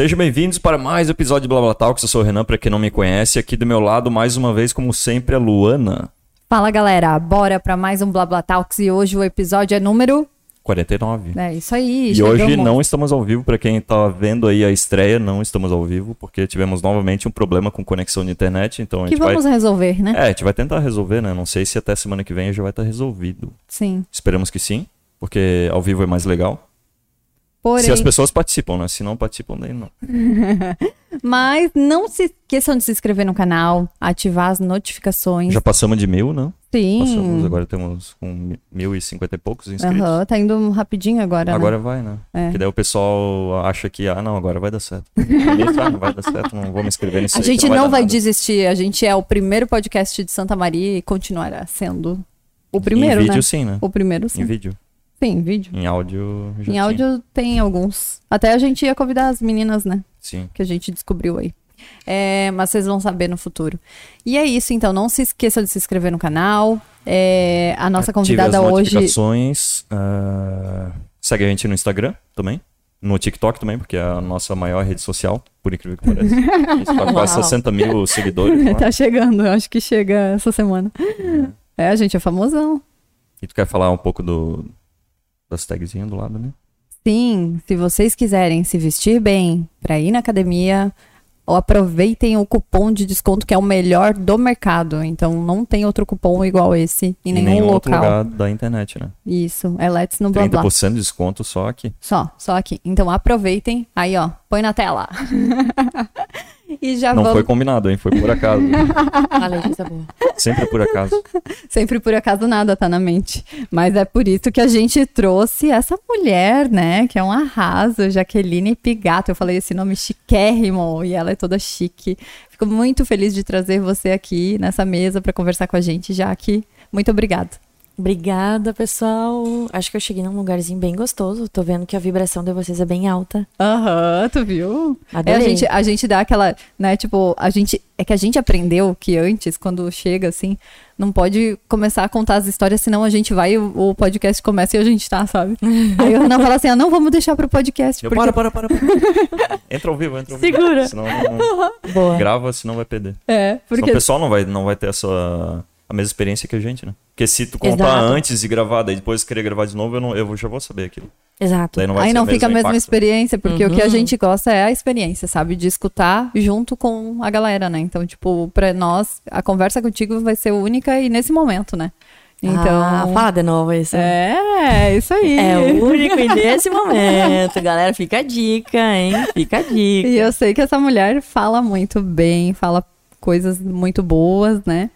Sejam bem-vindos para mais um episódio de Blá Blá Talks. Eu sou o Renan, para quem não me conhece. Aqui do meu lado, mais uma vez, como sempre, a Luana. Fala galera, bora para mais um Blá Blá Talks e hoje o episódio é número. 49. É isso aí. E hoje não estamos ao vivo, para quem tá vendo aí a estreia, não estamos ao vivo, porque tivemos novamente um problema com conexão de internet, então Que vamos vai... resolver, né? É, a gente vai tentar resolver, né? Não sei se até semana que vem já vai estar resolvido. Sim. Esperamos que sim, porque ao vivo é mais legal. Porém, Se as pessoas participam, né? Se não participam, daí não. mas não se esqueçam de se inscrever no canal, ativar as notificações. Já passamos de mil, não? Sim. Passamos, agora temos com mil e cinquenta e poucos inscritos. Aham, tá indo rapidinho agora, Agora né? vai, né? É. Porque daí o pessoal acha que, ah, não, agora vai dar certo. Ah, não vai dar certo, não vou me inscrever nisso A aí, gente não dar vai nada. desistir, a gente é o primeiro podcast de Santa Maria e continuará sendo o primeiro, Em vídeo, né? sim, né? O primeiro, sim. Em vídeo. Sim, em vídeo. Em áudio, Em tinha. áudio tem alguns. Até a gente ia convidar as meninas, né? Sim. que a gente descobriu aí. É, mas vocês vão saber no futuro. E é isso, então. Não se esqueça de se inscrever no canal. É, a nossa Ative convidada as hoje. notificações. ah, segue a gente no Instagram também. No TikTok também, porque é a nossa maior rede social, por incrível que pareça. A gente tá com quase Uau. 60 mil seguidores. lá. tá chegando, eu acho que chega essa semana. É, a gente é famosão. E tu quer falar um pouco do, das tagzinhas do lado, né? Sim, se vocês quiserem se vestir bem pra ir na academia, ou aproveitem o cupom de desconto que é o melhor do mercado. Então não tem outro cupom igual esse em nenhum, nenhum outro local. lugar da internet, né? Isso, é Let's no blá. 30% de desconto só aqui. Só, só aqui. Então aproveitem. Aí, ó, põe na tela. e já Não vamos. foi combinado, hein? Foi por acaso. Falei coisa boa. Sempre por acaso. Sempre por acaso nada tá na mente. Mas é por isso que a gente trouxe essa mulher, né? Que é um arraso, Jaqueline Pigato. Eu falei esse nome chiquérrimo e ela é toda chique. Fico muito feliz de trazer você aqui nessa mesa para conversar com a gente, Jaque. Muito obrigada. Obrigada, pessoal. Acho que eu cheguei num lugarzinho bem gostoso. Tô vendo que a vibração de vocês é bem alta. Aham, tu viu? É, a, Adorei. gente, a gente dá aquela, né, tipo, a gente, é que a gente aprendeu que antes, quando chega assim, não pode começar a contar as histórias, senão a gente vai, o, o podcast começa e a gente tá, sabe? Aí o Renan fala assim, ah, não, vamos deixar pro podcast, Eu, porque... para, para, para, para. Entra ao vivo, entra ao vivo. Segura. Senão não, Boa. grava, senão vai perder. É, Senão porque... o pessoal não vai, não vai ter essa, a mesma experiência que a gente, né? Porque se tu contar Exato. antes de gravar, daí depois querer gravar de novo, eu, não, eu já vou saber aquilo. Exato. Daí não vai Aí ser não fica a mesma impacto. experiência, porque o que a Uhum. gente gosta é a experiência, sabe? De escutar junto com a galera, né? Então, tipo, pra nós, a conversa contigo vai ser única e nesse momento, né? Então... Ah, fala de novo isso. É, isso aí. É o único e nesse momento. Galera, fica a dica, hein? Fica a dica. E eu sei que essa mulher fala muito bem, fala coisas muito boas, né?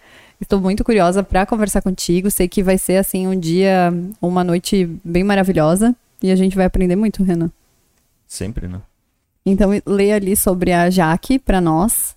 Estou muito curiosa para conversar contigo. Sei que vai ser assim um dia, uma noite bem maravilhosa e a gente vai aprender muito, Renan. Sempre, né? Então lê ali sobre a Jaque para nós.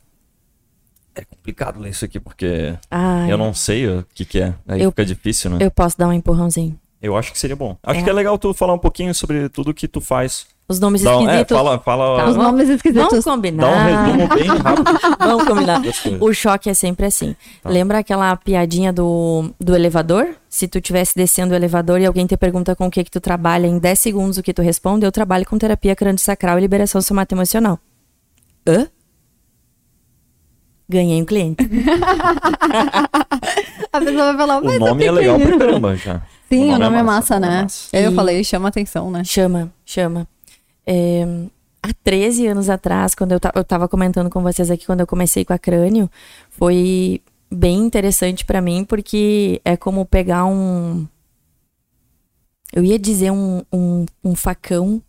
É complicado ler isso aqui, porque Ai, eu não sei o que, que é. Aí Eu- fica difícil, né? eu posso dar um empurrãozinho. Eu acho que seria bom. Acho É. que é legal tu falar um pouquinho sobre tudo que tu faz. Os nomes Dá é, esquisitos. fala, fala, Tá, Os vamos- nomes esquisitos. Vamos dá um combinar. resumo bem rápido. Vamos combinar. O choque é sempre assim. Tá. Lembra aquela piadinha do, do elevador? Se tu estivesse descendo o elevador e alguém te pergunta com o que que tu trabalha, em 10 segundos o que tu responde, eu trabalho com terapia crânio-sacral e liberação somato-emocional. Hã? Ganhei um cliente. A pessoa vai falar, O mas nome é legal pra caramba já. Sim, o nome, é massa, o nome né? é massa. Eu E- falei, chama atenção, né? Chama, chama. É, há 13 anos atrás, quando eu, ta- eu tava comentando com vocês aqui, quando eu comecei com a crânio, foi bem interessante pra mim, porque é como pegar um. Eu ia dizer um, um, um facão,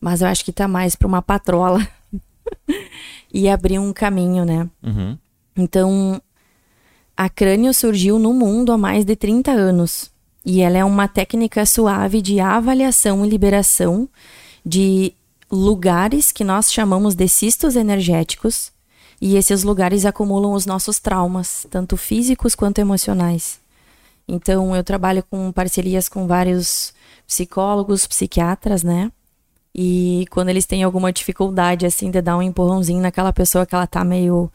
mas eu acho que tá mais pra uma patrola. e abrir um caminho, né? Uhum. Então, a crânio surgiu no mundo há mais de 30 anos. E ela é uma técnica suave de avaliação e liberação de lugares que nós chamamos de cistos energéticos. E esses lugares acumulam os nossos traumas, tanto físicos quanto emocionais. Então, eu trabalho com parcerias com vários psicólogos, psiquiatras, né? E quando eles têm alguma dificuldade, assim, de dar um empurrãozinho naquela pessoa que ela tá meio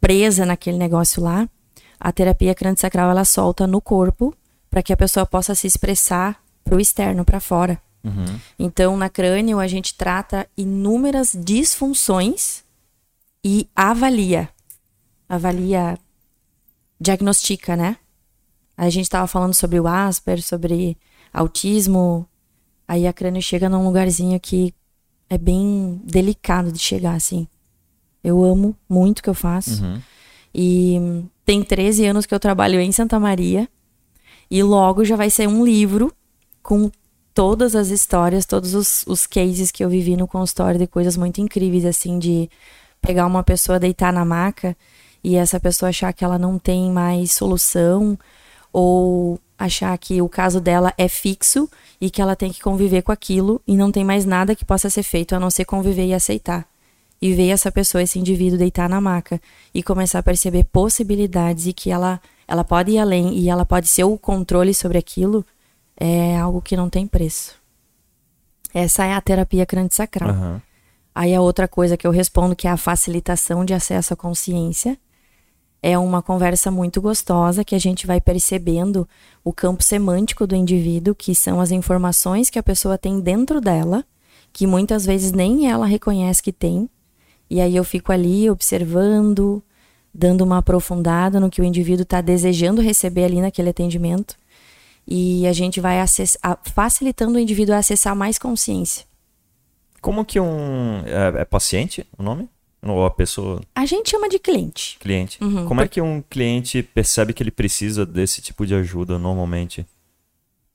presa naquele negócio lá, a terapia crânio-sacral ela solta no corpo para que a pessoa possa se expressar pro externo, para fora. Uhum. Então, na crânio, a gente trata inúmeras disfunções e avalia. Avalia, diagnostica, né? A gente estava falando sobre o Asper, sobre autismo. Aí a crânio chega num lugarzinho que é bem delicado de chegar, assim. Eu amo muito o que eu faço. Uhum. E tem 13 anos que eu trabalho em Santa Maria. E logo já vai ser um livro com todas as histórias, todos os, os cases que eu vivi no consultório de coisas muito incríveis, assim, de pegar uma pessoa, deitar na maca e essa pessoa achar que ela não tem mais solução ou achar que o caso dela é fixo e que ela tem que conviver com aquilo e não tem mais nada que possa ser feito a não ser conviver e aceitar. E ver essa pessoa, esse indivíduo deitar na maca e começar a perceber possibilidades e que ela, ela pode ir além e ela pode ser o controle sobre aquilo, é algo que não tem preço. Essa é a terapia crânio-sacral. Aham. Aí a outra coisa que eu respondo, que é a facilitação de acesso à consciência, é uma conversa muito gostosa que a gente vai percebendo o campo semântico do indivíduo, que são as informações que a pessoa tem dentro dela, que muitas vezes nem ela reconhece que tem. E aí eu fico ali observando, dando uma aprofundada no que o indivíduo está desejando receber ali naquele atendimento. E a gente vai acess- a- facilitando o indivíduo a acessar mais consciência. Como que um. É, é paciente o nome? Ou a pessoa, A gente chama de cliente. cliente? Uhum, Como é que um cliente percebe que ele precisa desse tipo de ajuda normalmente?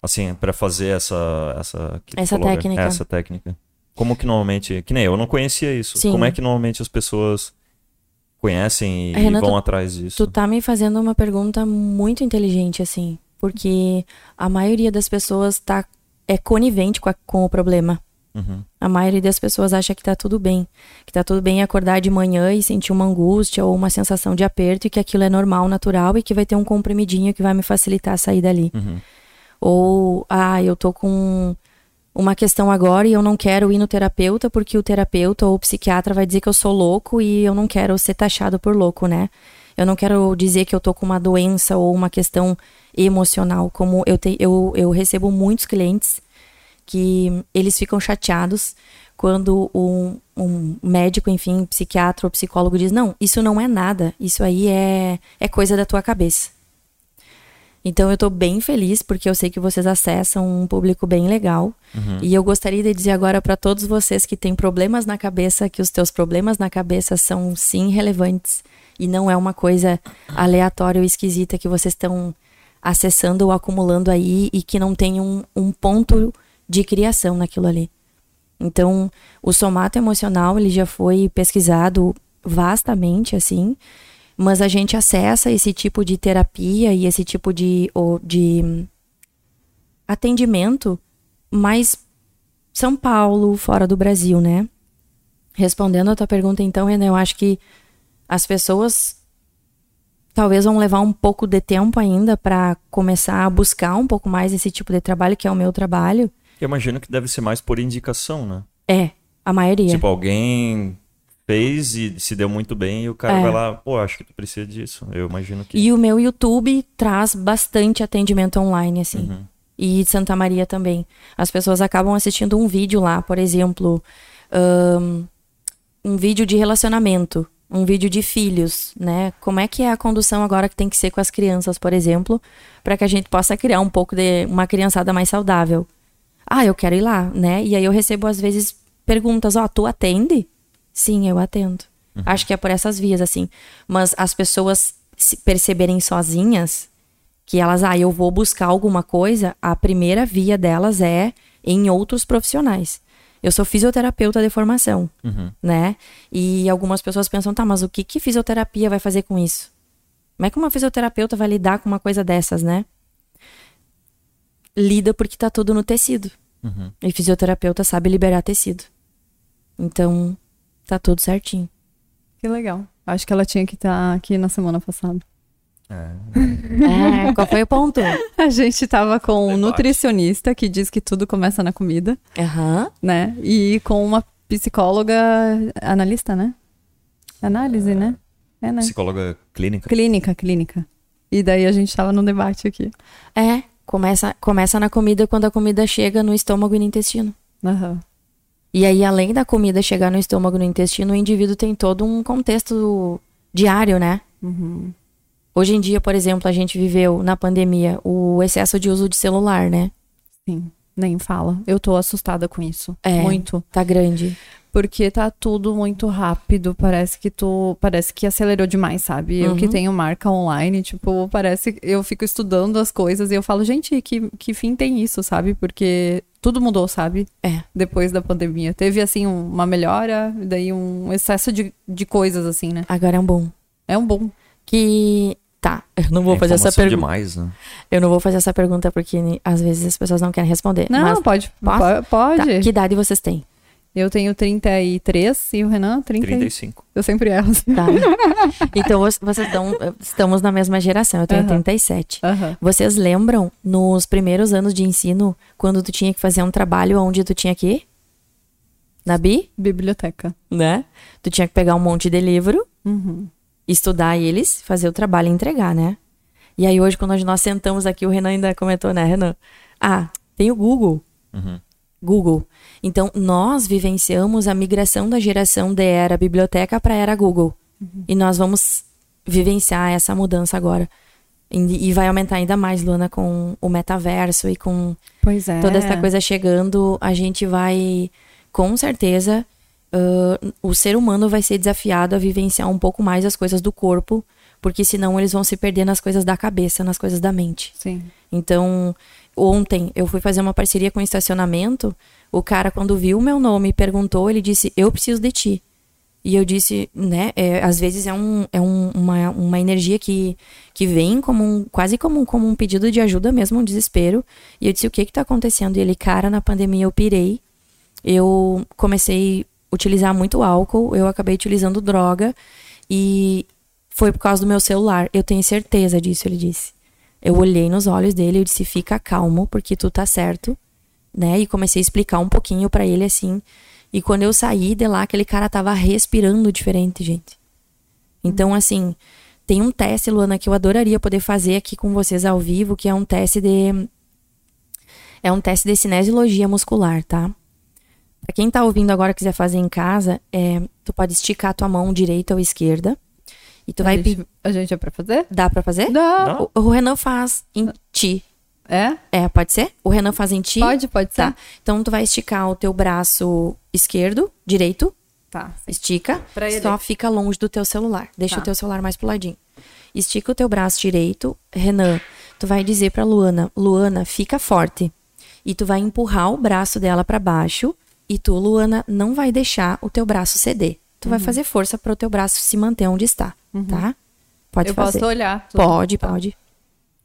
Assim, pra fazer essa. Essa, Essa técnica. Essa técnica. Como que normalmente. Que nem eu, eu não conhecia isso. Sim. Como é que normalmente as pessoas conhecem e, Renan, vão tu- atrás disso? Tu tá me fazendo uma pergunta muito inteligente, assim. Porque a maioria das pessoas tá, é conivente com, a- com o problema. Uhum. A maioria das pessoas acha que tá tudo bem. Que tá tudo bem acordar de manhã e sentir uma angústia ou uma sensação de aperto e que aquilo é normal, natural e que vai ter um comprimidinho que vai me facilitar a sair dali. Uhum. Ou, ah, eu tô com uma questão agora e eu não quero ir no terapeuta porque o terapeuta ou o psiquiatra vai dizer que eu sou louco e eu não quero ser taxado por louco, né? Eu não quero dizer que eu tô com uma doença ou uma questão emocional. Como eu, te, eu, eu recebo muitos clientes que eles ficam chateados quando um, um médico, enfim, psiquiatra ou psicólogo diz: Não, isso não é nada, isso aí é, é coisa da tua cabeça. Então eu tô bem feliz porque eu sei que vocês acessam um público bem legal. Uhum. E eu gostaria de dizer agora para todos vocês que têm problemas na cabeça que os teus problemas na cabeça são sim relevantes e não é uma coisa aleatória ou esquisita que vocês estão acessando ou acumulando aí e que não tem um, um ponto de criação naquilo ali. Então, o somato emocional ele já foi pesquisado vastamente assim, mas a gente acessa esse tipo de terapia e esse tipo de, de atendimento mais São Paulo, fora do Brasil, né? Respondendo a tua pergunta, então, Renan, eu acho que as pessoas talvez vão levar um pouco de tempo ainda para começar a buscar um pouco mais esse tipo de trabalho, que é o meu trabalho. Eu imagino que deve ser mais por indicação, né? É, a maioria. Tipo, alguém fez e se deu muito bem e o cara É. vai lá, pô, acho que tu precisa disso. Eu imagino que. E o meu YouTube traz bastante atendimento online, assim. Uhum. E de Santa Maria também. As pessoas acabam assistindo um vídeo lá, por exemplo, ahn, um vídeo de relacionamento, um vídeo de filhos, né? Como é que é a condução agora que tem que ser com as crianças, por exemplo, para que a gente possa criar um pouco de uma criançada mais saudável. Ah, eu quero ir lá, né? E aí eu recebo às vezes perguntas, ó, tu atende? Sim, eu atendo. Acho que é por essas vias, assim. Mas as pessoas se perceberem sozinhas que elas, ah, eu vou buscar alguma coisa, a primeira via delas é em outros profissionais. Eu sou fisioterapeuta de formação, Uhum. né? E algumas pessoas pensam, tá, mas o que, que fisioterapia vai fazer com isso? Como é que uma fisioterapeuta vai lidar com uma coisa dessas, né? Lida porque tá tudo no tecido. Uhum. E fisioterapeuta sabe liberar tecido. Então, tá tudo certinho. Que legal. Acho que ela tinha que estar aqui na semana passada. É. É, qual foi o ponto? A gente tava com um nutricionista que diz que tudo começa na comida, Aham. né? E com uma psicóloga analista, né? Análise, né? É, né? Psicóloga clínica. Clínica, clínica. E daí a gente tava num debate aqui. É, Começa, começa na comida quando a comida chega no estômago e no intestino. Aham. E aí, além da comida chegar no estômago e no intestino, o indivíduo tem todo um contexto diário, né? Uhum. Hoje em dia, por exemplo, a gente viveu na pandemia o excesso de uso de celular, né? Sim. Nem fala. Eu tô assustada com isso. É. Muito. Tá grande. Porque tá tudo muito rápido. Parece que tu. Parece que acelerou demais, sabe? Eu que Uhum. tenho marca online, tipo, parece que eu fico estudando as coisas e eu falo, gente, que, que fim tem isso, sabe? Porque tudo mudou, sabe? É. Depois da pandemia. Teve, assim, um- uma melhora, daí um excesso de, de coisas, assim, né? Agora é um bom. É um bom. Que. Tá, eu não vou É fazer essa pergunta. demais, né? Eu não vou fazer essa pergunta porque às vezes as pessoas não querem responder. Não, mas, pode. posso? po- Pode. tá, que idade vocês têm? Eu tenho 33 e o Renan 30. 35. Eu sempre erro. Tá. então vo- vocês dão, estamos na mesma geração. Eu tenho Aham. 37. Aham. Vocês lembram nos primeiros anos de ensino quando tu tinha que fazer um trabalho onde tu tinha que ir? Na Bi, Biblioteca. né? Tu tinha que pegar um monte de livro, Uhum. Estudar eles, fazer o trabalho e entregar, né? E aí hoje, quando nós sentamos aqui, o Renan ainda comentou, né, Renan? Ah, tem o Google. Uhum. Google. Então, nós vivenciamos a migração da geração de era biblioteca para era Google. E nós vamos vivenciar essa mudança agora. E, e vai aumentar ainda mais, Luana, com o metaverso e com Pois é. toda essa coisa chegando. A gente vai, com certeza, ãh, o ser humano vai ser desafiado a vivenciar um pouco mais as coisas do corpo, porque senão eles vão se perder nas coisas da cabeça, nas coisas da mente. Sim. Então, ontem eu fui fazer uma parceria com o estacionamento. O cara, quando viu o meu nome e perguntou, ele disse: Eu preciso de ti. E eu disse, né? é, às vezes é, um, é um- uma, uma energia que, que vem como um, quase como, um- como um pedido de ajuda mesmo, um desespero. E eu disse: O que que tá acontecendo? E ele, cara, na pandemia eu pirei. Eu comecei utilizar muito álcool, eu acabei utilizando droga. E foi por causa do meu celular. Eu tenho certeza disso, ele disse. Eu olhei nos olhos dele e disse: fica calmo, porque tu tá certo, né? E comecei a explicar um pouquinho pra ele assim. E quando eu saí de lá, aquele cara tava respirando diferente, gente. Então, assim, tem um teste, Luana, que eu adoraria poder fazer aqui com vocês ao vivo, que é um teste de. É um teste de cinesiologia muscular, tá? Pra quem tá ouvindo agora e quiser fazer em casa, é, tu pode esticar a tua mão direita ou esquerda. E tu vai a, pedir. gente, a gente é pra fazer? Dá pra fazer? Dá. Não. O, o Renan faz em ti. É? É, pode ser? O Renan faz em ti? Pode, pode ser. Tá. Então tu vai esticar o teu braço esquerdo, direito, Tá. estica, Pra ele. só fica longe do teu celular. Deixa Tá. o teu celular mais pro ladinho. Estica o teu braço direito, Renan. Tu vai dizer pra Luana, Luana, fica forte. E tu vai empurrar o braço dela pra baixo e tu, Luana, não vai deixar o teu braço ceder. Tu Uhum. vai fazer força para o teu braço se manter onde está, tá? Pode eu fazer. posso olhar. tudo. Pode, Tá. pode.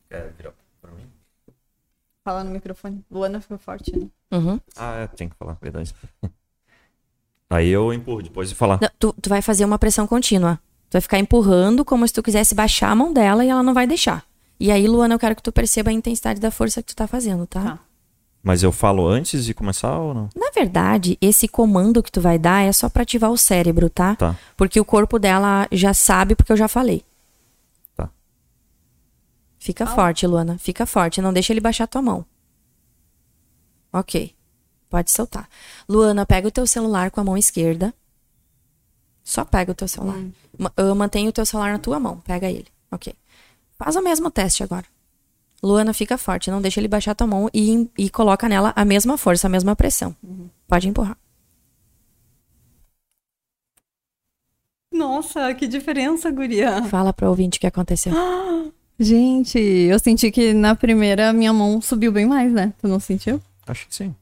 Quer virar pra mim? Fala no microfone. Luana ficou forte, né? Uhum. Ah, tem que falar, verdade. Aí eu empurro depois de falar. Não, tu, tu vai fazer uma pressão contínua. Tu vai ficar empurrando como se tu quisesse baixar a mão dela e ela não vai deixar. E aí, Luana, eu quero que tu perceba a intensidade da força que tu tá fazendo, tá? Tá. Mas eu falo antes de começar ou não? Na verdade, esse comando que tu vai dar é só pra ativar o cérebro, tá? Tá. Porque o corpo dela já sabe porque eu já falei. Tá. Fica forte, Luana. Fica forte. Não deixa ele baixar tua mão. Ok. Pode soltar. Luana, pega o teu celular com a mão esquerda. Só pega o teu celular. Ma- ah, Mantém o teu celular na tua mão. Pega ele. Ok. Faz o mesmo teste agora. Luana, fica forte. Não deixa ele baixar tua mão e, e coloca nela a mesma força, a mesma pressão. Pode empurrar. Nossa, que diferença, guria. Fala pro ouvinte o que aconteceu. Gente, eu senti que na primeira minha mão subiu bem mais, né? Tu não sentiu? Acho que sim.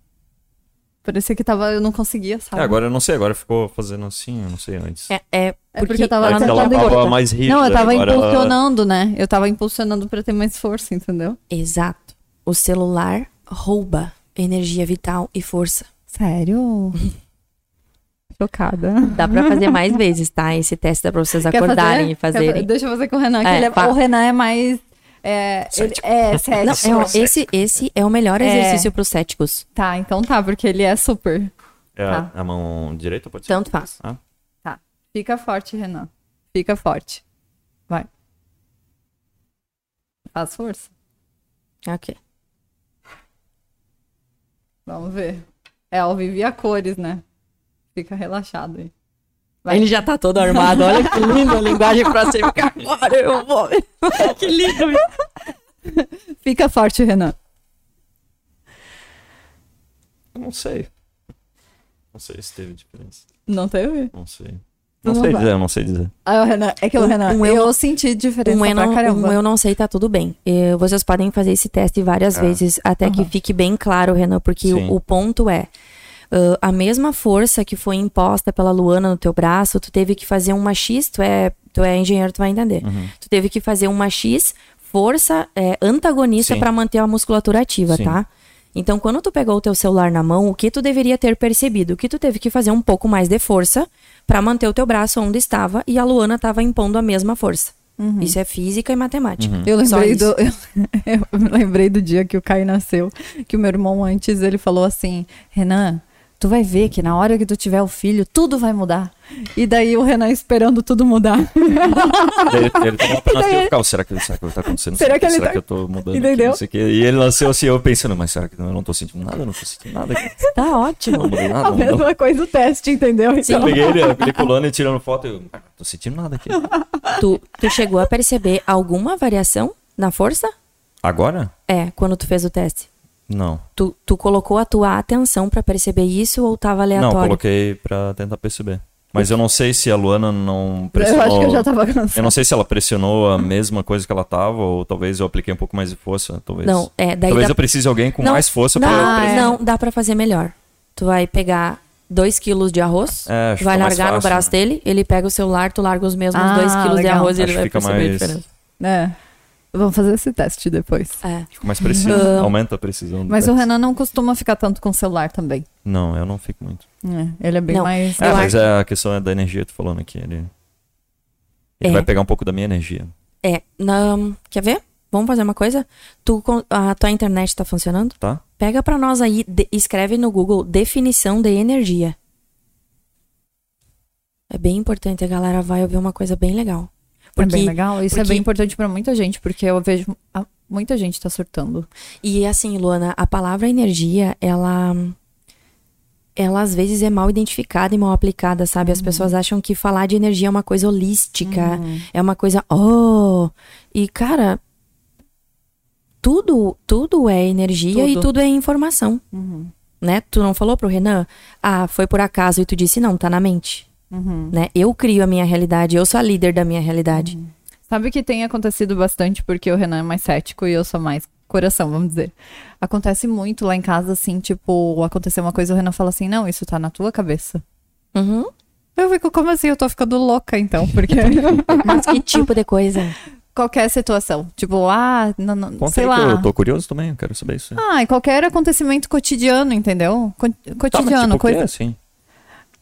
Parecia que tava, eu não conseguia, sabe? É, agora eu não sei, agora ficou fazendo assim, eu não sei antes. É, é É porque eu tava Antes não ela tava mais rígida. não, eu tava agora impulsionando, né? Eu tava impulsionando pra ter mais força, entendeu? Exato. O celular rouba energia vital e força. Sério? Chocada. Dá pra fazer mais vezes, tá? Esse teste dá pra vocês Quer acordarem fazer? e fazerem. fa- Deixa eu fazer com o Renan, que É, ele é- o Renan é mais. É, ele, Cético. é Não, cético. é, ó, esse, esse é o melhor É. exercício pros céticos. Tá, então tá, porque ele é super. É a, Tá. a mão direita pode ser? Tanto faz. Ah, Tá. Fica forte, Renan. Fica forte. Vai. Faz força. Ok. Vamos ver. É ao vivo e a cores, né? Fica relaxado aí. Vai. Ele já tá todo armado. Olha que lindo a linguagem pra você ficar agora. Eu vou. que lindo. Fica forte, Renan. Eu não sei. Não sei se teve diferença. Não teve? Não sei. Não, Não sei dizer, eu não sei dizer. Ah, o Renan, é que o Um- Renan, um eu, eu- senti diferença Um eu, pra não, caramba. um eu não sei, tá tudo bem. Eh, vocês podem fazer esse teste várias É. vezes, até que Aham. fique bem claro, Renan, porque o, o ponto é. ah, a mesma força que foi imposta pela Luana no teu braço, tu teve que fazer uma X, tu é, tu é engenheiro, tu vai entender. Uhum. Tu teve que fazer uma X força é, antagonista para manter a musculatura ativa, Sim. tá? Então, quando tu pegou o teu celular na mão, o que tu deveria ter percebido? Que tu teve que fazer um pouco mais de força para manter o teu braço onde estava e a Luana estava impondo a mesma força. Isso é física e matemática. Uhum. Eu lembrei do eu, me lembrei do dia que o Caio nasceu, que o meu irmão antes ele falou assim: "Renan, tu vai ver que na hora que tu tiver o filho, tudo vai mudar". E daí o Renan esperando tudo mudar. Ele, ele tava apenas eu ficava, será que, será que tá acontecendo? Será que ele será tá- que eu tô mudando? aqui? Entendeu? Não sei o quê. E ele nasceu assim, eu pensando, mas será que eu não tô sentindo nada? Eu não tô sentindo nada aqui. Tá Não ótimo. mudou nada. A Não mudou. mesma coisa o teste, entendeu? Eu Então, peguei ele, ele pulando e tirando foto e eu, ah, tô sentindo nada aqui. tu, tu chegou a perceber alguma variação na força? Agora? É, quando tu fez o teste. Não. Tu, tu colocou a tua atenção pra perceber isso ou tava Não, aleatório? coloquei pra tentar perceber. Mas eu não sei se a Luana não eu pressionou. acho que eu já tava Eu cansada. não sei se ela pressionou a mesma coisa que ela tava, ou talvez eu apliquei um pouco mais de força. Talvez, Não, é, daí talvez dá- eu precise de alguém com Não, mais força não, pra. Ah, não, dá pra fazer melhor. Tu vai pegar 2 quilos de arroz, É, vai largar no fácil, braço né? dele, ele pega o celular, tu larga os mesmos Ah, 2 quilos de legal. arroz e ele vai perceber a mais- diferença. É. Vamos fazer esse teste depois. É. Fica mais preciso. Aumenta a precisão. do Mas o teste. Renan não costuma ficar tanto com o celular também. Não, eu não fico muito. É, ele é bem Não. mais. É, mas é a questão é da energia, tô falando aqui. Ele, ele É. vai pegar um pouco da minha energia. É, na- quer ver? Vamos fazer uma coisa? Tu, a tua internet tá funcionando? Tá? Pega pra nós aí, de- escreve no Google definição de energia. É bem importante, a galera vai ouvir uma coisa bem legal. É Porque, bem legal. Isso é porque- bem importante pra muita gente, porque eu vejo ah, muita gente tá surtando. E assim, Luana, a palavra energia, ela ela às vezes é mal identificada e mal aplicada, sabe? As pessoas acham que falar de energia é uma coisa holística, é uma coisa, oh, e cara, tudo, tudo é energia e Tudo. tudo é informação, né? Tu não falou pro Renan, ah, foi por acaso e tu disse não, tá na mente, Uhum. né? Eu crio a minha realidade, eu sou a líder da minha realidade. Sabe que tem acontecido bastante porque o Renan é mais cético e eu sou mais coração, vamos dizer. Acontece muito lá em casa, assim, tipo, aconteceu uma coisa, o Renan fala assim, não, isso tá na tua cabeça. Uhum. Eu fico, como assim? Eu tô ficando louca, então, porque Mas que tipo de coisa? qualquer situação, tipo, ah, não, não, Conta sei aí que lá. eu tô curioso também, eu quero saber isso. Ah, em qualquer acontecimento cotidiano, entendeu? Co- Tá, mas cotidiano, tipo, o quê, coisa. assim?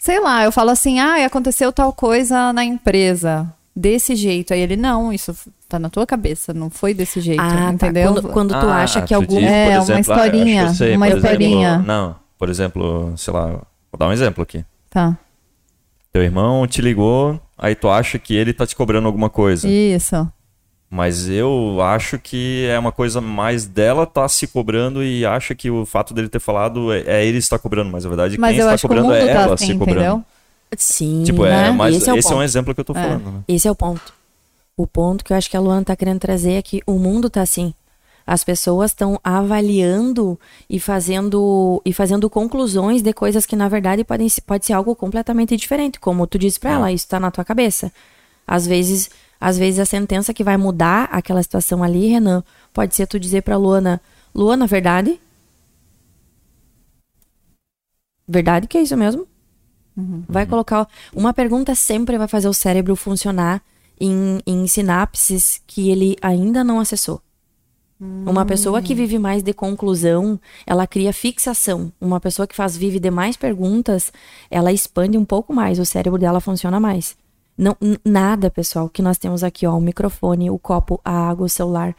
Sei lá, eu falo assim, ah, aconteceu tal coisa na empresa. Desse jeito. Aí ele, não, isso tá na tua cabeça, não foi desse jeito, Ah, entendeu? tá. Quando, quando tu Ah, acha que tu algum diz, É, uma exemplo, ah, historinha, que eu sei, uma por exemplo, historinha. não, por exemplo, sei lá, vou dar um exemplo aqui. Tá. Teu irmão te ligou, aí tu acha que ele tá te cobrando alguma coisa. Isso. Mas eu acho que é uma coisa mais dela tá se cobrando e acha que o fato dele ter falado é, é ele estar cobrando, mas na verdade Mas quem está cobrando é tá ela assim, se cobrando. entendeu? Sim, Tipo, é, né? mas esse é esse é um exemplo que eu tô É. falando, né? Esse é o ponto. O ponto que eu acho que a Luana tá querendo trazer é que o mundo tá assim. As pessoas estão avaliando e fazendo e fazendo conclusões de coisas que na verdade podem pode ser algo completamente diferente, como tu disse pra É. ela, isso tá na tua cabeça. Às vezes, às vezes a sentença que vai mudar aquela situação ali, Renan, pode ser tu dizer pra Luana, Luana, verdade? Verdade que é isso mesmo? Vai colocar. Uma pergunta sempre vai fazer o cérebro funcionar em, em sinapses que ele ainda não acessou. Uma pessoa que vive mais de conclusão, ela cria fixação. Uma pessoa que faz vive de mais perguntas, ela expande um pouco mais, o cérebro dela funciona mais. Não, nada, pessoal, que nós temos aqui, ó, o microfone, o copo, a água, o celular,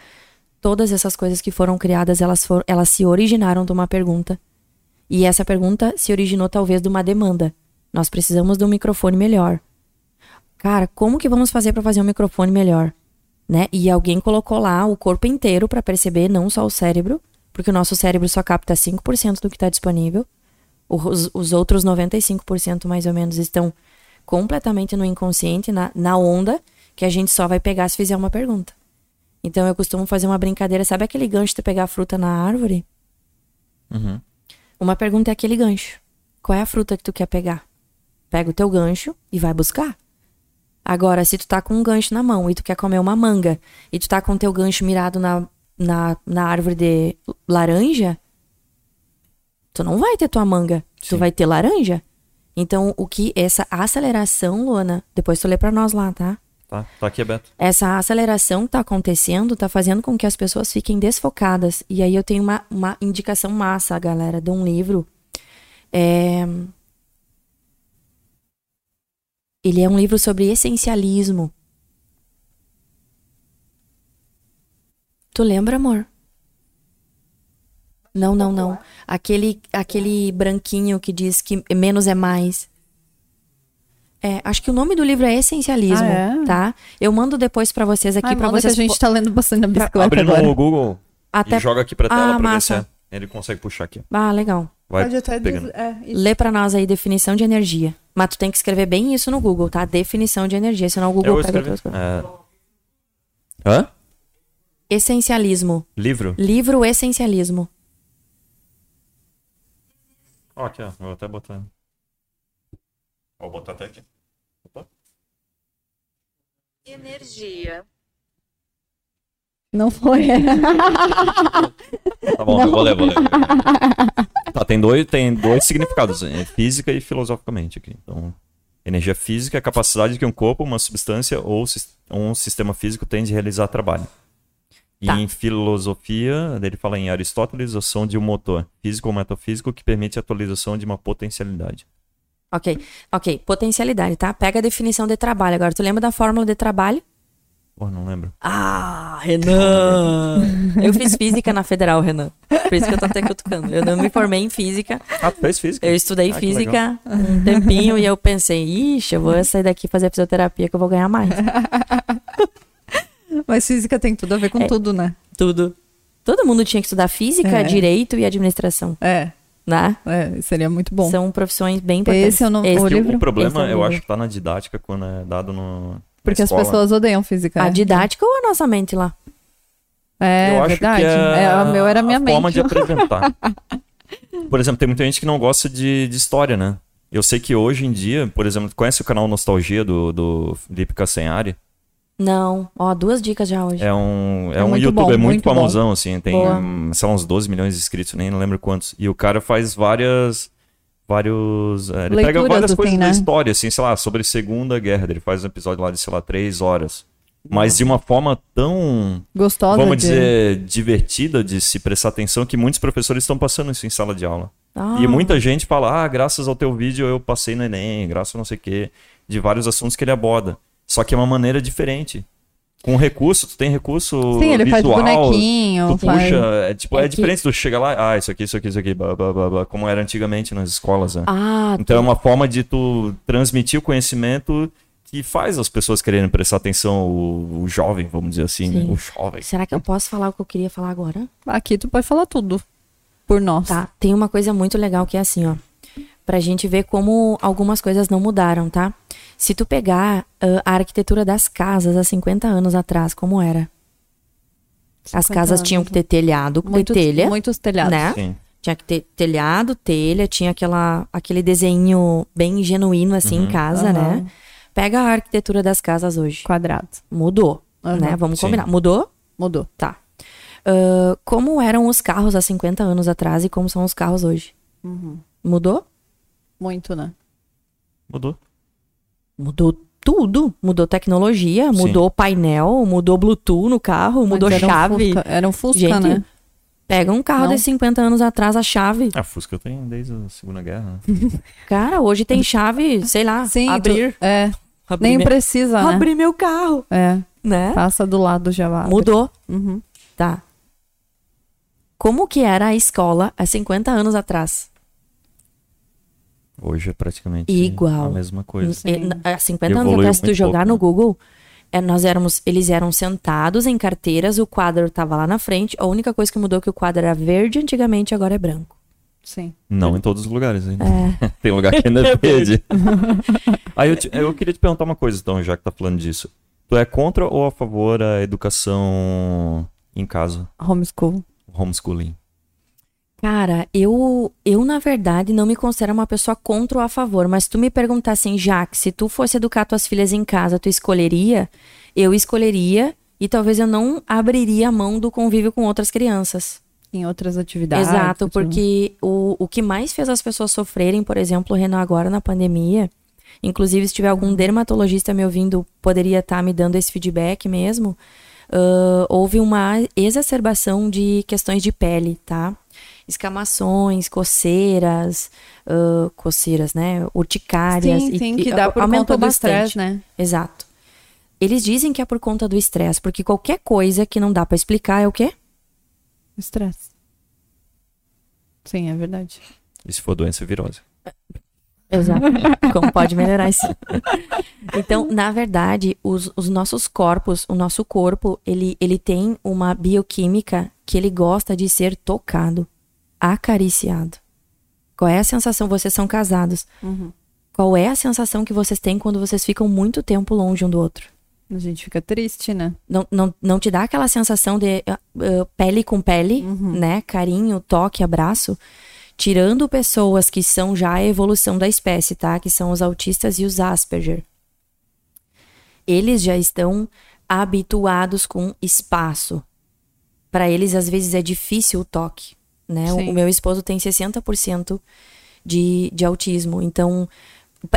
todas essas coisas que foram criadas, elas, foram, elas se originaram de uma pergunta. E essa pergunta se originou talvez de uma demanda. Nós precisamos de um microfone melhor. Cara, como que vamos fazer para fazer um microfone melhor? Né? E alguém colocou lá o corpo inteiro para perceber, não só o cérebro, porque o nosso cérebro só capta 5% do que está disponível. Os, os outros 95% mais ou menos estão completamente no inconsciente, na, na onda, que a gente só vai pegar se fizer uma pergunta. Então eu costumo fazer uma brincadeira, sabe aquele gancho de pegar a fruta na árvore? Uhum. Uma pergunta é aquele gancho. Qual é a fruta que tu quer pegar? Pega o teu gancho e vai buscar. Agora, se tu tá com um gancho na mão e tu quer comer uma manga, e tu tá com o teu gancho mirado na, na, na árvore de laranja, tu não vai ter tua manga, tu Sim. vai ter laranja. Então, o que essa aceleração, Luana, depois tu lê pra nós lá, tá? Tá, tá aqui aberto. essa aceleração que tá acontecendo tá fazendo com que as pessoas fiquem desfocadas. E aí eu tenho uma, uma indicação massa, galera, de um livro. É... Ele é um livro sobre essencialismo. Tu lembra, amor? Não, não, não. Aquele, aquele branquinho que diz que menos é mais. É, acho que o nome do livro é Essencialismo, Ah, é? tá? Eu mando depois pra vocês aqui manda vocês. que a gente tá lendo bastante na bicicleta Abre agora. no Google Até e joga aqui pra tela Ah, pra ver se é. Ele consegue puxar aqui. Ah, legal. Vai Pode até pegando. é. Lê pra nós aí definição de energia. Mas tu tem que escrever bem isso no Google, tá? Definição de energia, senão o Google Eu pega escrevi. outras coisas. É... Hã? Essencialismo. Livro? Livro Essencialismo. Ó, aqui, ó. Vou até botar. Vou botar até aqui. Opa. Energia. Não foi. Tá bom, eu vou ler, vou ler. Tá, tem dois, tem dois significados, é, física e filosoficamente aqui. Então, energia física é a capacidade que um corpo, uma substância ou um sistema físico tem de realizar trabalho. E Tá. em filosofia, ele fala em Aristóteles, ação de um motor físico ou metafísico que permite a atualização de uma potencialidade. Ok, ok. Potencialidade, tá? Pega a definição de trabalho. Agora, tu lembra da fórmula de trabalho? Pô, não lembro. Ah, Renan! Eu fiz física na Federal, Renan. Por isso que eu tô até cutucando. Eu não me formei em física. Ah, tu fez física? Eu estudei Ah, física um tempinho e eu pensei, ixi, eu vou sair daqui e fazer fisioterapia que eu vou ganhar mais. Mas física tem tudo a ver com É. tudo, né? Tudo. Todo mundo tinha que estudar física, É. direito e administração, É, né? é seria muito bom. São profissões bem importantes. Esse eu não- Esse- o livro? o problema, Esse é o eu livro. acho que tá na didática quando é dado no. Porque as pessoas odeiam física. A né? didática ou a nossa mente lá? É, eu acho verdade. que é, É, o meu era a minha mente. forma de apresentar. por exemplo, tem muita gente que não gosta de, de história, né? Eu sei que hoje em dia, por exemplo, conhece o canal Nostalgia do, do Felipe Cassenhari? Não. Ó, duas dicas já hoje. É um, é É um muito youtuber bom, muito, muito famosão, assim. Tem, Boa. lá, uns 12 milhões de inscritos, nem lembro quantos. E o cara faz várias... Vários. é, ele pega Leituras, várias assim, coisas da né? história, assim, sei lá, sobre Segunda Guerra. Ele faz um episódio lá de, sei lá, três horas. Mas de uma forma tão Gostosa vamos de... dizer, divertida de se prestar atenção que muitos professores estão passando isso em sala de aula. Ah, E muita gente fala, ah, graças ao teu vídeo eu passei no Enem, graças a não sei o quê, de vários assuntos que ele aborda. Só que é uma maneira diferente. Com recurso, tu tem recurso Sim, ele faz visual, bonequinho, tu faz... puxa, é, tipo, É é, que- diferente tu chega lá, ah, isso aqui, isso aqui, isso aqui, blá, blá, blá, blá, como era antigamente nas escolas, né? Ah, Então é uma forma de tu transmitir o conhecimento que faz as pessoas quererem prestar atenção, o, o jovem, vamos dizer assim, né? O jovem. será que eu posso falar o que eu queria falar agora? Aqui tu pode falar tudo. Por nós. Tá, tem uma coisa muito legal que é assim, ó. Pra gente ver como algumas coisas não mudaram, tá? Se tu pegar ah, a arquitetura das casas há 50 anos atrás, como era? As 50 casas anos, tinham que ter telhado, ter Muitos, telha, muitos telhados. né? Sim. Tinha que ter telhado, telha, tinha aquela, aquele desenho bem genuíno assim em Uhum. casa, Aham. né? Pega a arquitetura das casas hoje. Quadrado. Mudou, Aham. né? Vamos Sim. combinar. Mudou? Mudou. Tá. Ah, como eram os carros há 50 anos atrás e como são os carros hoje? Uhum. Mudou? Muito, né? Mudou. Mudou tudo. Mudou tecnologia, Sim. mudou painel, mudou Bluetooth no carro, mudou era um chave. Fusca- Era um Fusca, Gente, né? Pega um carro Não. de 50 anos atrás, a chave. A Fusca tem desde a Segunda Guerra. né? Cara, hoje tem chave, sei lá, Sim, abrir. tu- é. abrir Nem meu- precisa, né? abrir meu carro, É. né? Passa do lado já vai. Mudou, Uhum. tá. Como que era a escola há 50 anos atrás? Hoje é praticamente Igual. a mesma coisa. E, Há 50 anos atrás, se tu jogar pouco, no né? Google, é, nós éramos, eles eram sentados em carteiras, o quadro tava lá na frente. A única coisa que mudou é que o quadro era verde antigamente, agora é branco. Sim. Não em todos os lugares ainda. Tem lugar que ainda é verde. Aí eu, te- eu queria te perguntar uma coisa, então, já que tá falando disso. Tu é contra ou a favor da educação em casa? Homeschool. Homeschooling. Cara, eu, eu na verdade não me considero uma pessoa contra ou a favor, mas se tu me perguntar assim, Jaque, se tu fosse educar tuas filhas em casa, tu escolheria? Eu escolheria e talvez eu não abriria a mão do convívio com outras crianças. Em outras atividades. Exato, tudo. porque o, o que mais fez as pessoas sofrerem, por exemplo, o Renan agora na pandemia, inclusive se tiver algum dermatologista me ouvindo, poderia estar me dando esse feedback mesmo, ãh, houve uma exacerbação de questões de pele, tá? Escamações, coceiras, ãh, coceiras, né? Urticárias. Sim, e- sim, e que dá por aumentou conta do estresse, né? Exato. Eles dizem que é por conta do estresse, porque qualquer coisa que não dá pra explicar é o quê? Estresse. Sim, é verdade. E se for doença, é virose. Exato. Como pode melhorar isso? Então, na verdade, os, os nossos corpos, o nosso corpo, ele, ele tem uma bioquímica que ele gosta de ser tocado, acariciado. Qual é a sensação? Vocês são casados. Uhum. Qual é a sensação que vocês têm quando vocês ficam muito tempo longe um do outro? A gente fica triste, né? Não, não, não te dá aquela sensação de ah, pele com pele, né? Carinho, toque, abraço. Tirando pessoas que são já a evolução da espécie, tá? Que são os autistas e os Asperger. Eles já estão habituados com espaço. Para eles, às vezes, é difícil o toque, né? O, Sim. o meu esposo tem 60% de, de autismo. Então,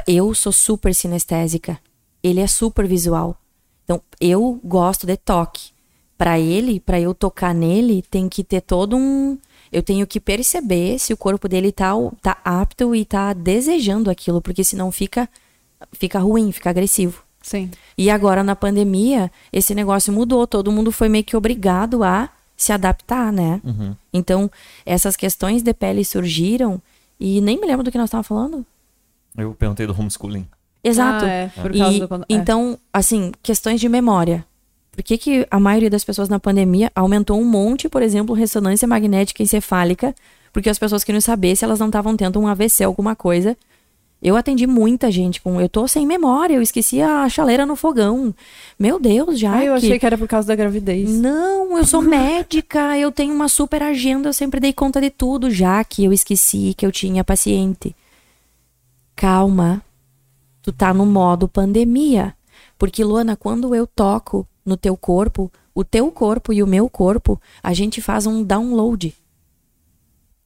eu sou super sinestésica. Ele é super visual. Então, eu gosto de toque. Para ele, para eu tocar nele, tem que ter todo um. Eu tenho que perceber se o corpo dele tá, tá apto e tá desejando aquilo, porque senão fica, fica ruim, fica agressivo. Sim. E agora na pandemia, esse negócio mudou, todo mundo foi meio que obrigado a se adaptar, né? Então, essas questões de pele surgiram e nem me lembro do que nós estávamos falando. Eu perguntei do homeschooling. Exato. Ah, é, por causa E, do... é. Então, assim, questões de memória. Por que, que a maioria das pessoas na pandemia aumentou um monte, por exemplo, ressonância magnética encefálica? Porque as pessoas queriam saber se elas não estavam tendo um AVC, alguma coisa. Eu atendi muita gente com. Eu tô sem memória, eu esqueci a chaleira no fogão. Meu Deus, já. Ah, eu achei que era por causa da gravidez. Não, eu sou médica, eu tenho uma super agenda, eu sempre dei conta de tudo, já que eu esqueci que eu tinha paciente. Calma, tu tá no modo pandemia. Porque, Luana, quando eu toco no teu corpo, o teu corpo e o meu corpo, a gente faz um download.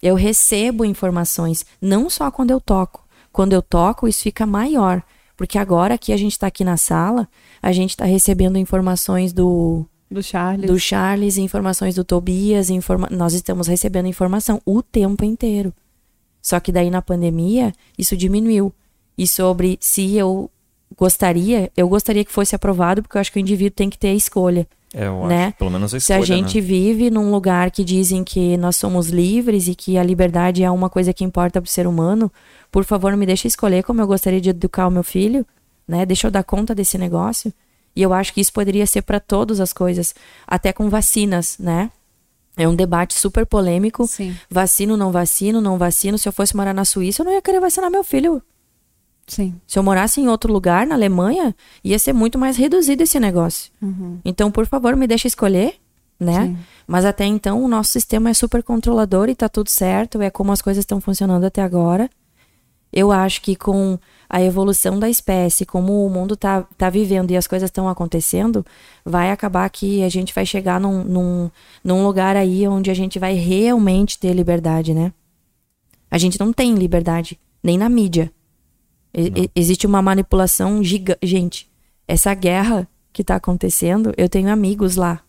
Eu recebo informações, não só quando eu toco. Quando eu toco, isso fica maior. Porque agora que a gente tá aqui na sala, a gente tá recebendo informações do, Do Charles. do Charles, informações do Tobias, informa... nós estamos recebendo informação o tempo inteiro. Só que daí na pandemia, isso diminuiu. E sobre se eu gostaria, eu gostaria que fosse aprovado, porque eu acho que o indivíduo tem que ter a escolha. É, eu Né? acho. Pelo menos a Se escolha, a gente né? vive num lugar que dizem que nós somos livres e que a liberdade é uma coisa que importa para o ser humano, por favor, me deixe escolher como eu gostaria de educar o meu filho, né? Deixa eu dar conta desse negócio. E eu acho que isso poderia ser para todas as coisas, até com vacinas, né? É um debate super polêmico. Sim. Vacino, não vacino, não vacino. Se eu fosse morar na Suíça, eu não ia querer vacinar meu filho. Sim. Se eu morasse em outro lugar, na Alemanha, ia ser muito mais reduzido esse negócio. Então, por favor, me deixa escolher, né? Sim. Mas até então, o nosso sistema é super controlador e tá tudo certo, é como as coisas estão funcionando até agora. Eu acho que com a evolução da espécie, como o mundo tá, tá vivendo e as coisas estão acontecendo, vai acabar que a gente vai chegar num, num, num lugar aí onde a gente vai realmente ter liberdade, né? A gente não tem liberdade, nem na mídia. E- existe uma manipulação gigante. Gente, essa guerra que tá acontecendo, eu tenho amigos lá.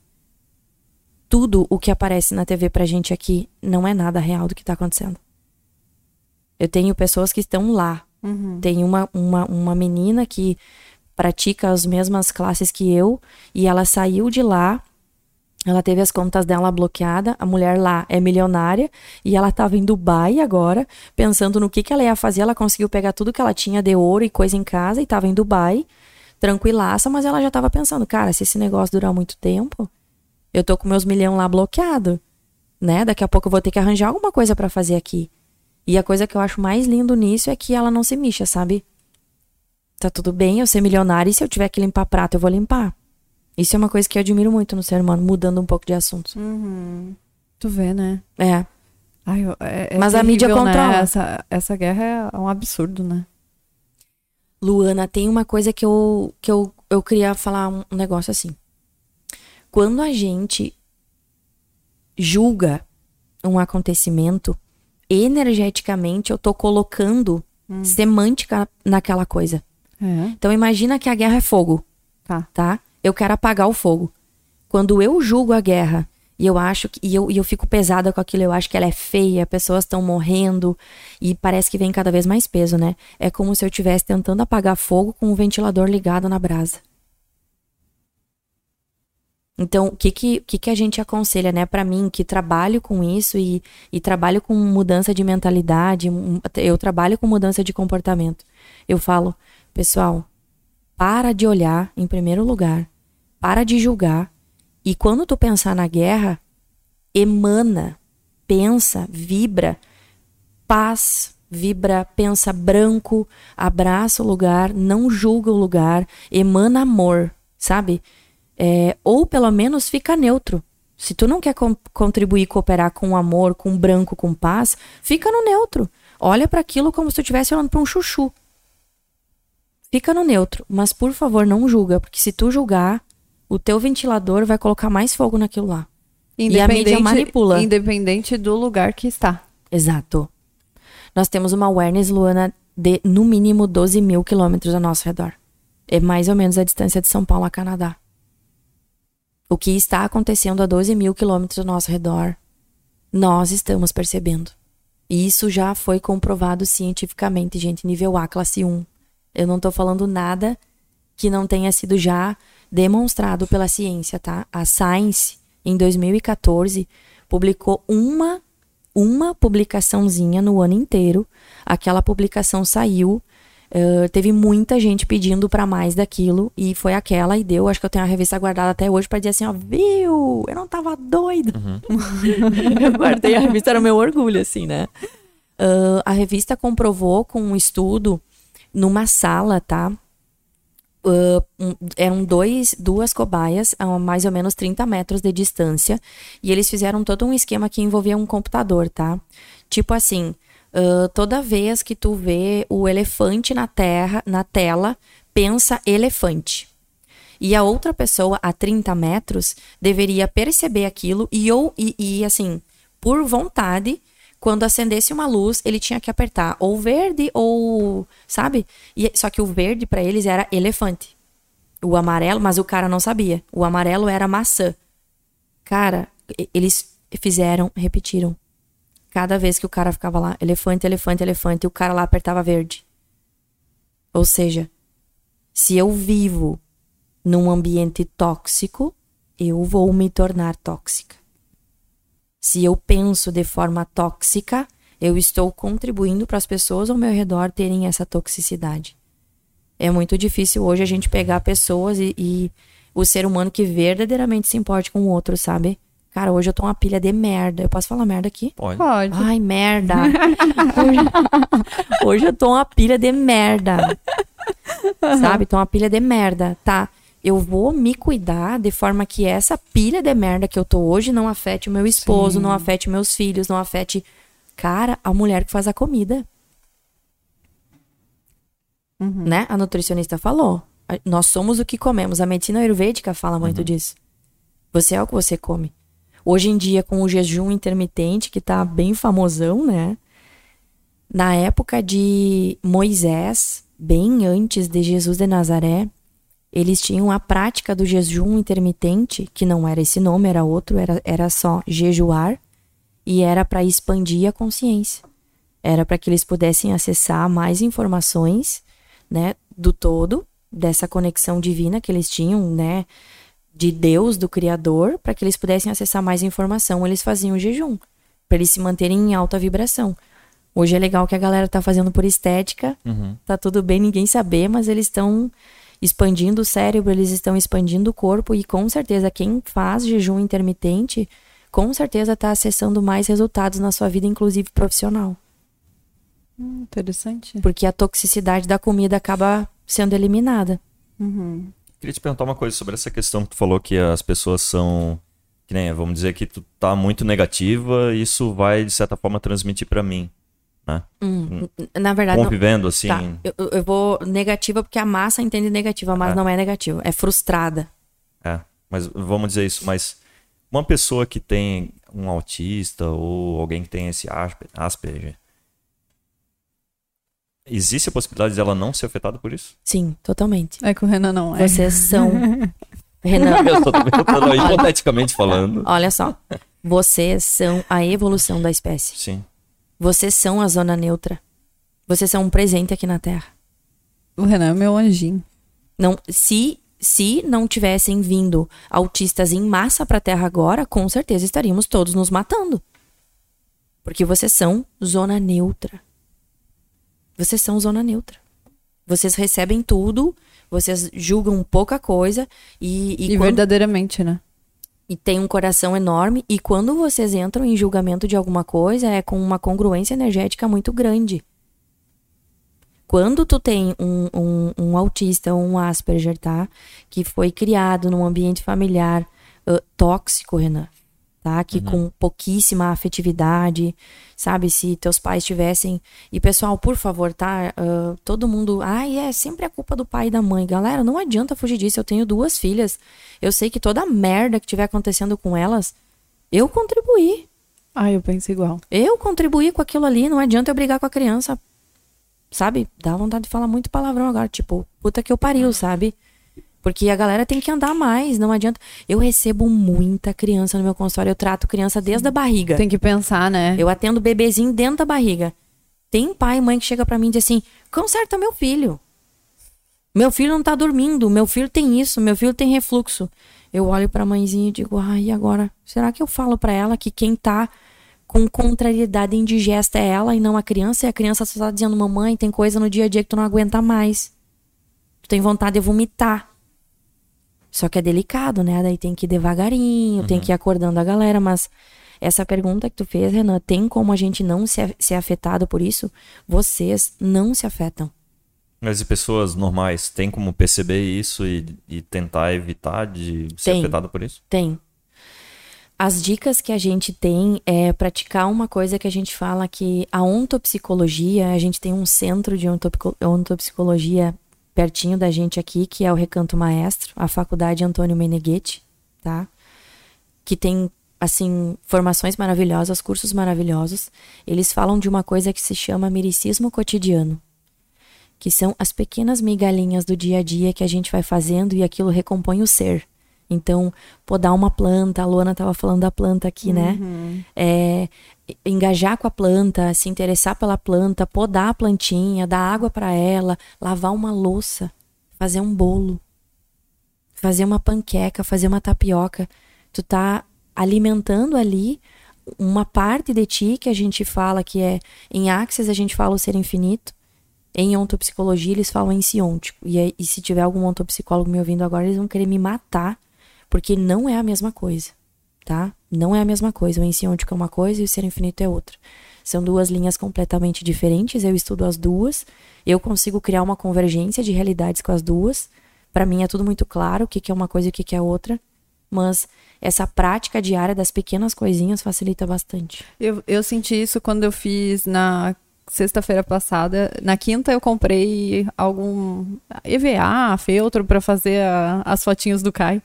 Tudo o que aparece na TV pra gente aqui não é nada real do que tá acontecendo. Eu tenho pessoas que estão lá. Tem uma, uma, uma menina que pratica as mesmas classes que eu e ela saiu de lá. Ela teve as contas dela bloqueada. A mulher lá é milionária e ela estava em Dubai agora, pensando no que, que ela ia fazer. Ela conseguiu pegar tudo que ela tinha de ouro e coisa em casa e estava em Dubai, tranquilaça, mas ela já tava pensando, cara, se esse negócio durar muito tempo, eu tô com meus milhão lá bloqueado, né? Daqui a pouco eu vou ter que arranjar alguma coisa para fazer aqui. E a coisa que eu acho mais lindo nisso é que ela não se mixa, sabe? Tá tudo bem eu ser milionária e se eu tiver que limpar prato, eu vou limpar. Isso é uma coisa que eu admiro muito no ser humano, mudando um pouco de assunto. Uhum. Tu vê, né? É. Ai, é- é Mas a mídia terrível, né? controla. Essa, essa guerra é um absurdo, né? Luana, tem uma coisa que eu, que eu, eu queria falar um um negócio assim. Quando a gente julga um acontecimento, energeticamente eu tô colocando semântica naquela coisa. É. Então imagina que a guerra é fogo, Tá. tá? Eu quero apagar o fogo. Quando eu julgo a guerra e eu acho que e eu, e eu fico pesada com aquilo, eu acho que ela é feia, pessoas estão morrendo e parece que vem cada vez mais peso, né? É como se eu estivesse tentando apagar fogo com o ventilador ligado na brasa. Então, o que que, que que a gente aconselha, né, Pra mim, que trabalho com isso e, e trabalho com mudança de mentalidade, um- eu trabalho com mudança de comportamento. Eu falo, pessoal, para de olhar em primeiro lugar, para de julgar e quando tu pensar na guerra, emana, pensa, vibra paz, vibra, pensa branco, abraça o lugar, não julga o lugar, emana amor, sabe? É, ou pelo menos fica neutro. Se tu não quer con- contribuir, cooperar com amor, com branco, com paz, fica no neutro. Olha para aquilo como se tu estivesse olhando para um chuchu. Fica no neutro, mas por favor não julga, porque se tu julgar, o teu ventilador vai colocar mais fogo naquilo lá. E a mídia manipula. Independente do lugar que está. Exato. Nós temos uma awareness, Luana, de no mínimo 12 mil quilômetros ao nosso redor. É mais ou menos a distância de São Paulo a Canadá. O que está acontecendo a 12 mil quilômetros ao nosso redor, nós estamos percebendo. E isso já foi comprovado cientificamente, gente, nível A, classe 1. Eu não tô falando nada que não tenha sido já demonstrado pela ciência, tá? A Science, em 2014, publicou uma uma publicaçãozinha no ano inteiro. Aquela publicação saiu, eh, teve muita gente pedindo pra mais daquilo e foi aquela e deu. Acho que eu tenho a revista guardada até hoje pra dizer assim, ó, viu? Eu não tava doida. eu guardei a revista, era o meu orgulho, assim, né? Ah, a revista comprovou com um estudo numa sala, tá? Uh, eram dois, duas cobaias a mais ou menos 30 metros de distância e eles fizeram todo um esquema que envolvia um computador, tá? Tipo assim, uh, toda vez que tu vê o elefante na terra, na tela, pensa elefante. E a outra pessoa a 30 metros deveria perceber aquilo e ou e, e, assim, por vontade, quando acendesse uma luz, ele tinha que apertar ou verde ou, sabe? E, só que o verde para eles era elefante. O amarelo, mas o cara não sabia. O amarelo era maçã. Cara, eles fizeram, repetiram. Cada vez que o cara ficava lá, elefante, elefante, elefante, e o cara lá apertava verde. Ou seja, se eu vivo num ambiente tóxico, eu vou me tornar tóxica. Se eu penso de forma tóxica, eu estou contribuindo para as pessoas ao meu redor terem essa toxicidade. É muito difícil hoje a gente pegar pessoas e, e o ser humano que verdadeiramente se importe com o outro, sabe? Cara, hoje eu tô uma pilha de merda. Eu posso falar merda aqui? Pode. Pode. Ai, merda. Hoje, hoje eu tô uma pilha de merda. Sabe? Tô uma pilha de merda. Tá. Eu vou me cuidar de forma que essa pilha de merda que eu tô hoje não afete o meu esposo, Sim. não afete meus filhos, não afete. Cara, a mulher que faz a comida. Né? A nutricionista falou. Nós somos o que comemos. A medicina ayurvédica fala muito disso. Você é o que você come. Hoje em dia, com o jejum intermitente, que tá bem famosão, né? Na época de Moisés, bem antes de Jesus de Nazaré, eles tinham a prática do jejum intermitente, que não era esse nome, era outro, era, era só jejuar, e era para expandir a consciência. Era para que eles pudessem acessar mais informações, né, do todo, dessa conexão divina que eles tinham, né, de Deus, do Criador, para que eles pudessem acessar mais informação. Eles faziam jejum, para eles se manterem em alta vibração. Hoje é legal que a galera tá fazendo por estética, Uhum. tá tudo bem ninguém saber, mas eles estão expandindo o cérebro, eles estão expandindo o corpo e com certeza quem faz jejum intermitente, com certeza está acessando mais resultados na sua vida, inclusive profissional. Hum, interessante. Porque a toxicidade da comida acaba sendo eliminada. Uhum. Queria te perguntar uma coisa sobre essa questão que tu falou que as pessoas são. Que nem, vamos dizer que tu tá muito negativa, e isso vai, de certa forma, transmitir para mim. Né? Hum, na verdade, não, Convivendo assim. tá, eu, eu vou negativa porque a massa entende negativa, mas É. não é negativa, é frustrada. É, mas vamos dizer isso, mas uma pessoa que tem um autista ou alguém que tem esse Asper- Asperger, existe a possibilidade dela não ser afetada por isso? Sim, totalmente. É que o Renan não é. Vocês são. Renan, Eu tô, eu tô hipoteticamente falando. olha só. Vocês são a evolução da espécie. Sim. Vocês são a zona neutra. Vocês são um presente aqui na Terra. O Renan é meu anjinho. Não, se se não tivessem vindo autistas em massa para a Terra agora, com certeza estaríamos todos nos matando. Porque vocês são zona neutra. Vocês são zona neutra. Vocês recebem tudo, vocês julgam pouca coisa e, E, e, quando- verdadeiramente, né? E tem um coração enorme. E quando vocês entram em julgamento de alguma coisa, é com uma congruência energética muito grande. Quando tu tem um, um, um autista um Asperger, tá? Que foi criado num ambiente familiar ãh, tóxico, Renan, tá? Que com pouquíssima afetividade, sabe? Se teus pais tivessem. E pessoal, por favor, tá? Ãh, todo mundo. Ai, é sempre a culpa do pai e da mãe. Galera, não adianta fugir disso. Eu tenho duas filhas. Eu sei que toda a merda que tiver acontecendo com elas, eu contribuí. Ah, eu penso igual. Eu contribuí com aquilo ali, não adianta eu brigar com a criança. Sabe? Dá vontade de falar muito palavrão agora, tipo, puta que eu pariu, sabe? Porque a galera tem que andar mais, não adianta. Eu recebo muita criança no meu consultório, eu trato criança desde a barriga. Tem que pensar, né? Eu atendo bebezinho dentro da barriga. Tem pai e mãe que chega pra mim e diz assim: conserta meu filho. Meu filho não tá dormindo, meu filho tem isso, meu filho tem refluxo. Eu olho pra mãezinha e digo: ai, e agora? Será que eu falo pra ela que quem tá com contrariedade indigesta é ela e não a criança? E a criança só tá dizendo: mamãe, tem coisa no dia a dia que tu não aguenta mais. Tu tem vontade de vomitar. Só que é delicado, né? Daí tem que ir devagarinho, tem que ir acordando a galera, mas essa pergunta que tu fez, Renan, tem como a gente não ser, ser afetado por isso? Vocês não se afetam. Mas e pessoas normais têm como perceber isso e, e tentar evitar de ser Tem. afetado por isso? Tem. As dicas que a gente tem é praticar uma coisa que a gente fala que a ontopsicologia, a gente tem um centro de ontopsicologia pertinho da gente aqui, que é o Recanto Maestro, a Faculdade Antônio Meneghetti, tá? Que tem, assim, formações maravilhosas, cursos maravilhosos. Eles falam de uma coisa que se chama miricismo cotidiano que são as pequenas migalhinhas do dia a dia que a gente vai fazendo e aquilo recompõe o ser. Então, podar uma planta, a Luana estava falando da planta aqui, né? É, engajar com a planta, se interessar pela planta, podar a plantinha, dar água para ela, lavar uma louça, fazer um bolo, fazer uma panqueca, fazer uma tapioca. Tu tá alimentando ali uma parte de ti que a gente fala que é em Axis a gente fala o ser infinito. Em ontopsicologia eles falam em siontico. E, e se tiver algum ontopsicólogo me ouvindo agora, eles vão querer me matar, porque não é a mesma coisa, tá? Não é a mesma coisa. O ensiontico é uma coisa e o ser infinito é outra. São duas linhas completamente diferentes. Eu estudo as duas. Eu consigo criar uma convergência de realidades com as duas. Para mim é tudo muito claro o que, é uma coisa e o que, que é outra. Mas essa prática diária das pequenas coisinhas facilita bastante. Eu, eu senti isso quando eu fiz na sexta-feira passada. Na quinta eu comprei algum EVA, feltro pra fazer a- as fotinhos do Caio,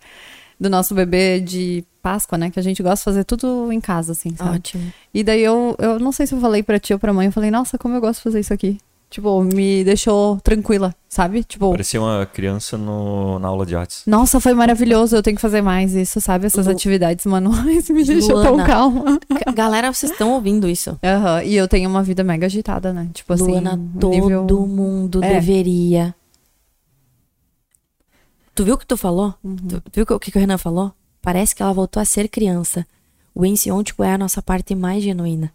do nosso bebê de Páscoa, né? Que a gente gosta de fazer tudo em casa, assim, sabe? Ótimo. E daí eu, eu não sei se eu falei pra ti ou pra mãe, eu falei, nossa, como eu gosto de fazer isso aqui. Tipo, me deixou tranquila, sabe? Tipo, Parecia uma criança no, na aula de artes. nossa, foi maravilhoso, eu tenho que fazer mais isso, sabe? Essas Lu- atividades manuais me deixou tão Luana. calma. Ca- Galera, vocês estão ouvindo isso? Aham, E eu tenho uma vida mega agitada, né? Tipo assim, Luana, todo nível... mundo É. deveria. Tu viu o que tu falou? Uhum. Tu, tu viu o que, que o Renan falou? Parece que ela voltou a ser criança. O ensiontico é a nossa parte mais genuína.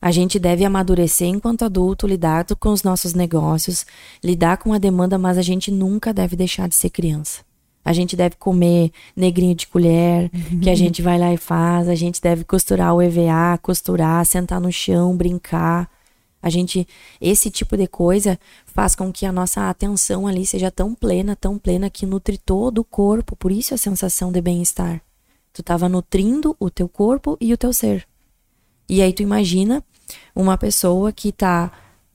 A gente deve amadurecer enquanto adulto, lidar com os nossos negócios, lidar com a demanda, mas a gente nunca deve deixar de ser criança. A gente deve comer negrinho de colher, que a gente vai lá e faz. A gente deve costurar o EVA, costurar, sentar no chão, brincar. A gente, esse tipo de coisa faz com que a nossa atenção ali seja tão plena, tão plena que nutre todo o corpo. Por isso a sensação de bem-estar. Tu estava nutrindo o teu corpo e o teu ser. E aí tu imagina uma pessoa que tá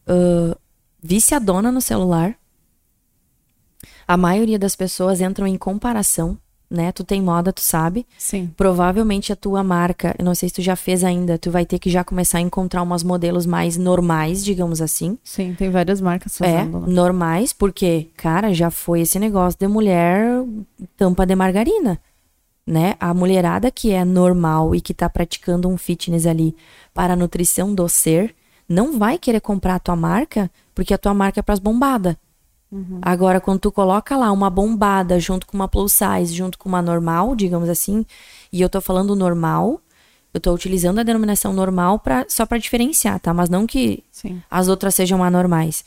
uh, viciadona no celular. A maioria das pessoas entram em comparação, né? Tu tem moda, tu sabe. Sim. Provavelmente a tua marca, eu não sei se tu já fez ainda, tu vai ter que já começar a encontrar umas modelos mais normais, digamos assim. Sim, tem várias marcas É, fazendo. né? normais, porque, cara, já foi esse negócio de mulher tampa de margarina, né? A mulherada que é normal e que tá praticando um fitness ali para a nutrição do ser, não vai querer comprar a tua marca, porque a tua marca é pras bombadas. Agora, quando tu coloca lá uma bombada junto com uma plus size, junto com uma normal, digamos assim, e eu tô falando normal, eu tô utilizando a denominação normal pra, só para diferenciar, tá? Mas não que Sim. as outras sejam anormais.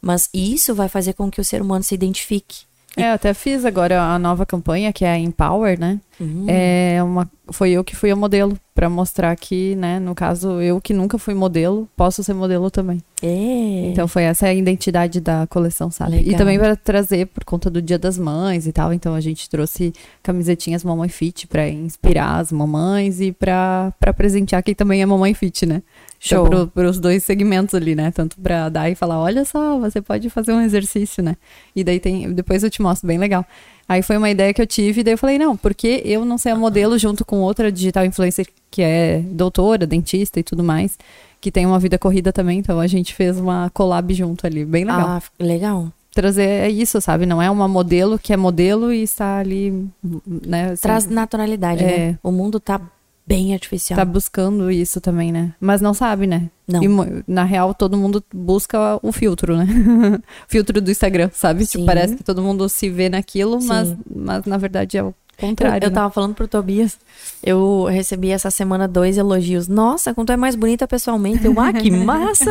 Mas isso vai fazer com que o ser humano se identifique. É, eu até fiz agora a nova campanha, que é a Empower, né? Uhum. É uma, foi eu que fui a modelo, pra mostrar que, né, no caso, eu que nunca fui modelo, posso ser modelo também. É. Então foi essa a identidade da coleção, sabe? Legal. E também para trazer por conta do Dia das Mães e tal, então a gente trouxe camisetinhas Mamãe Fit pra inspirar as mamães e pra presentear quem também é Mamãe Fit, né? Show. Então, pro, pros dois segmentos ali, né? Tanto pra dar e falar, olha só, você pode fazer um exercício, né? E daí tem, depois eu te mostro, bem legal. Aí foi uma ideia que eu tive, e daí eu falei, não, porque eu não ser a modelo junto com outra digital influencer que é doutora, dentista e tudo mais, que tem uma vida corrida também, então a gente fez uma collab junto ali, bem legal. Ah, legal. Trazer é isso, sabe? Não é uma modelo que é modelo e está ali, né? assim, Traz naturalidade, É. né? O mundo tá bem artificial. tá buscando isso também, né? Mas não sabe, né? Não. E na real, todo mundo busca o filtro, né? filtro do Instagram, sabe? Tipo, parece que todo mundo se vê naquilo, Sim. mas, mas na verdade é o Eu, contrário. eu né? tava falando pro Tobias, eu recebi essa semana dois elogios. Nossa, tu é mais bonita pessoalmente. Eu, ah, que massa!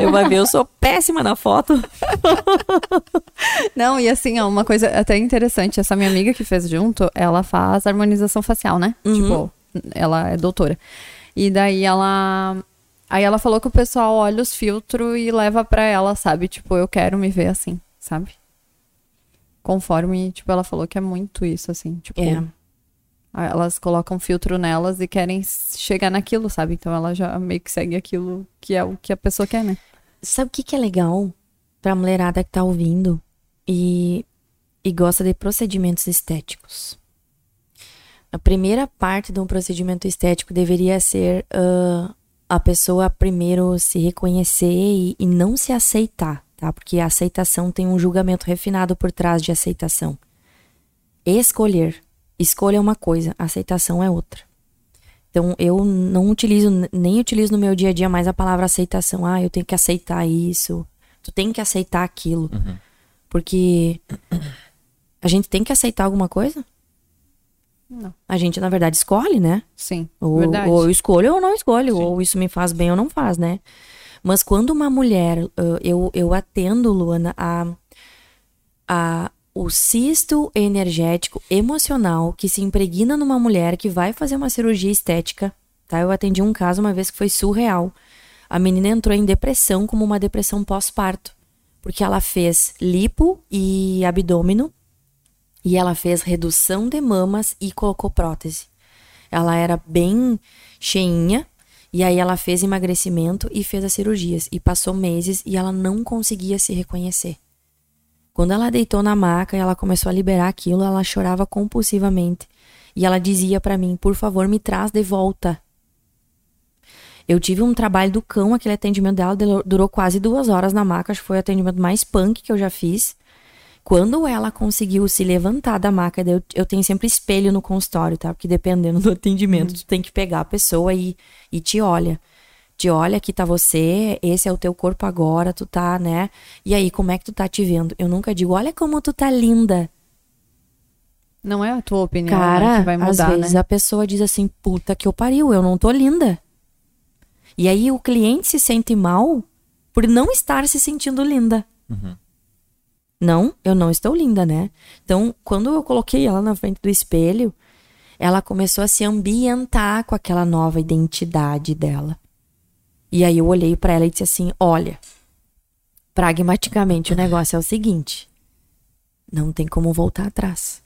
eu vai ver, eu sou péssima na foto. Não, e assim, ó, uma coisa até interessante, essa minha amiga que fez junto, ela faz harmonização facial, né? Uhum. Tipo, ela é doutora. E daí ela. Aí ela falou que o pessoal olha os filtros e leva pra ela, sabe? Tipo, eu quero me ver assim, sabe? Conforme, tipo, ela falou que é muito isso, assim. Tipo, É. elas colocam filtro nelas e querem chegar naquilo, sabe? Então ela já meio que segue aquilo que é o que a pessoa quer, né? Sabe o que, que é legal pra mulherada que tá ouvindo e, e gosta de procedimentos estéticos? A primeira parte de um procedimento estético deveria ser ah, a pessoa primeiro se reconhecer e, e não se aceitar, tá? Porque a aceitação tem um julgamento refinado por trás de aceitação. Escolher. Escolha é uma coisa, aceitação é outra. Então, eu não utilizo, nem utilizo no meu dia a dia mais a palavra aceitação. Ah, eu tenho que aceitar isso. Tu tem que aceitar aquilo. Porque a gente tem que aceitar alguma coisa? Não. A gente, na verdade, escolhe, né? Sim, Ou, verdade. ou eu escolho ou não escolho. Ou isso me faz bem ou não faz, né? Mas quando uma mulher, eu, eu atendo, Luana, a, a o cisto energético emocional que se impregna numa mulher que vai fazer uma cirurgia estética, tá? Eu atendi um caso uma vez que foi surreal. A menina entrou em depressão como uma depressão pós-parto, porque ela fez lipo e abdômeno e ela fez redução de mamas e colocou prótese. Ela era bem cheinha e aí ela fez emagrecimento e fez as cirurgias e passou meses e ela não conseguia se reconhecer. Quando ela deitou na maca e ela começou a liberar aquilo, ela chorava compulsivamente. E ela dizia pra mim: "Por favor, me traz de volta". Eu tive um trabalho do cão, aquele atendimento dela durou quase duas horas na maca, acho que foi o atendimento mais punk que eu já fiz. Quando ela conseguiu se levantar da maca, eu, eu tenho sempre espelho no consultório, tá? Porque dependendo do atendimento, tu tem que pegar a pessoa e, e te olha. Te olha, aqui tá você, esse é o teu corpo agora, tu tá, né? E aí, como é que tu tá te vendo? Eu nunca digo, olha como tu tá linda. Não é a tua opinião né, Cara, que vai mudar, às vezes né? a pessoa diz assim, puta que eu pariu, eu não tô linda. E aí o cliente se sente mal por não estar se sentindo linda. Não, eu não estou linda, né? Então, quando eu coloquei ela na frente do espelho, ela começou a se ambientar com aquela nova identidade dela. E aí eu olhei pra ela e disse assim: "Olha, pragmaticamente o negócio é o seguinte, não tem como voltar atrás.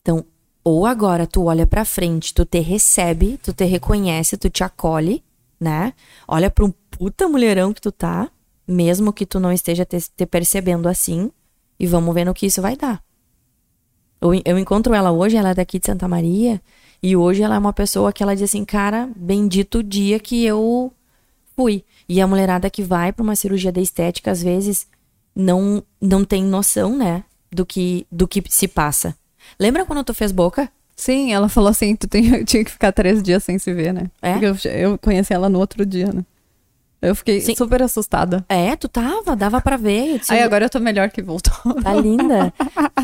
Então, ou agora tu olha pra frente, tu te recebe, tu te reconhece, tu te acolhe, né? Olha pra um puta mulherão que tu tá, mesmo que tu não esteja te, te percebendo assim, e vamos ver no que isso vai dar. Eu, eu encontro ela hoje, ela é daqui de Santa Maria, e hoje ela é uma pessoa que ela diz assim, cara, bendito o dia que eu fui. E a mulherada que vai pra uma cirurgia de estética, às vezes, não, não tem noção, né, do que, do que se passa. Lembra quando tu fez boca? Sim, ela falou assim, tu tem- tinha que ficar três dias sem se ver, né? É? Porque eu, eu conheci ela no outro dia, né? Eu fiquei Sim. super assustada. É, tu tava, dava pra ver. Disse, Aí agora eu tô melhor que voltou. Tá linda.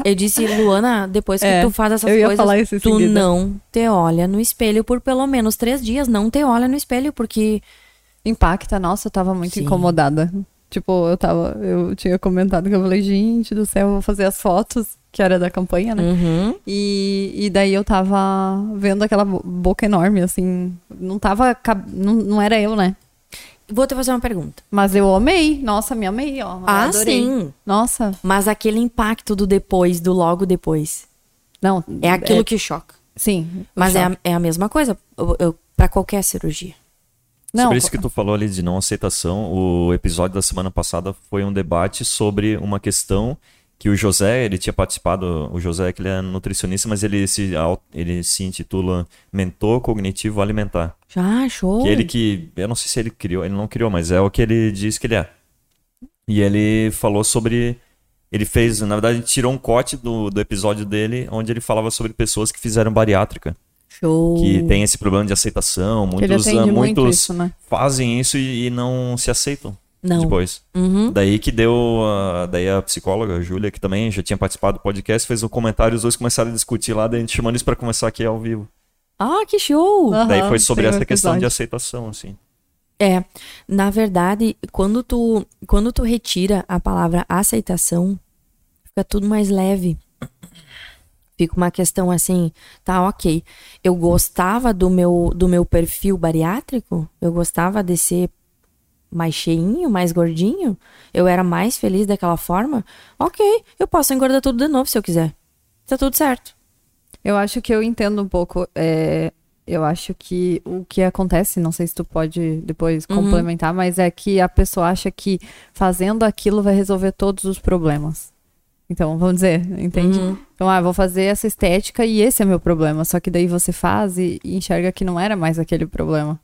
Eu disse, Luana, depois que É, tu faz essas eu ia coisas, falar isso em tu seguida. não te olha no espelho por pelo menos três dias. Não te olha no espelho, porque. Impacta, nossa, eu tava muito Sim. incomodada. Tipo, eu tava, eu tinha comentado que eu falei, gente do céu, eu vou fazer as fotos, que era da campanha, né? Uhum. E, e daí eu tava vendo aquela bo- boca enorme, assim, não tava, não, não era eu, né? Vou te fazer uma pergunta. Mas eu amei, nossa, me amei, ó. eu Ah, adorei. sim. Nossa, Mas aquele impacto do depois, do logo depois, não. é aquilo que choca. Sim. Mas é a, é a mesma coisa para qualquer cirurgia. Não, sobre isso que tu falou ali de não aceitação, o episódio da semana passada foi um debate sobre uma questão que o José, ele tinha participado, o José que ele é nutricionista, mas ele se, ele se intitula mentor cognitivo alimentar. Já, show. Que ele que, eu não sei se ele criou, ele não criou, mas é o que ele diz que ele é. E ele falou sobre, ele fez, na verdade, tirou um corte do, do episódio dele, onde ele falava sobre pessoas que fizeram bariátrica, Show. que tem esse problema de aceitação, muitos, muito muitos isso, né? fazem isso e, e não se aceitam Não. depois. Uhum. Daí que deu, ah, daí a psicóloga, a Júlia, que também já tinha participado do podcast, fez um comentário, os dois começaram a discutir lá, daí a gente chamando isso pra conversar aqui ao vivo. Ah, que show! Aham, daí foi sobre essa questão de aceitação, assim. É, na verdade, quando tu, quando tu retira a palavra aceitação, fica tudo mais leve. Fica uma questão assim, tá, ok. Eu gostava do meu, do meu perfil bariátrico, eu gostava de ser mais cheinho, mais gordinho, eu era mais feliz daquela forma, ok, eu posso engordar tudo de novo se eu quiser. Tá tudo certo. Eu acho que eu entendo um pouco. é, eu acho que o que acontece, não sei se tu pode depois Uhum. complementar, mas é que a pessoa acha que fazendo aquilo vai resolver todos os problemas. Então, vamos dizer, entende? Uhum. Então, ah, vou fazer essa estética e esse é meu problema. Só que daí você faz e, e enxerga que não era mais aquele problema.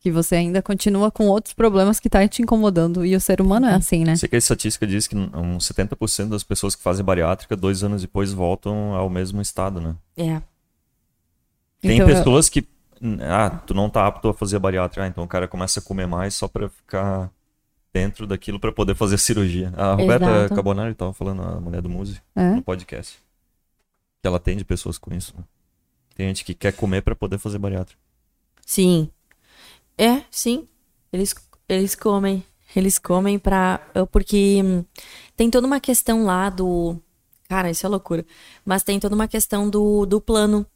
Que você ainda continua com outros problemas que tá te incomodando. E o ser humano é assim, né? Sei que a estatística diz que uns 70% das pessoas que fazem bariátrica, dois anos depois voltam ao mesmo estado, né? É. Tem Então, eu- pessoas que, ah, tu não tá apto a fazer bariátrica, ah, então o cara começa a comer mais só pra ficar dentro daquilo pra poder fazer cirurgia. A Roberta Exato. Carbonari tava falando, a mulher do Muse, É? no podcast, que ela atende pessoas com isso. né? Tem gente que quer comer pra poder fazer bariátrica. Sim. É, sim. Eles, eles comem. Eles comem pra. Porque hum, tem toda uma questão lá do. Cara, isso é loucura. Mas tem toda uma questão do, do plano.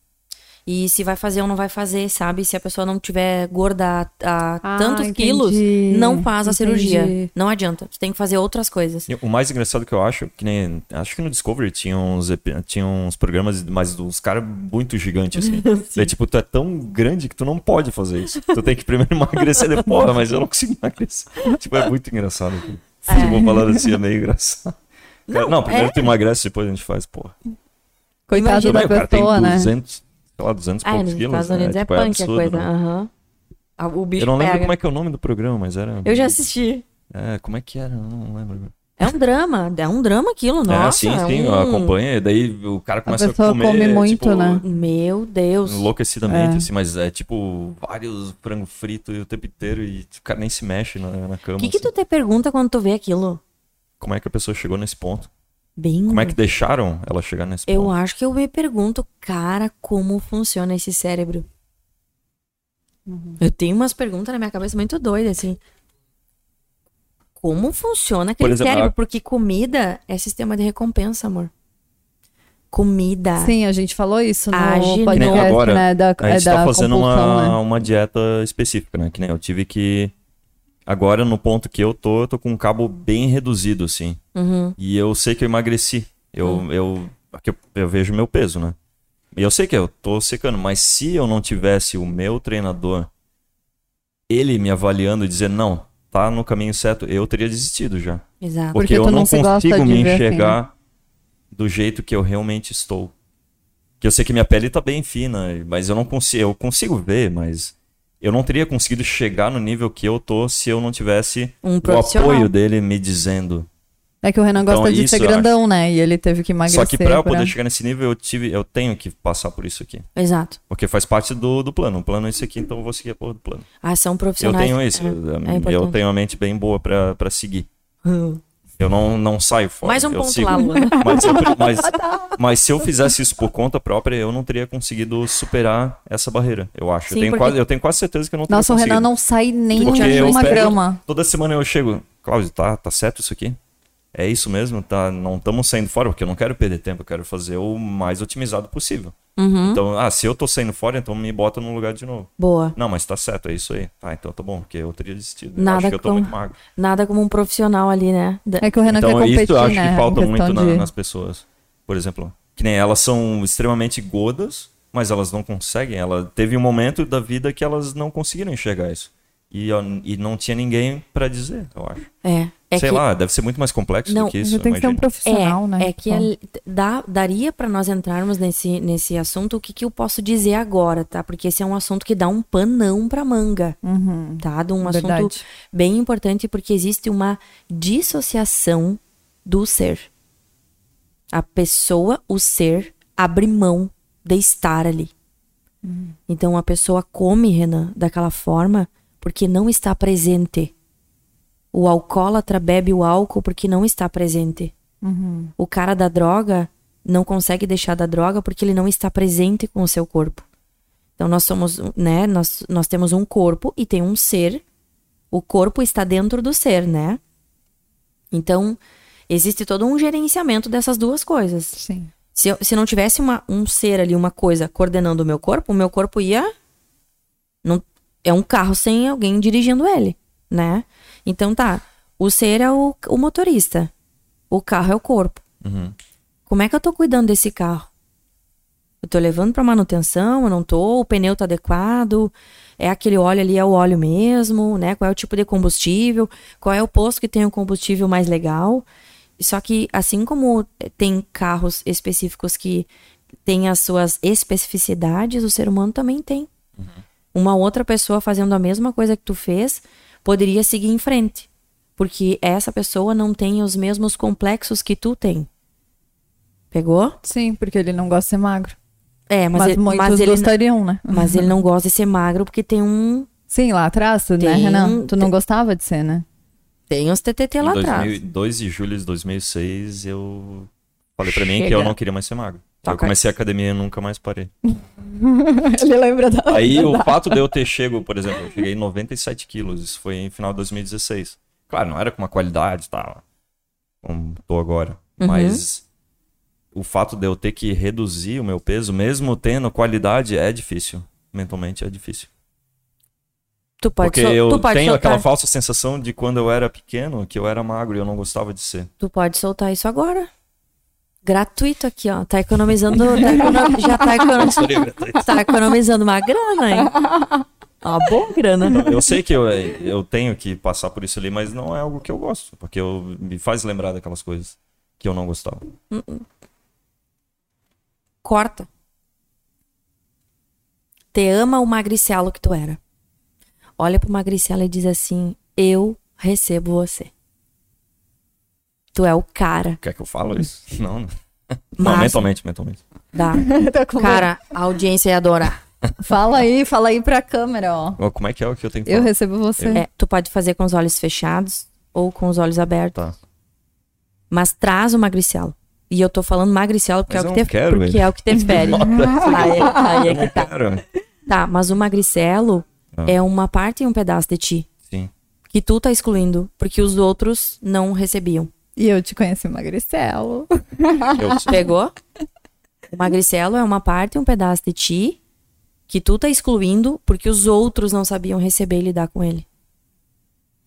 E se vai fazer ou não vai fazer, sabe? Se a pessoa não tiver gorda a, Ah, tantos entendi. quilos, não faz a Entendi. cirurgia. Não adianta. Você tem que fazer outras coisas. O mais engraçado que eu acho, que nem. Acho que no Discovery tinha uns, tinha uns programas, mas dos caras muito gigantes, assim. Daí, tipo, tu é tão grande que tu não pode fazer isso. Tu tem que primeiro emagrecer depois. Porra, mas eu não consigo emagrecer. tipo, é muito engraçado. Aqui. Tipo, falando assim, é meio engraçado. Cara, não, primeiro é. tu emagrece, depois a gente faz, porra. Coitado Imagina, da Também, o cara tem pessoa, né? 200, sei lá, 200 e Ah, poucos nos quilos. Estados Unidos né? é Tipo, punk a absurdo, coisa. né? aham. Ah, O bicho Eu não lembro pega. como é que é o nome do programa, mas era. Eu já assisti. É, como é que era? Eu não lembro. É um drama. É um drama aquilo, nossa. é, sim, sim, um... acompanha. e Daí o cara começa a, pessoa comer. come muito, tipo, né? Meu Deus. Enlouquecidamente, É. assim, mas é tipo vários frango frito o tempo inteiro e o cara nem se mexe na, na cama. O que, que assim. tu te pergunta quando tu vê aquilo? Como é que a pessoa chegou nesse ponto? Bem. Como é que deixaram ela chegar nesse Eu ponto? acho que eu me pergunto, cara, como funciona esse cérebro? Eu tenho umas perguntas na minha cabeça muito doidas, assim. Como funciona aquele Por exemplo, cérebro? a- Porque comida é sistema de recompensa, amor. Comida. Sim, a gente falou isso no Age podcast, nem agora, né? Da, A gente é da tá fazendo uma, né? uma dieta específica, né? Que nem eu tive que. Agora, no ponto que eu tô, eu tô com um cabo bem reduzido, assim. Uhum. E eu sei que eu emagreci. Eu, eu, aqui eu, eu vejo meu peso, né? E eu sei que eu tô secando, mas se eu não tivesse o meu treinador, ele me avaliando e dizendo, não, tá no caminho certo, eu teria desistido já. Exato. Porque, Porque eu não, consigo me ver assim, enxergar do jeito que eu realmente estou. Que eu sei que minha pele tá bem fina, mas eu não consigo, eu consigo ver, mas eu não teria conseguido chegar no nível que eu tô se eu não tivesse Um o apoio dele me dizendo. É que o Renan Então, gosta de ser eu grandão, né? E ele teve que emagrecer. Só que pra eu pra- poder chegar nesse nível, eu tive, eu tenho que passar por isso aqui. Exato. Porque faz parte do, do plano. O plano é esse aqui, então eu vou seguir a porra do plano. Ação Eu profissional. tenho isso. É, eu, é eu tenho a mente bem boa pra, pra seguir. Eu não, não saio fora. Mais um eu ponto sigo. lá, Luana. Mas, eu- mas, mas se eu fizesse isso por conta própria, eu não teria conseguido superar essa barreira, eu acho. Sim, eu, tenho porque- quase, eu tenho quase certeza que eu não teria Nossa, o. Renan não sai nem eu uma grama. Toda semana eu chego, Cláudio, tá, tá certo isso aqui? É isso mesmo? Tá, não estamos saindo fora, porque eu não quero perder tempo, eu quero fazer o mais otimizado possível. Uhum. Então, ah, se eu tô saindo fora, então me bota no lugar de novo. Boa. Não, mas tá certo, é isso aí. Tá, então tá bom, porque eu teria desistido. Eu Nada acho que eu tô com- muito magro. Nada como um profissional ali, né? É que o Renan Então, quer competir, isso eu acho né? que falta muito questão na- de- nas pessoas. Por exemplo, que nem elas são extremamente gordas, mas elas não conseguem. Ela teve um momento da vida que elas não conseguiram enxergar isso. E, ó, e não tinha ninguém pra dizer, eu acho. É. É Sei que, lá, deve ser muito mais complexo Não, do que isso. tem que ser um profissional, é, né? é que Bom. ali- dá, daria pra nós entrarmos nesse, nesse assunto. O que, que eu posso dizer agora, tá? Porque esse é um assunto que dá um panão pra manga, Uhum, tá? De um assunto verdade. bem importante porque existe uma dissociação do ser. A pessoa, o ser, abre mão de estar ali. Então a pessoa come, Renan, daquela forma porque não está presente. O alcoólatra bebe o álcool porque não está presente. Uhum. O cara da droga não consegue deixar da droga porque ele não está presente com o seu corpo. Então nós somos, né, nós, nós temos um corpo e tem um ser. O corpo está dentro do ser, né? Então, existe todo um gerenciamento dessas duas coisas. Sim. Se, eu- se não tivesse uma, um ser ali, uma coisa coordenando o meu corpo, o meu corpo ia. Não, é um carro sem alguém dirigindo ele, né? Então tá. O ser é o, o motorista. O carro é o corpo. Uhum. Como é que eu tô cuidando desse carro? Eu tô levando pra manutenção, eu não tô, o pneu tá adequado, é aquele óleo ali, é o óleo mesmo, né? Qual é o tipo de combustível, qual é o posto que tem o combustível mais legal. Só que assim como tem carros específicos que têm as suas especificidades, o ser humano também tem. Uma outra pessoa fazendo a mesma coisa que tu fez poderia seguir em frente, porque essa pessoa não tem os mesmos complexos que tu tem. Pegou? Sim, porque ele não gosta de ser magro. É, mas, Mas, ele, muitos mas, ele, gostariam, né? mas ele não gosta de ser magro porque tem um. Sim, lá atrás, tu, né, Tem- Renan? Tu não tem- gostava de ser, né? Tem uns TTT lá atrás. 2000 2 de julho de 2006, eu falei pra mim que Chega. eu não queria mais ser magro. Eu Toca. comecei a academia e nunca mais parei. ele lembra da. Aí o fato de eu ter chego, por exemplo, eu cheguei em 97 quilos, isso foi em final de 2016. Claro, não era com uma qualidade e tal, como tô agora. Uhum. Mas o fato de eu ter que reduzir o meu peso, mesmo tendo qualidade, é difícil. Mentalmente é difícil. Tu pode, Porque sol- eu tu pode tenho soltar. aquela falsa sensação de quando eu era pequeno, que eu era magro e eu não gostava de ser. Tu pode soltar isso agora. Gratuito aqui, ó. Tá economizando. tá econo- Já tá, econo- tá economizando uma grana, hein? Uma boa grana. Eu sei que eu, eu tenho que passar por isso ali, mas não é algo que eu gosto, porque eu, me faz lembrar daquelas coisas que eu não gostava. Corta. Te ama o magricelo que tu era. Olha pro magricelo e diz assim: Eu recebo você. Tu é o cara. Quer que eu fale isso? Não, não. Não, Massa. mentalmente, mentalmente. da. Tá Cara, a audiência ia adorar. Fala aí, fala aí pra câmera, ó. Como é que é o que eu tenho que Eu falar? recebo você. É, tu pode fazer com os olhos fechados ou com os olhos abertos. Tá. Mas traz o magricelo. E eu tô falando magricelo porque, Mas é, o eu que não te, quero porque é o que te fere. aí, aí é que tá. Cara, Tá, mas o magricelo, Ah. É uma parte e um pedaço de ti. Sim. Que tu tá excluindo, porque os outros não recebiam. E eu te conheci magricelo. Eu, Pegou? O magricelo é uma parte um pedaço de ti que tu tá excluindo porque os outros não sabiam receber e lidar com ele.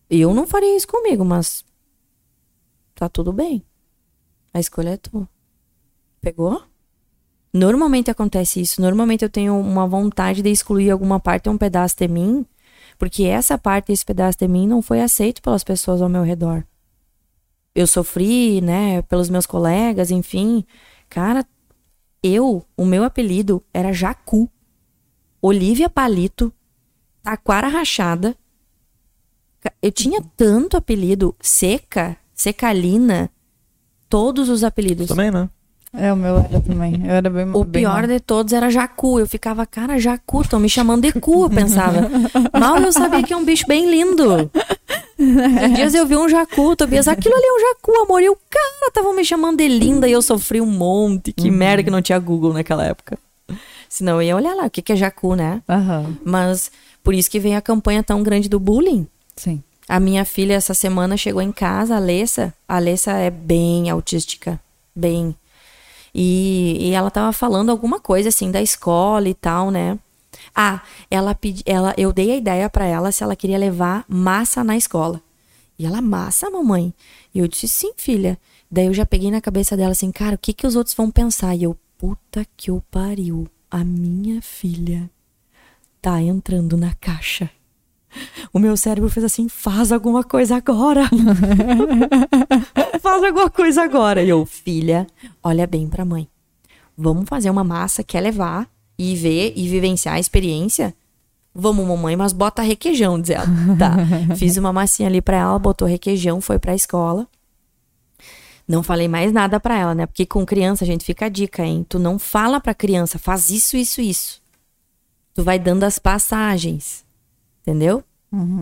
Eu não faria isso comigo, mas tá tudo bem. A escolha é tua. Pegou? Normalmente acontece isso. Normalmente eu tenho uma vontade de excluir alguma parte ou um pedaço de mim, porque essa parte, esse pedaço de mim não foi aceito pelas pessoas ao meu redor. Eu sofri, né, pelos meus colegas, enfim. Cara, eu, o meu apelido era Jacu. Olivia Palito, Taquara Rachada. Eu tinha tanto apelido, Seca, Secalina, todos os apelidos. também, né? É, o meu era também. Eu era bem O bem pior mal. de todos era Jacu. Eu ficava, cara, Jacu, estão me chamando de cu, eu pensava. Mal eu sabia que é um bicho bem lindo. Dias eu vi um Jacu, Tobias, aquilo ali é um Jacu, amor. E o cara, estavam me chamando de linda e eu sofri um monte. Que merda que não tinha Google naquela época. Senão eu ia olhar lá, o que, que é Jacu, né? Aham, Mas por isso que vem a campanha tão grande do bullying. sim. A minha filha essa semana chegou em casa, a Alessa. A Alessa é bem autística, bem. E, e ela tava falando alguma coisa assim da escola e tal, né? Ah, ela pedi, ela, eu dei a ideia pra ela se ela queria levar massa na escola. E ela, massa, mamãe? E eu disse, sim, filha. Daí eu já peguei na cabeça dela assim, cara, o que que os outros vão pensar? E eu, puta que o pariu, a minha filha tá entrando na caixa. O meu cérebro fez assim: faz alguma coisa agora. faz alguma coisa agora. E eu, filha, olha bem pra mãe. Vamos fazer uma massa, quer levar e ver e vivenciar a experiência? Vamos, mamãe, mas bota requeijão, diz ela. Tá. Fiz uma massinha ali pra ela, botou requeijão, foi pra escola. Não falei mais nada pra ela, né? Porque com criança, gente, fica a dica, hein? Tu não fala pra criança, faz isso, isso, isso. Tu vai dando as passagens. Entendeu?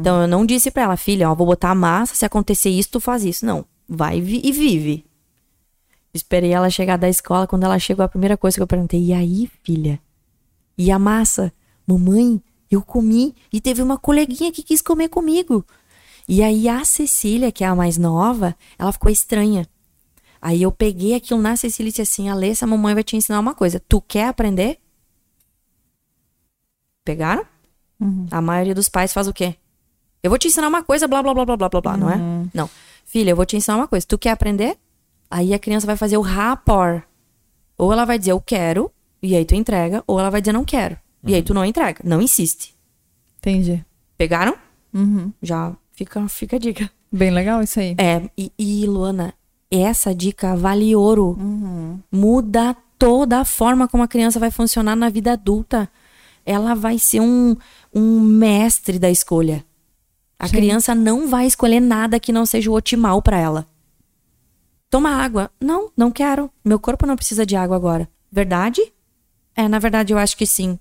Então eu não disse pra ela, filha, ó, vou botar a massa, se acontecer isso, tu faz isso. Não. Vai vi- e vive. Esperei ela chegar da escola. Quando ela chegou, a primeira coisa que eu perguntei, e aí, filha? E a massa? Mamãe, eu comi e teve uma coleguinha que quis comer comigo. E aí a Cecília, que é a mais nova, ela ficou estranha. Aí eu peguei aquilo na Cecília e disse assim, Alessa, a mamãe vai te ensinar uma coisa. Tu quer aprender? Pegaram? A maioria dos pais faz o quê? Eu vou te ensinar uma coisa, blá, blá, blá, blá, blá, blá, blá, não é? Não. Filha, eu vou te ensinar uma coisa. Tu quer aprender? Aí a criança vai fazer o rapport. Ou ela vai dizer, eu quero, e aí tu entrega, ou ela vai dizer, não quero. E aí tu não entrega. Não insiste. Entendi. Pegaram? Uhum. Já fica, fica a dica. Bem legal isso aí. É, e, e Luana, essa dica vale ouro. Uhum. Muda toda a forma como a criança vai funcionar na vida adulta. Ela vai ser um, um mestre da escolha. A Sim. criança não vai escolher nada que não seja o otimal para ela. Toma água. Não, não quero. Meu corpo não precisa de água agora. Verdade? É, na verdade eu acho que sim.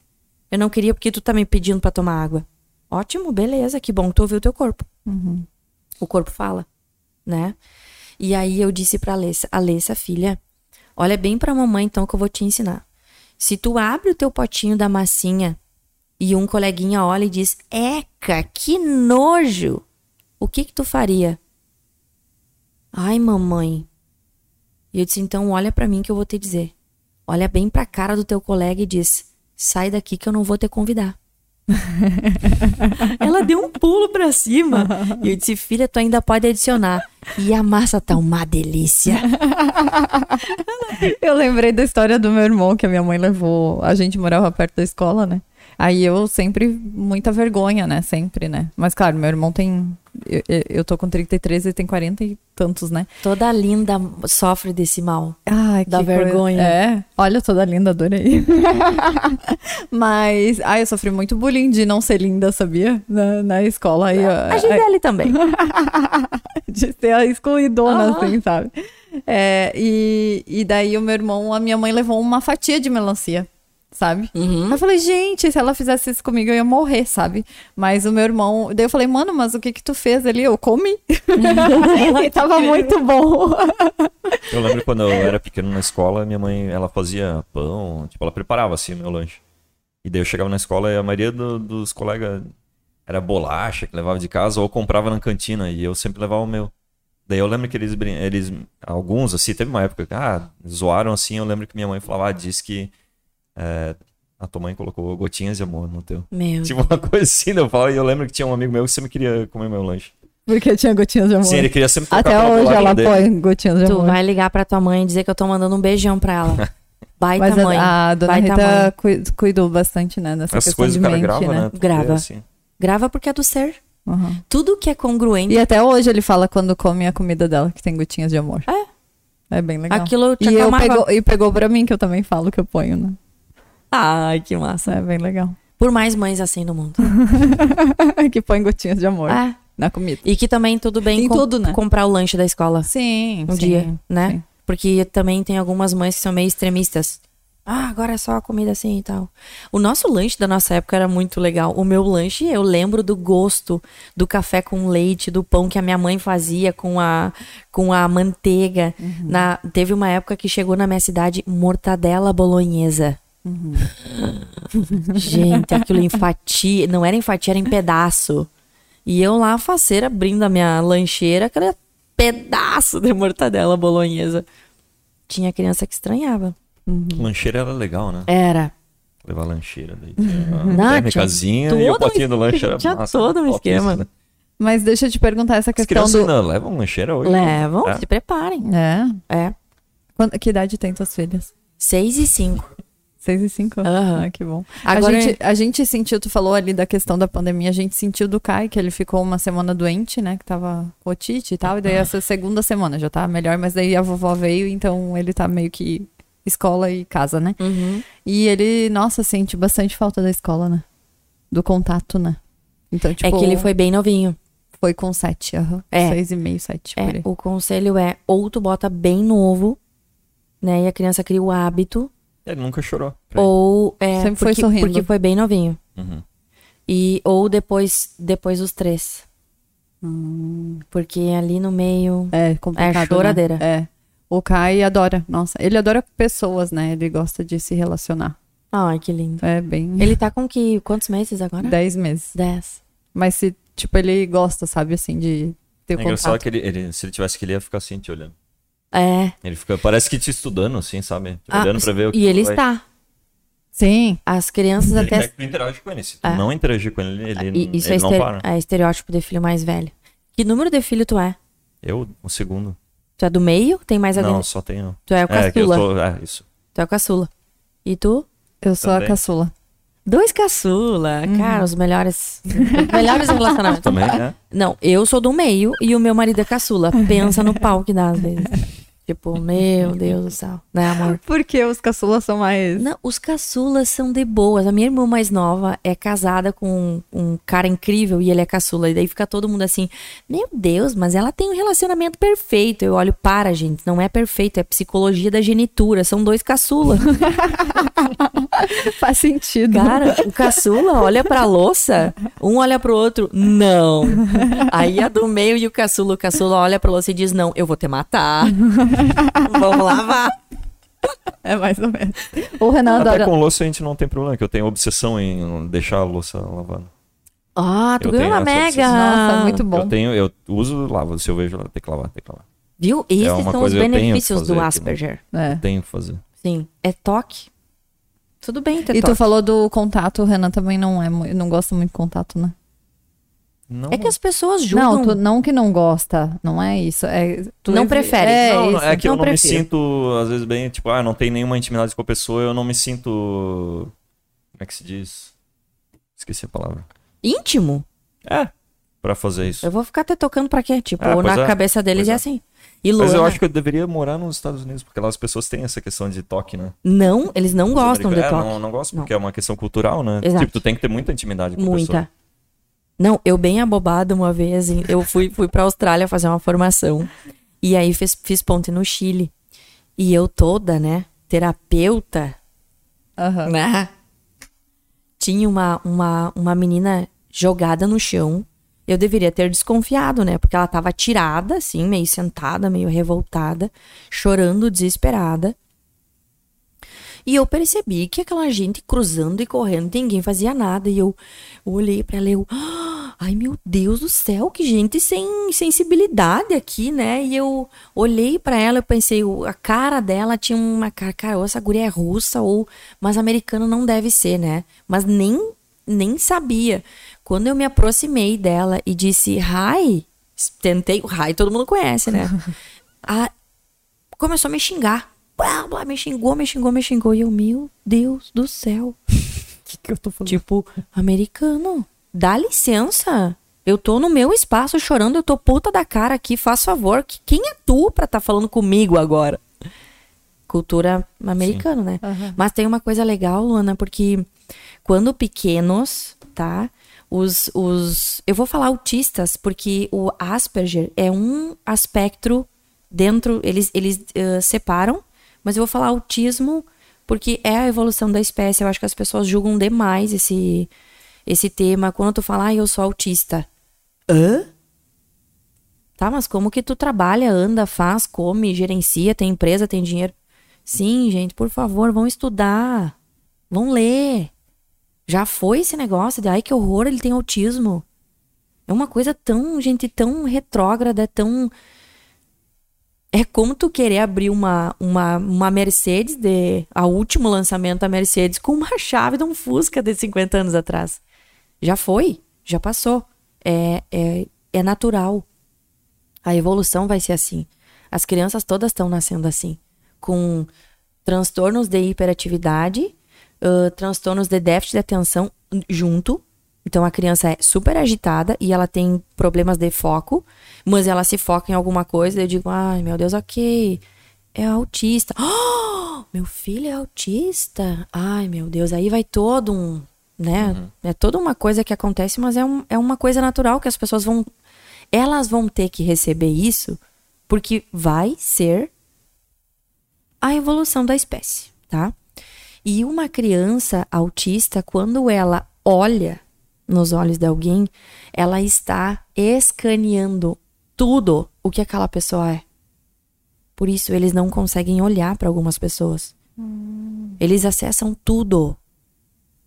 Eu não queria porque tu tá me pedindo para tomar água. Ótimo, beleza, que bom que tu ouviu teu corpo. O corpo fala, né? E aí eu disse pra Alessa, Alessa, filha, olha bem pra mamãe então que eu vou te ensinar. Se tu abre o teu potinho da massinha e um coleguinha olha e diz, eca, que nojo, o que que tu faria? Ai, mamãe. E eu disse, então olha pra mim que eu vou te dizer. Olha bem pra cara do teu colega e diz, sai daqui que eu não vou te convidar. Ela deu um pulo pra cima. E eu disse, filha, tu ainda pode adicionar. E a massa tá uma delícia. Eu lembrei da história do meu irmão, que a minha mãe levou. A gente morava perto da escola, né? Aí eu sempre, muita vergonha, né? Sempre, né? Mas claro, meu irmão tem. Eu, eu- tô com 33 e tem 40 e tantos, né? Toda linda sofre desse mal. Ai, Da que coisa- vergonha. É. Olha, toda linda, adorei. Mas, ai, eu sofri muito bullying de não ser linda, sabia? Na, na escola. Aí, A Gisele também. de ser a excluidona, assim, sabe? É, e, e daí o meu irmão, a minha mãe levou uma fatia de melancia, sabe? Uhum. Eu falei, gente, se ela fizesse isso comigo, eu ia morrer, sabe? Mas o meu irmão. Daí eu falei, mano, mas o que que tu fez ali? Eu comi. e tava muito bom. Eu lembro quando eu era pequeno na escola, minha mãe, ela fazia pão, tipo, ela preparava assim o meu lanche. E daí eu chegava na escola e a maioria do- dos colegas, era bolacha que levava de casa ou comprava na cantina e eu sempre levava o meu. Daí eu lembro que eles, brin- eles alguns, assim, teve uma época que, ah, zoaram assim, eu lembro que minha mãe falava, ah, disse que é, a tua mãe colocou gotinhas de amor no teu. Meu. Tipo uma coisa assim, eu falo, e eu lembro que tinha um amigo meu que sempre queria comer meu lanche. Porque tinha gotinhas de amor. Sim, ele queria sempre Até hoje ela dele. põe gotinhas de Tu amor. vai ligar pra tua mãe e dizer que eu tô mandando um beijão pra ela. Baita Mas a- mãe. a, dona baita Rita mãe. cui- cuidou bastante, né, dessa Essas questão coisas de o cara mente, grava, né? né? Tu Grava. vê, assim. Grava porque é do ser. Uhum. Tudo que é congruente. E até hoje ele fala quando come a comida dela que tem gotinhas de amor. É. É bem legal. Aquilo te E, eu pegou, e pegou pra mim, que eu também falo que eu ponho, né? Ai, que massa. É bem legal. Por mais mães assim no mundo. que põe gotinhas de amor É. na comida. E que também tudo bem com- tudo, né? comprar o lanche da escola Sim, um sim, dia, né? sim. Porque também tem algumas mães que são meio extremistas. Ah, agora é só comida assim e tal. O nosso lanche da nossa época era muito legal. O meu lanche, eu lembro do gosto do café com leite, do pão que a minha mãe fazia com a, com a manteiga. Uhum. Na, teve uma época que chegou na minha cidade mortadela bolonhesa. Uhum. Gente, aquilo em fatia. Não era em fatia, era em pedaço. E eu lá, faceira, abrindo a minha lancheira, aquele pedaço de mortadela bolonhesa. Tinha criança que estranhava. Lancheira era legal, né? Era. Levar lancheira daí. Tinha Não, uma tinha térmicazinha e o um potinho do lanche era tinha massa. todo um esquema. isso, né? Mas deixa eu te perguntar essa As questão crianças do... ainda levam lancheira hoje? Levam, É. se preparem. É. É. Quando- que idade tem tuas filhas? Seis e cinco. Seis e cinco? Aham. Ah, que bom. Agora- A, gente, a gente sentiu, tu falou ali da questão da pandemia, a gente sentiu do Kai, que ele ficou uma semana doente, né? Que tava otite e tal. E daí essa segunda semana já tá melhor, mas daí a vovó veio, então ele tá meio que escola e casa, né? Uhum. E ele, nossa, sente bastante falta da escola, né? Do contato, né? Então, tipo, é que ele foi bem novinho. foi com sete, aham. É. Seis e meio, sete, É, o conselho é ou tu bota bem novo, né? E a criança cria o hábito, Ele nunca chorou. ou é Sempre foi porque, sorrindo. porque foi bem novinho. Uhum. E ou depois depois os três. Porque ali no meio É complicado, É choradeira. Né? É. O Kai adora, nossa, ele adora pessoas, né? Ele gosta de se relacionar. Ai, que lindo. É bem... Ele tá com que quantos meses agora? Dez meses. Dez. Mas se, tipo, ele gosta, sabe, assim, de ter É engraçado contato. que ele, ele- se ele tivesse que ele ia ficar assim te olhando. É. Ele fica, parece que te estudando, assim, sabe? Ah, olhando pra ver o que e ele vai- está. Sim, As crianças Ele até tu interage com ele. Se tu É. não interagir com ele, ele, Isso ele é, não estere- para. é estereótipo de filho mais velho. Que número de filho tu é? Eu, o segundo. Tu é do meio? Tem mais alguém? Não, só tenho. Tu é o É, que eu caçula. tô. É, isso. Tu é o caçula. E tu? eu sou a Também. caçula. Dois caçula. Uhum. Cara, os melhores. os melhores relacionamentos. Também, é. Não, eu sou do meio e o meu marido é caçula. Pensa no pau que dá às vezes. Tipo, meu Deus do céu. Né, amor? Porque os caçulas são mais... Não, os caçulas são de boas. A minha irmã mais nova é casada com um, um cara incrível e ele é caçula. E daí fica todo mundo assim: Meu Deus, mas ela tem um relacionamento perfeito. Eu olho, para, gente, não é perfeito, é psicologia da genitura. São dois caçula. Faz sentido. Cara, o caçula olha pra louça, um olha pro outro, não. Aí a do meio e o caçula, o caçula olha pra louça e diz: Não, eu vou te matar. Vamos lavar. É mais ou menos. O Renan Até adora... com louça a gente não tem problema, que eu tenho obsessão em deixar a louça lavada. Ah, tu Eu ganhou uma mega. obsessão. Nossa, muito bom. Eu tenho, eu uso, lavo. Se eu vejo, tem que lavar, tem que lavar. Viu? Esses uma são os benefícios do aqui, né? Asperger. É. Tenho que fazer. Sim. É toque. Tudo bem ter E toque. tu falou do contato, o Renan também não é não gosta muito de contato, né? Não, É que as pessoas julgam. Não, tu, não que não gosta, não é isso. É, tu Não evi- prefere. É, Não, é que eu não não me prefiro. sinto, às vezes, bem, tipo, ah, não tem nenhuma intimidade com a pessoa, eu não me sinto. Como é que se diz? Esqueci a palavra. Íntimo? É, pra fazer isso. Eu vou ficar até tocando pra quê? Tipo, pois na é. cabeça deles Pois é é. assim. E Mas eu Luana, acho que eu deveria morar nos Estados Unidos, porque lá as pessoas têm essa questão de toque, né? não, eles não Os gostam de americanos- toque. É, não, não gostam, Não. porque é uma questão cultural, né? Exato. Tipo, tu tem que ter muita intimidade com a pessoa. Muita. Não, eu bem abobada uma vez, eu fui, fui pra Austrália fazer uma formação. E aí fiz, fiz ponte no Chile. E eu toda, né, terapeuta, Aham. né? Tinha uma, uma, uma menina jogada no chão. Eu deveria ter desconfiado, né? Porque ela tava tirada, assim, meio sentada, meio revoltada, chorando, desesperada. E eu percebi que aquela gente cruzando e correndo, ninguém fazia nada. E eu olhei para ela e eu, "Ah, ai meu Deus do céu, que gente sem sensibilidade aqui, né? E eu olhei para ela e pensei, a cara dela tinha uma cara, cara, ou essa guria é russa ou, mas americano não deve ser, né? Mas nem nem sabia. Quando eu me aproximei dela e disse, hi, tentei, o hi todo mundo conhece, né? a, começou a me xingar. Blá, blá, me xingou, me xingou, me xingou. E eu, meu Deus do céu. que, que eu tô falando? Tipo, americano, dá licença. Eu tô no meu espaço chorando, eu tô puta da cara aqui, faz favor. que- Quem é tu pra tá falando comigo agora? Cultura americana, né? Aham. Mas tem uma coisa legal, Luana, porque quando pequenos, tá? Os, os. Eu vou falar autistas, porque o Asperger é um aspecto dentro. Eles, eles eh, separam, mas eu vou falar autismo porque é a evolução da espécie. Eu acho que as pessoas julgam demais esse, esse tema. Quando tu fala, ah, eu sou autista. Hã? Tá, mas como que tu trabalha, anda, faz, come, gerencia, tem empresa, tem dinheiro? Sim, gente, por favor, vão estudar. Vão ler. Já foi esse negócio de ai que horror, ele tem autismo. É uma coisa tão, gente, tão retrógrada, tão é como tu querer abrir uma, uma, uma Mercedes de a último lançamento da Mercedes com uma chave de um Fusca de 50 anos atrás. Já foi, já passou. É, é, é natural. A evolução vai ser assim. As crianças todas estão nascendo assim, com transtornos de hiperatividade, ãh, transtornos de déficit de atenção junto. Então a criança é super agitada e ela tem problemas de foco, mas ela se foca em alguma coisa e eu digo, ai meu Deus, ok, é autista. Oh, meu filho é autista. Ai meu Deus, aí vai todo um, né? É toda uma coisa que acontece, mas é, um, é uma coisa natural que as pessoas vão, elas vão ter que receber isso, porque vai ser a evolução da espécie, tá? E uma criança autista, quando ela olha nos olhos de alguém, ela está escaneando tudo o que aquela pessoa é. Por isso eles não conseguem olhar para algumas pessoas. Eles acessam tudo.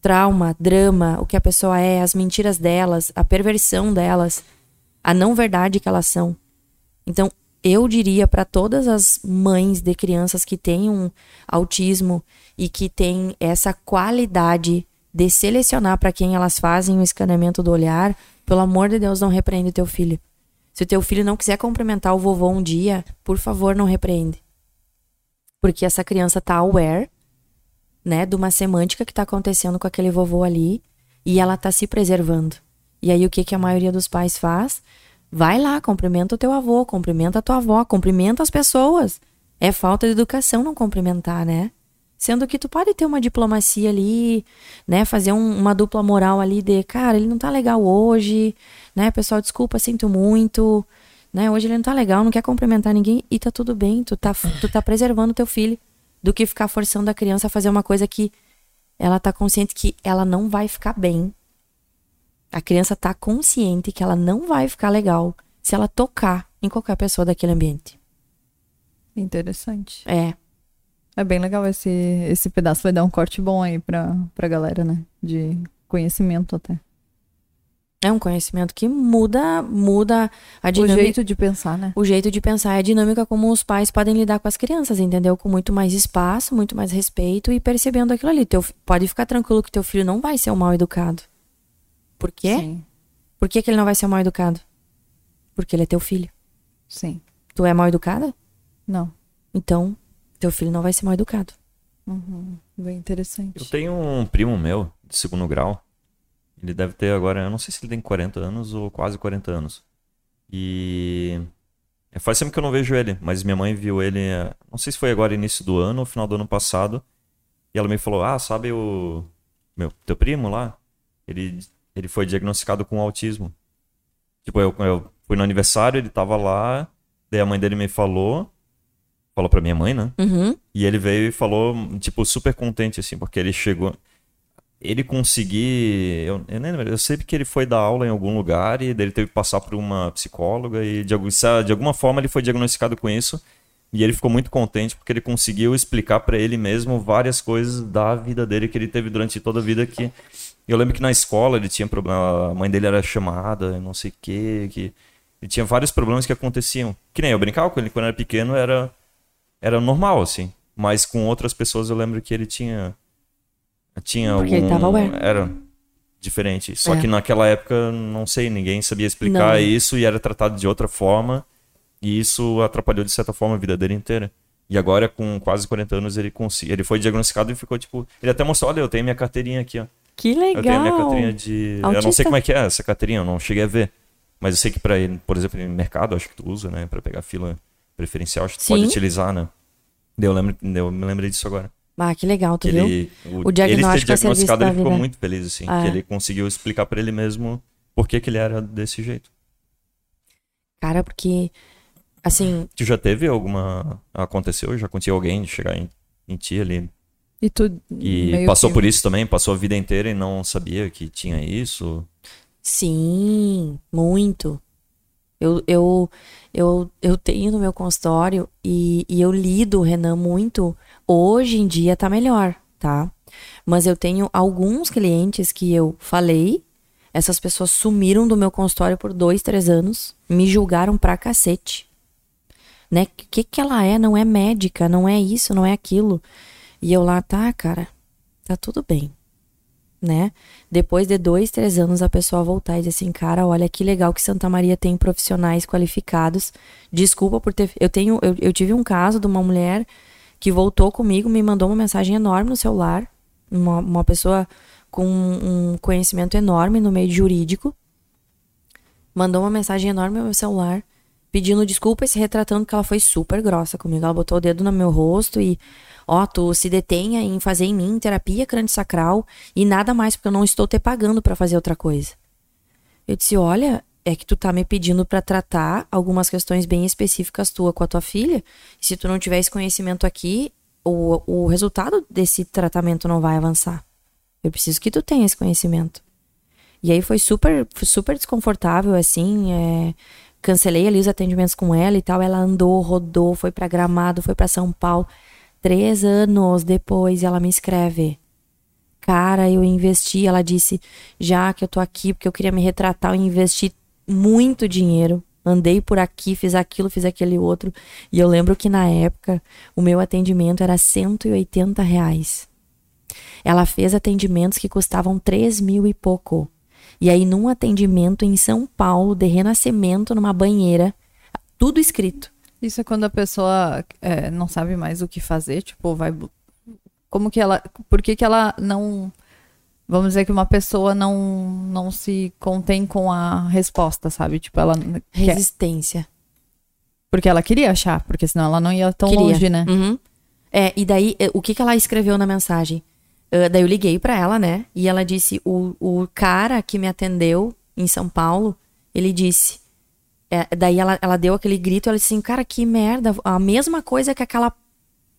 Trauma, drama, o que a pessoa é, as mentiras delas, a perversão delas, a não verdade que elas são. Então, eu diria para todas as mães de crianças que têm um autismo e que têm essa qualidade de selecionar para quem elas fazem o escaneamento do olhar, pelo amor de Deus, não repreende teu filho. Se o teu filho não quiser cumprimentar o vovô um dia, por favor, não repreende. Porque essa criança tá aware, né, de uma semântica que tá acontecendo com aquele vovô ali e ela tá se preservando. E aí o que que a maioria dos pais faz? Vai lá, cumprimenta o teu avô, cumprimenta a tua avó, cumprimenta as pessoas. É falta de educação não cumprimentar, né? Sendo que tu pode ter uma diplomacia ali, né? Fazer um- uma dupla moral ali de, cara, ele não tá legal hoje, né? Pessoal, desculpa, sinto muito, né? Hoje ele não tá legal, não quer cumprimentar ninguém e tá tudo bem, tu tá, tu tá preservando teu filho do que ficar forçando a criança a fazer uma coisa que ela tá consciente que ela não vai ficar bem. A criança tá consciente que ela não vai ficar legal se ela tocar em qualquer pessoa daquele ambiente. Interessante. É. É bem legal esse, esse pedaço. Vai dar um corte bom aí pra, pra galera, né? De conhecimento até. É um conhecimento que muda, muda a O dinâmica. jeito de pensar, né? o jeito de pensar é a dinâmica como os pais podem lidar com as crianças, entendeu? Com muito mais espaço, muito mais respeito e percebendo aquilo ali. Teu, pode ficar tranquilo que teu filho não vai ser um mal educado. Por quê? Sim. Por que, que ele não vai ser um mal educado? Porque ele é teu filho. Sim. Tu é mal educada? Não. Então, teu filho não vai ser mal educado. Uhum. Bem interessante. Eu tenho um primo meu, de segundo grau. Ele deve ter agora, eu não sei se ele tem 40 anos ou quase 40 anos. E. é, Faz tempo que eu não vejo ele, mas minha mãe viu ele, eh, não sei se foi agora início do ano ou final do ano passado. E ela me falou: Ah, sabe o. Meu, teu primo lá? Ele, ele foi diagnosticado com autismo. Tipo, eu, eu fui no aniversário, ele tava lá, daí a mãe dele me falou. Falou pra minha mãe, né? Uhum. E ele veio e falou, tipo, super contente, assim, porque ele chegou. Ele conseguir. Eu, eu nem lembro, eu sei que ele foi dar aula em algum lugar e ele teve que passar por uma psicóloga e de, algum- de alguma forma ele foi diagnosticado com isso. E ele ficou muito contente porque ele conseguiu explicar para ele mesmo várias coisas da vida dele que ele teve durante toda a vida que eu lembro que na escola ele tinha problema, a mãe dele era chamada, não sei o quê, que ele tinha vários problemas que aconteciam. Que nem eu brincava com ele quando era pequeno, era era normal assim, mas com outras pessoas eu lembro que ele tinha tinha Porque algum ele tava aware. era diferente. Só É. que naquela época, não sei, ninguém sabia explicar Não. isso e era tratado de outra forma. E isso atrapalhou de certa forma a vida dele inteira. E agora, com quase 40 anos, ele consegui... ele foi diagnosticado e ficou tipo. Ele até mostrou: olha, eu tenho minha carteirinha aqui, ó. Que Eu tenho legal. minha carteirinha de. Eu não Autista. sei como é que é essa carteirinha, eu não cheguei a ver. Mas eu sei que ele, por exemplo, no mercado, acho que tu usa, né? Pra pegar fila preferencial, acho que tu pode utilizar, né? Eu, lembro, eu me lembrei disso agora. Ah, que legal, tu Que viu? ele, o, O diagnóstico ele ter serviço diagnosticado, ele ficou vida. muito feliz, assim. Ah. Que ele conseguiu explicar pra ele mesmo por que, que ele era desse jeito. Cara, porque, assim, Tu já teve alguma. Aconteceu? Já aconteceu alguém de chegar em, em ti ali E tu e passou que- por isso também? Passou a vida inteira e não sabia que tinha isso? sim, muito. Eu, eu, eu, eu tenho no meu consultório e, e eu lido Renan muito. Hoje em dia tá melhor, tá? Mas eu tenho alguns clientes que eu falei, essas pessoas sumiram do meu consultório por dois, três anos, me julgaram pra cacete. Né? O que, que ela é? Não é médica, não é isso, não é aquilo. E eu lá, tá, cara, tá tudo bem. Né? Depois de dois, três anos, a pessoa voltar e dizer assim, cara, olha que legal que Santa Maria tem profissionais qualificados. Desculpa por ter. Eu tenho, eu, eu tive um caso de uma mulher que voltou comigo, me mandou uma mensagem enorme no celular. Uma, uma pessoa com um conhecimento enorme no meio jurídico. Mandou uma mensagem enorme no meu celular, pedindo desculpa e se retratando que ela foi super grossa comigo. Ela botou o dedo no meu rosto e, ó, tu se detenha em fazer em mim terapia crânio-sacral e nada mais, porque eu não estou te pagando pra fazer outra coisa. Eu disse, olha, é que tu tá me pedindo pra tratar algumas questões bem específicas tua com a tua filha. Se tu não tiver esse conhecimento aqui, o, o resultado desse tratamento não vai avançar. Eu preciso que tu tenha esse conhecimento. E aí foi super, super desconfortável, assim. é, Cancelei ali os atendimentos com ela e tal. Ela andou, rodou, foi pra Gramado, foi pra São Paulo. Três anos depois ela me escreve. Cara, eu investi. Ela disse: já que eu tô aqui porque eu queria me retratar, eu investi muito dinheiro. Andei por aqui, fiz aquilo, fiz aquele outro. E eu lembro que na época o meu atendimento era 180 reais. Ela fez atendimentos que custavam 3 mil e pouco. E aí, num atendimento em São Paulo, de renascimento, numa banheira, tudo escrito. Isso é quando a pessoa é, não sabe mais o que fazer, tipo, vai. Como que ela. Por que, que ela não. Vamos dizer que uma pessoa não, não se contém com a resposta, sabe? Tipo, ela. Quer, Resistência. porque ela queria achar, porque senão ela não ia tão Queria. longe, né? Uhum. É, e daí, eh, o que, que ela escreveu na mensagem? Ah, daí eu liguei pra ela, né? E ela disse: o, o cara que me atendeu em São Paulo, ele disse. é, daí ela, ela deu aquele grito, ela disse assim, cara, que merda, a mesma coisa que aquela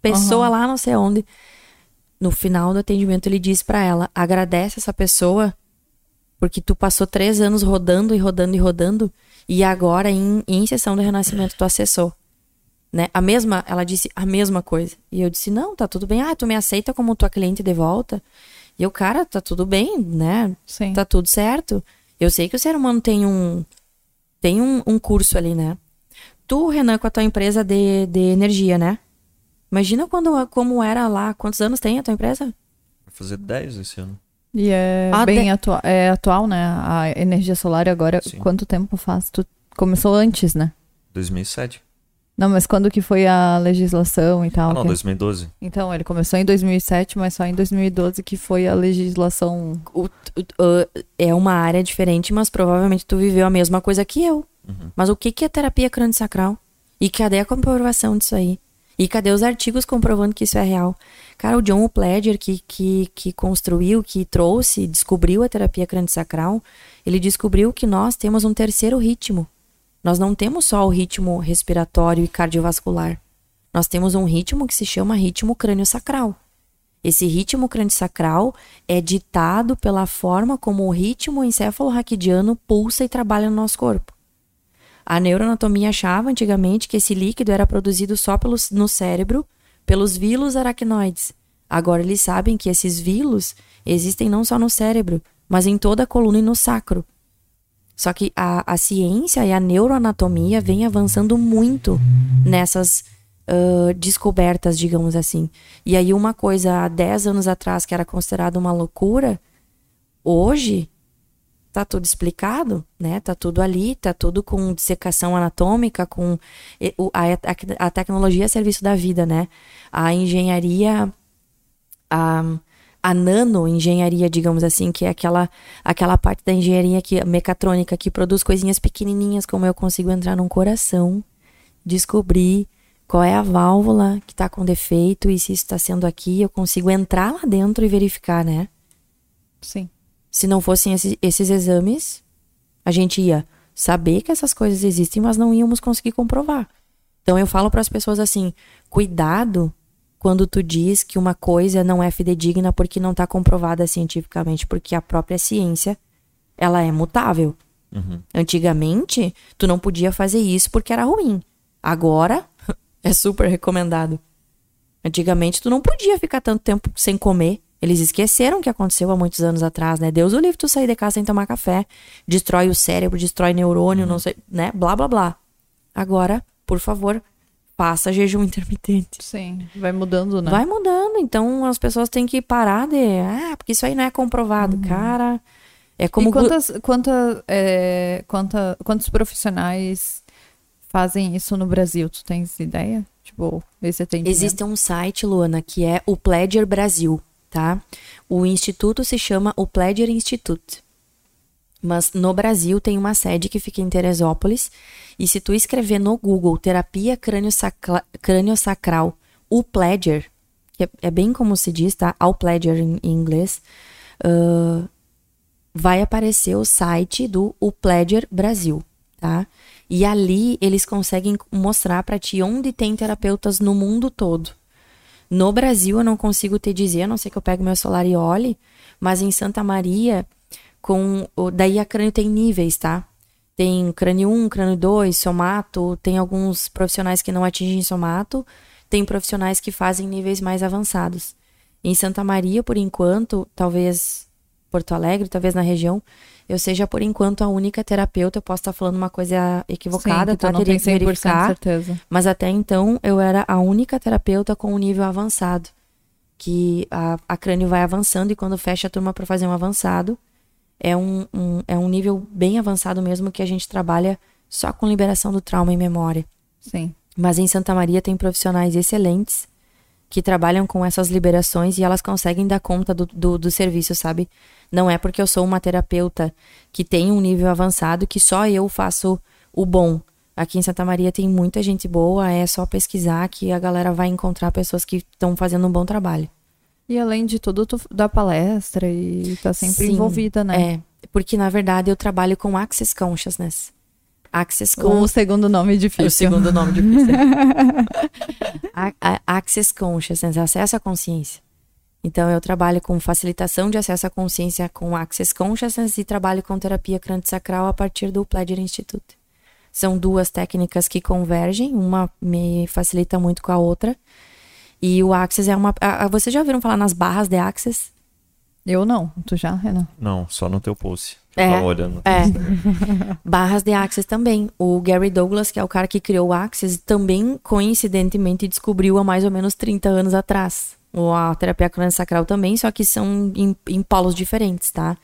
pessoa lá, não sei onde. No final do atendimento, ele disse pra ela: agradece essa pessoa, porque tu passou três anos rodando e rodando e rodando, e agora, em, em sessão do renascimento, tu acessou né? A mesma, ela disse a mesma coisa. E eu disse: "Não, tá tudo bem. Ah, tu me aceita como tua cliente de volta?" E eu, cara, tá tudo bem, né? Sim. Tá tudo certo. Eu sei que o ser humano tem um tem um, um curso ali, né? Tu, Renan, com a tua empresa de, de energia, né? Imagina quando como era lá, quantos anos tem a tua empresa? Vai fazer 10 esse ano. E é Ah, bem de- atua é atual, né? A energia solar agora, Sim. quanto tempo faz? Tu começou antes, né? 2007. Não, mas quando que foi a legislação e tal? Ah, não, que- 2012. Então, ele começou em 2007, mas só em 2012 que foi a legislação. O- o- o- é uma área diferente, mas provavelmente tu viveu a mesma coisa que eu. Uhum. Mas o que, que é terapia crânio-sacral? E cadê a comprovação disso aí? E cadê os artigos comprovando que isso é real? Cara, o John Pledger, que, que, que construiu, que trouxe, descobriu a terapia crânio-sacral, ele descobriu que nós temos um terceiro ritmo. Nós não temos só o ritmo respiratório e cardiovascular. Nós temos um ritmo que se chama ritmo crânio-sacral. Esse ritmo crânio-sacral é ditado pela forma como o ritmo encefalo-raquidiano pulsa e trabalha no nosso corpo. A neuroanatomia achava antigamente que esse líquido era produzido só pelos, no cérebro pelos vilos aracnoides. Agora eles sabem que esses vilos existem não só no cérebro, mas em toda a coluna e no sacro. Só que a, a ciência e a neuroanatomia vem avançando muito nessas uh, descobertas, digamos assim. E aí, uma coisa há 10 anos atrás que era considerada uma loucura, hoje tá tudo explicado, né? Tá tudo ali, tá tudo com dissecação anatômica, com a, a, a tecnologia a serviço da vida, né? A engenharia, a, a nanoengenharia, digamos assim, que é aquela, aquela parte da engenharia que, mecatrônica que produz coisinhas pequenininhas, como eu consigo entrar num coração, descobrir qual é a válvula que está com defeito e se isso está sendo aqui, eu consigo entrar lá dentro e verificar, né? Sim. Se não fossem esses, esses exames, a gente ia saber que essas coisas existem, mas não íamos conseguir comprovar. Então eu falo para as pessoas assim: cuidado quando tu diz que uma coisa não é fidedigna porque não está comprovada cientificamente, porque a própria ciência ela é mutável. Uhum. Antigamente, tu não podia fazer isso porque era ruim. Agora, é super recomendado. Antigamente, tu não podia ficar tanto tempo sem comer. Eles esqueceram o que aconteceu há muitos anos atrás, né? Deus o livre tu sair de casa sem tomar café. Destrói o cérebro, destrói neurônio, uhum. não sei, né? Blá, blá, blá. Agora, por favor, faça jejum intermitente. Sim, vai mudando, né? Vai mudando. Então, as pessoas têm que parar de... Ah, porque isso aí não é comprovado. Uhum. Cara, é como... E quantas, quanta, é, quanta, quantos profissionais fazem isso no Brasil? Tu tens ideia? Tipo, esse atendimento? Existe um site, Luana, que é o Pledger Brasil, tá? O instituto se chama o Pledger Institute. Mas no Brasil tem uma sede que fica em Teresópolis. E se tu escrever no Google terapia crânio-sacral, o Pledger, que é, é, bem como se diz, tá? Ao Pledger em, em inglês, uh, vai aparecer o site do o Pledger Brasil, tá? E ali eles conseguem mostrar para ti onde tem terapeutas no mundo todo. No Brasil eu não consigo te dizer, a não sei que eu pego meu celular e olhe, mas em Santa Maria, com daí a crânio tem níveis, tá? Tem crânio 1, crânio 2, somato, tem alguns profissionais que não atingem somato, tem profissionais que fazem níveis mais avançados. Em Santa Maria, por enquanto, talvez Porto Alegre, talvez na região, eu seja por enquanto a única terapeuta, eu posso estar falando uma coisa equivocada, Sim, que tá? Não Teria que verificar. Certeza. Mas até então eu era a única terapeuta com um nível avançado. Que a, a crânio vai avançando e quando fecha a turma para fazer um avançado, é um, um, é um nível bem avançado mesmo que a gente trabalha só com liberação do trauma em memória. Sim. Mas em Santa Maria tem profissionais excelentes que trabalham com essas liberações e elas conseguem dar conta do, do, do serviço, sabe? Não é porque eu sou uma terapeuta que tem um nível avançado que só eu faço o bom. Aqui em Santa Maria tem muita gente boa, é só pesquisar que a galera vai encontrar pessoas que estão fazendo um bom trabalho. E além de tudo, tu dá palestra e tá sempre Sim, envolvida, né? É, porque na verdade eu trabalho com Access Consciousness. Access Com o segundo nome difícil. O segundo nome difícil. Access Consciousness, acesso à consciência. Então, eu trabalho com facilitação de acesso à consciência com Access Consciousness e trabalho com terapia crânio-sacral a partir do Pledger Institute. São duas técnicas que convergem, uma me facilita muito com a outra. E o Access é uma. Vocês já ouviram falar nas barras de Access? Eu não. Tu já, Renan? Não, só no teu post. Eu é, tava olhando. É. Barras de Access também. O Gary Douglas, que é o cara que criou o Access, também coincidentemente descobriu há mais ou menos 30 anos atrás. Ou a terapia crânio-sacral também, só que são em, em, polos diferentes, tá?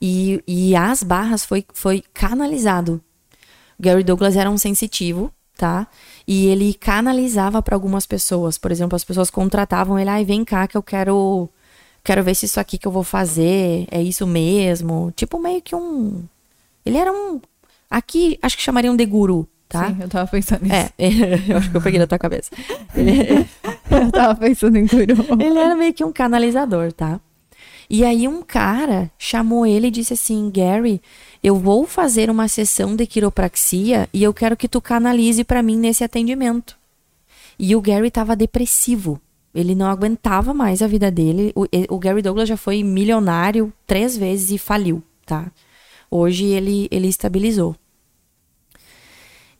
E, e as barras foi, foi canalizado. Gary Douglas era um sensitivo, tá? E ele canalizava para algumas pessoas. Por exemplo, as pessoas contratavam ele, ai, vem cá que eu quero quero ver se isso aqui que eu vou fazer é isso mesmo. Tipo, meio que um. Ele era um. Aqui, acho que chamariam de guru, tá? Sim, eu tava pensando nisso. É, eu acho que eu peguei na tua cabeça. Ele... eu tava pensando em guru. Ele era meio que um canalizador, tá? E aí um cara chamou ele e disse assim: Gary, eu vou fazer uma sessão de quiropraxia e eu quero que tu canalize para mim nesse atendimento. E o Gary tava depressivo. Ele não aguentava mais a vida dele. O, o, Gary Douglas já foi milionário três vezes e faliu, tá? Hoje ele, ele estabilizou.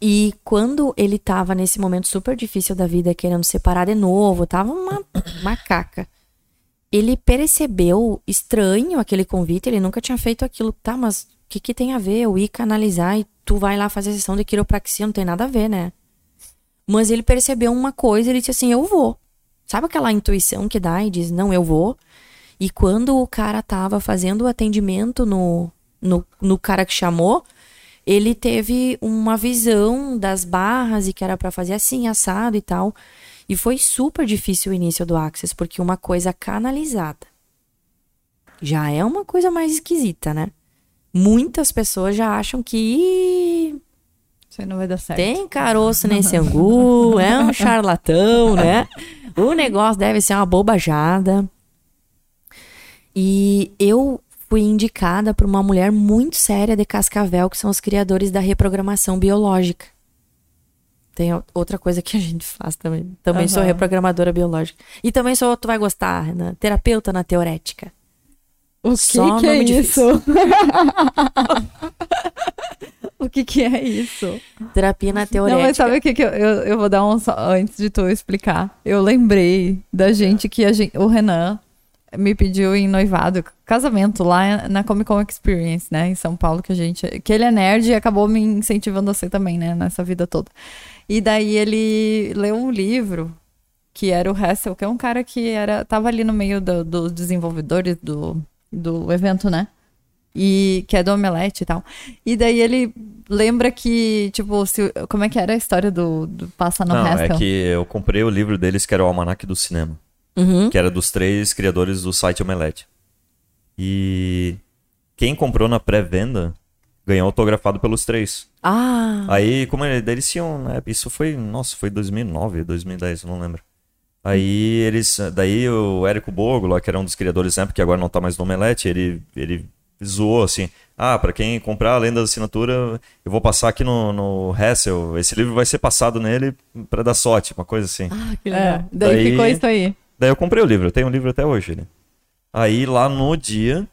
E quando ele tava nesse momento super difícil da vida, querendo separar de novo, tava uma macaca. Ele percebeu estranho aquele convite, ele nunca tinha feito aquilo. Tá, mas o que, que tem a ver eu ir canalizar e tu vai lá fazer sessão de quiropraxia? Não tem nada a ver, né? Mas ele percebeu uma coisa, ele disse assim: Eu vou. Sabe aquela intuição que dá e diz: Não, eu vou. E quando o cara tava fazendo o atendimento no, no, no cara que chamou, ele teve uma visão das barras e que era para fazer assim, assado e tal. E foi super difícil o início do Access, porque uma coisa canalizada já é uma coisa mais esquisita, né? Muitas pessoas já acham que Isso aí não vai dar certo. tem caroço nesse angu, é um charlatão, né? O negócio deve ser uma bobajada. E eu fui indicada por uma mulher muito séria de Cascavel, que são os criadores da reprogramação biológica. Tem outra coisa que a gente faz também. Também sou Aham. reprogramadora biológica. E também sou, tu vai gostar, Renan, terapeuta na teorética. O que, Só que é isso? o que, que é isso? Terapia na teorética. Não, mas sabe o que, que eu, eu, eu vou dar um só, antes de tu explicar. Eu lembrei da gente que a gente, o Renan me pediu em noivado, casamento lá na Comic Con Experience, né, em São Paulo, que a gente, que ele é nerd e acabou me incentivando a ser também, né, nessa vida toda. E daí ele leu um livro que era o Hessel, que é um cara que era tava ali no meio do- dos desenvolvedores do, do evento, né? E que é do Omelete e tal. E daí ele lembra que, tipo, se, como é que era a história do, do Passa no Não, Hessel? é que eu comprei o livro deles, que era o Almanac do Cinema. Uhum. Que era dos três criadores do site Omelete. E quem comprou na pré-venda ganhou autografado pelos três. Ah, Aí, como ele- daí eles tinham, né, isso foi, nossa, foi 2009, 2010, eu não lembro. Aí eles, daí o Érico Borgo, lá, que era um dos criadores sempre, que agora não tá mais no Omelete, ele, ele zoou assim, ah, pra quem comprar a Lenda da Assinatura, eu vou passar aqui no, no Hessel, esse livro vai ser passado nele pra dar sorte, uma coisa assim. ah, que É, legal. daí, Daí- ficou isso aí. Daí eu comprei o livro, eu tenho o livro até hoje, né? Aí lá no dia,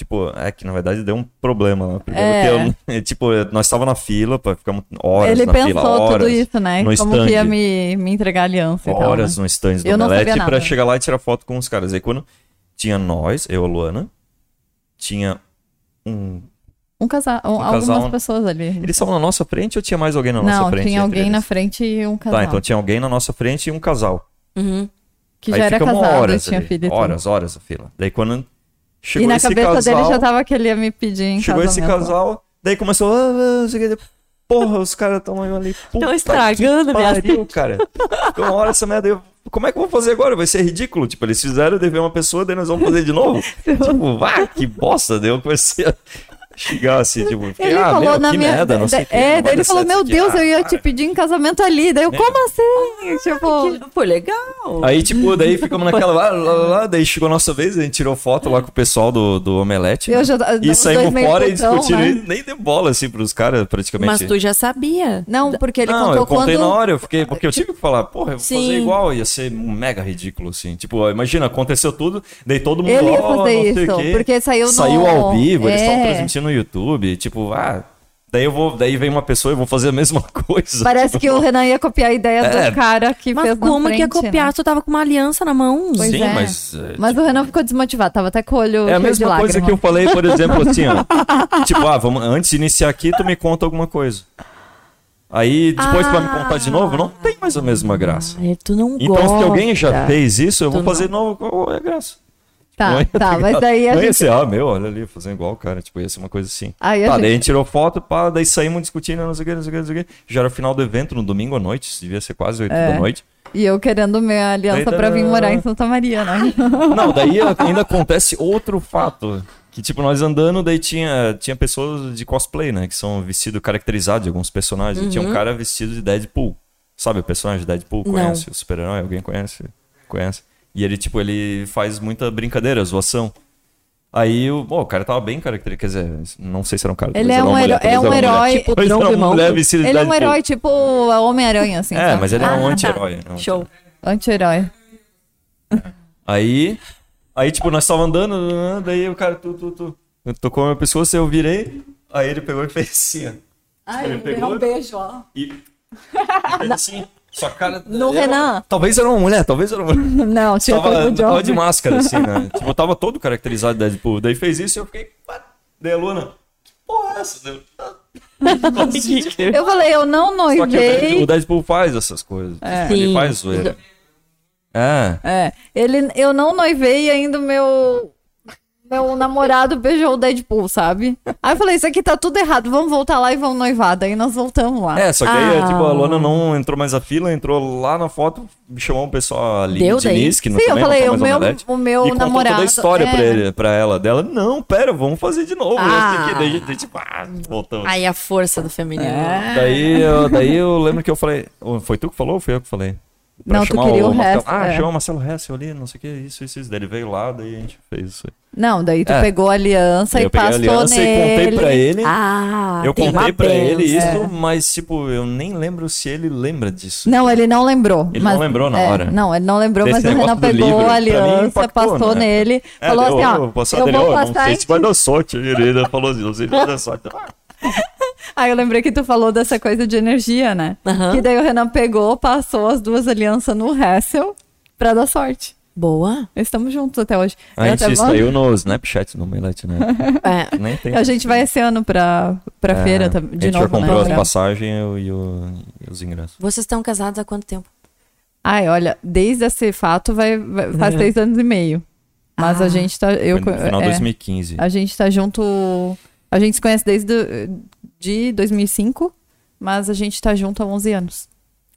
tipo, é que na verdade deu um problema lá. Primeiro É. eu, tipo, nós tava na fila, pá, ficamos horas ele na pensou fila, tudo horas, isso, né? Como que ia stand. me, me entregar a aliança e tal. horas né? no stand do não Omelete pra chegar lá e tirar foto com os caras. Aí quando tinha nós, eu e a Luana, tinha um... Um casal, um- algumas casal- pessoas ali. Eles estavam na nossa frente ou tinha mais alguém na nossa não, frente? tinha entre alguém eles? na frente e um casal. Tá, então tinha alguém na nossa frente e um casal. Uhum. que Aí já era casado, horas tinha ali, filho tudo. Horas, horas a fila. Daí quando chegou E na cabeça casal... dele já tava que ele ia me pedir em Chegou esse casal, daí começou. Ah, ah. Porra, os caras estão ali. Tão estragando minha cara. Ficou uma hora essa merda. Eu, como é que eu vou fazer agora? Vai ser ridículo. Tipo, eles fizeram dever uma pessoa, daí nós vamos fazer de novo. tipo, ah, que bosta. Daí eu comecei a xingar assim, tipo, fiquei, Ele ah, falou meu, na que minha. merda, não sei é, daí ele falou: Meu aqui." Deus, Ah, eu ia cara. te pedir em casamento ali. Daí eu, Merda. como assim? Tipo. Pô, legal. Aí, tipo, daí ficamos naquela lá, lá, lá, lá, daí chegou a nossa vez, a gente tirou foto lá com o pessoal do, do Omelete. Eu né? já, E os saímos fora e discutindo, né? e nem deu bola, assim, pros caras, praticamente. Mas tu já sabia. Não, porque ele não, contou eu contei quando. na hora, eu fiquei, porque eu tive que falar, porra, eu vou fazer igual, ia ser um mega ridículo, assim. Tipo, imagina, aconteceu tudo, daí todo mundo, Ele ia "Oh, fazer não sei o isso, quê." porque saiu no- Saiu ao vivo, eles estavam É. transmitindo no YouTube, tipo, ah, daí eu vou, daí vem uma pessoa e eu vou fazer a mesma coisa. Parece tipo, que o Renan ia copiar a ideia É. do cara que Mas fez na como que ia frente, copiar? né? Tu tava com uma aliança na mão. Pois Sim, é. mas... é, Mas o Renan ficou desmotivado, tava até com o olho É a mesma coisa lágrima. que eu falei, por exemplo, assim, ó. tipo, ah, vamos, antes de iniciar aqui, tu me conta alguma coisa. Aí, depois tu vai me contar de novo, não tem mais a mesma graça. Ah, tu não Então, gosta. se alguém já fez isso, eu Tu vou fazer não. de novo, qual é a graça? Tá, Não ia- tá, mas daí a não ia gente. ser, ah, meu, olha ali, fazendo igual, cara. Tipo, ia ser uma coisa assim. Aí a tá, gente- daí a gente tirou foto, pá, daí saímos discutindo, não sei o que, não sei o que, não sei o que. Já era o final do evento, no domingo à noite, devia ser quase 8 É. da noite. E eu querendo minha aliança Daí, pra vir morar em Santa Maria, né? Não, daí ainda acontece outro fato. Que, tipo, nós andando, daí tinha, tinha pessoas de cosplay, né? Que são vestidos caracterizados de alguns personagens. E tinha um cara vestido de Deadpool. Sabe o personagem de Deadpool? Não. Conhece? O super-herói? Alguém conhece? Conhece. E ele, tipo, ele faz muita brincadeira, zoação. Aí o, bom, o cara tava bem caracterizado. Quer dizer, não sei se era um cara. Ele é um mulher, é um herói- Tipo, e uma mão. mulher vestida de Ele é um herói tipo Homem-Aranha, assim. É, sabe? mas ele é um Ah, tá. anti-herói. né? Show. Anti-herói. Aí, aí tipo, nós tava andando, daí o cara, tu, tu, tu, tocou a minha pescoço, eu virei, aí ele pegou e fez assim, ó. Ai, Ele pegou- um beijo, ó. E. Fez assim. Sua cara. No era- Renan. Talvez era uma mulher, talvez era uma mulher. Não, tinha Tava, tava de máscara, assim, né? tipo, tava todo caracterizado de Deadpool. Daí fez isso e eu fiquei. Daí a Luna. Que porra é essa? Daí eu, tipo, falei, eu não Só que o Deadpool, noivei. o Deadpool faz essas coisas. É. Ele Sim. faz zoeira. É. É, ele, eu não noivei ainda o meu, meu namorado beijou o Deadpool, sabe? Aí eu falei, isso aqui tá tudo errado, vamos voltar lá e vamos noivar. Daí nós voltamos lá. É, só que aí, Ah. tipo, a Lona não entrou mais na fila, entrou lá na foto, chamou o pessoal ali Deu de daí? Diniz, que não Sim, eu também falei, não tá o mais meu, omelete, o meu e contou namorado. toda a história é, pra, ele, pra ela. Dela, não, pera, vamos fazer de novo. Ah. Ah. Daí, a gente, tipo, ah, voltamos. Aí a força do feminino. É. Daí, eu, daí eu lembro que eu falei. Foi tu que falou ou foi eu que falei? Pra Não, tu queria o Marcelo- Hessel, Ah, é. chamar o Marcelo Hessel ali, não sei o que, isso, isso, isso. Daí ele veio lá, daí a gente fez isso aí. Não, daí tu É. pegou a aliança Daí e eu peguei a passou aliança nele. e contei pra ele. Ah, eu contei pra ele isso, benção. mas, tipo, eu nem lembro se ele lembra disso. Não, ele não lembrou. Ele mas- não lembrou na é, hora. Não, ele não lembrou, Desse mas o Renan pegou livro, a aliança, impactou, passou né? nele, É, falou eu, assim, ó, eu, eu vou passar Não sei se vai dar sorte. Ele ainda falou assim, não sei se vai dar sorte. Ah, Aí eu lembrei que tu falou dessa coisa de energia, né? Aham. Que daí o Renan pegou, passou as duas alianças no Hessel pra dar sorte. Boa. Estamos juntos até hoje. A gente até vou- saiu no Snapchat, no Omelete, né? É, Nem tem. A gente vai esse ano pra, pra É, feira tam- A de gente já novo, comprou né? as passagens e, e e os ingressos. vocês estão casados há quanto tempo? Ai, olha, desde esse fato vai, vai- faz três anos e meio. Mas Ah. a gente tá. Eu, Foi no final de é, 2015. A gente tá junto. A gente se conhece desde do- de 2005, mas a gente tá junto há 11 anos.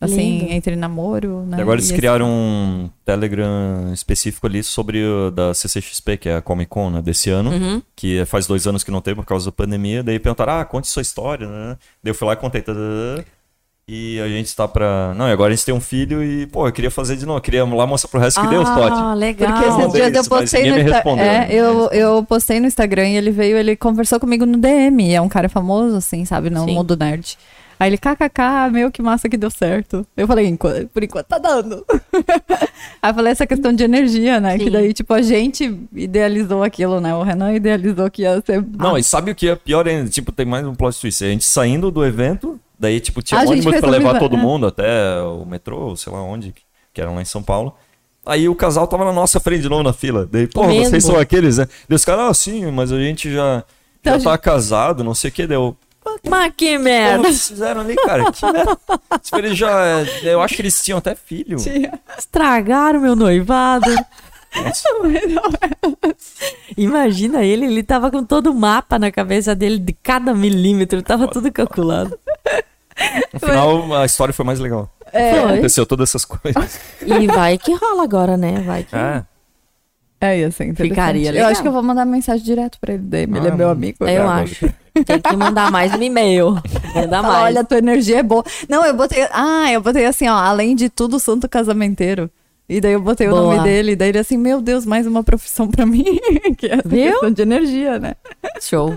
Assim, Lindo. entre namoro, né? E agora eles e criaram um Telegram específico ali sobre o da CCXP, que é a Comic Con, né, desse ano. Uhum. Que faz dois anos que não tem por causa da pandemia. Daí perguntaram, ah, conte sua história, né? Daí eu fui lá e contei. tadadã, E a gente tá pra. Não, e agora a gente tem um filho e, pô, eu queria fazer de novo. Eu queria lá mostrar pro resto que deu os potes. Ah, legal. Porque esses dias eu postei no ninguém me Insta- respondeu, é, né? eu, eu postei no Instagram e ele veio, ele conversou comigo no DM. É um cara famoso, assim, sabe? No Sim. mundo nerd. Aí ele, kkk, meu, que massa que deu certo. Eu falei, "Enqu- por enquanto tá dando. Aí eu falei essa questão de energia, né? Sim. Que daí, tipo, a gente idealizou aquilo, né? O Renan idealizou que ia ser. Não, e sabe o que é pior ainda? Tipo, tem mais um plot twist. A gente saindo do evento, daí, tipo, tinha A gente ônibus pra levar todo é. mundo até o metrô, sei lá onde, que era lá em São Paulo. Aí o casal tava na nossa frente de novo na fila. Daí, porra, Mesmo? vocês são aqueles, né? Daí os caras, ah, sim, mas a gente já, Então, já tá casado, não sei o que. Deu. Mas que merda. vocês fizeram ali, cara? Que merda. Tipo, eles já. Eu acho que eles tinham até filho. Estragaram meu noivado. Imagina ele, ele tava com todo o mapa na cabeça dele de cada milímetro, tava tudo calculado. No final, a história foi mais legal. Foi. Aconteceu todas essas coisas. E vai que rola agora, né? Vai que. É. É, ia ser interessante. Ficaria Eu legal. acho que eu vou mandar mensagem direto pra ele. Daí, ele é Ah, meu amigo. Eu agora. acho. Tem que mandar mais no e-mail. Manda Fala, mais. olha, tua energia é boa. Não, eu botei. Ah, eu botei assim, ó, além de tudo, santo casamenteiro. E daí eu botei o Boa. nome dele. E daí ele assim, meu Deus, mais uma profissão pra mim. que é essa Viu? questão de energia, né? Show.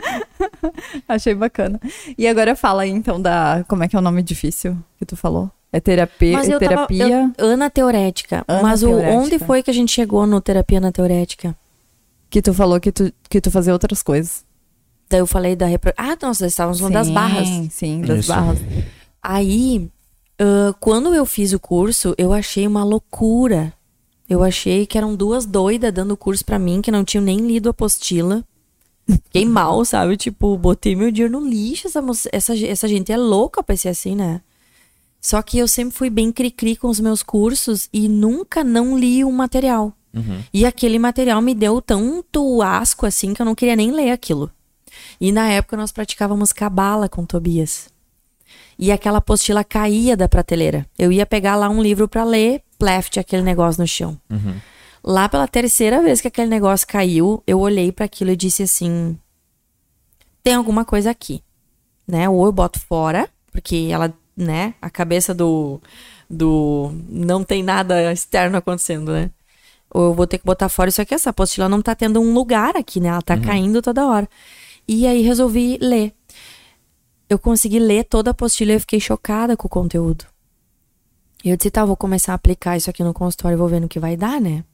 Achei bacana. E agora fala aí, então, da. Como é que é o nome difícil que tu falou? É terapia. Mas é eu tava. terapia. eu- Ana Teorética. Ana Mas o, Teorética. onde foi que a gente chegou no Terapia na Teorética? Que tu falou que tu, que tu fazia outras coisas. Daí eu falei da repro... Ah, nós estávamos falando das barras. Sim, das Isso. barras. Aí, ah, quando eu fiz o curso, eu achei uma loucura. Eu achei que eram duas doidas dando curso pra mim, que não tinham nem lido a apostila. Fiquei mal, sabe? Tipo, botei meu dinheiro no lixo. Essa, moça- essa, essa gente é louca pra ser assim, né? Só que eu sempre fui bem cri-cri com os meus cursos e nunca não li o material. E aquele material me deu tanto asco assim que eu não queria nem ler aquilo. E na época nós praticávamos cabala com Tobias. E aquela apostila caía da prateleira. Eu ia pegar lá um livro pra ler, pleft aquele negócio no chão. Lá pela terceira vez que aquele negócio caiu, eu olhei pra aquilo e disse assim: tem alguma coisa aqui, né? Ou eu boto fora, porque ela, né, a cabeça do do não tem nada externo acontecendo, né? Ou eu vou ter que botar fora isso aqui, essa apostila não tá tendo um lugar aqui, né? Ela tá caindo toda hora. E aí resolvi ler. Eu consegui ler toda a apostila e eu fiquei chocada com o conteúdo. E eu disse, tá, vou começar a aplicar isso aqui no consultório e vou ver no que vai dar, né?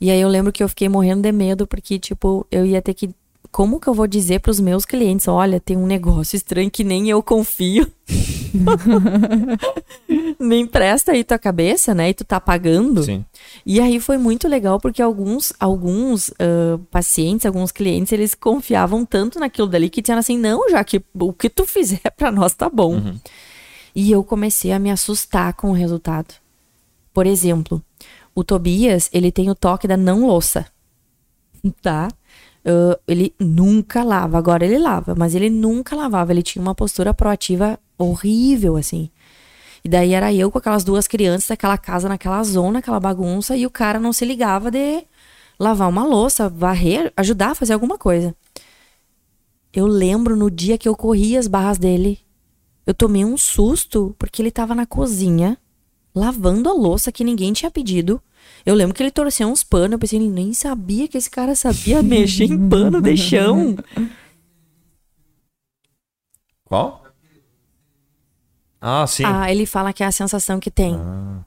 E aí eu lembro que eu fiquei morrendo de medo porque, tipo, eu ia ter que como que eu vou dizer pros meus clientes, olha, tem um negócio estranho que nem eu confio. nem presta aí tua cabeça, né? E tu tá pagando. Sim. E aí foi muito legal porque alguns, alguns ah, pacientes, alguns clientes, eles confiavam tanto naquilo dali que disseram assim, não, já que o que tu fizer pra nós tá bom. E eu comecei a me assustar com o resultado. Por exemplo, o Tobias, ele tem o toque da não louça. Tá? Ah, ele nunca lava. Agora ele lava, mas ele nunca lavava. Ele tinha uma postura proativa horrível, assim. E daí era eu com aquelas duas crianças daquela casa, naquela zona, aquela bagunça, e o cara não se ligava de lavar uma louça, varrer, ajudar a fazer alguma coisa. Eu lembro no dia que eu corri as barras dele, eu tomei um susto porque ele tava na cozinha lavando a louça que ninguém tinha pedido. Eu lembro que ele torceu uns panos, eu pensei, ele nem sabia que esse cara sabia mexer em pano de chão. Qual? Ah, sim. Ah, ele fala que é a sensação que tem. Ah,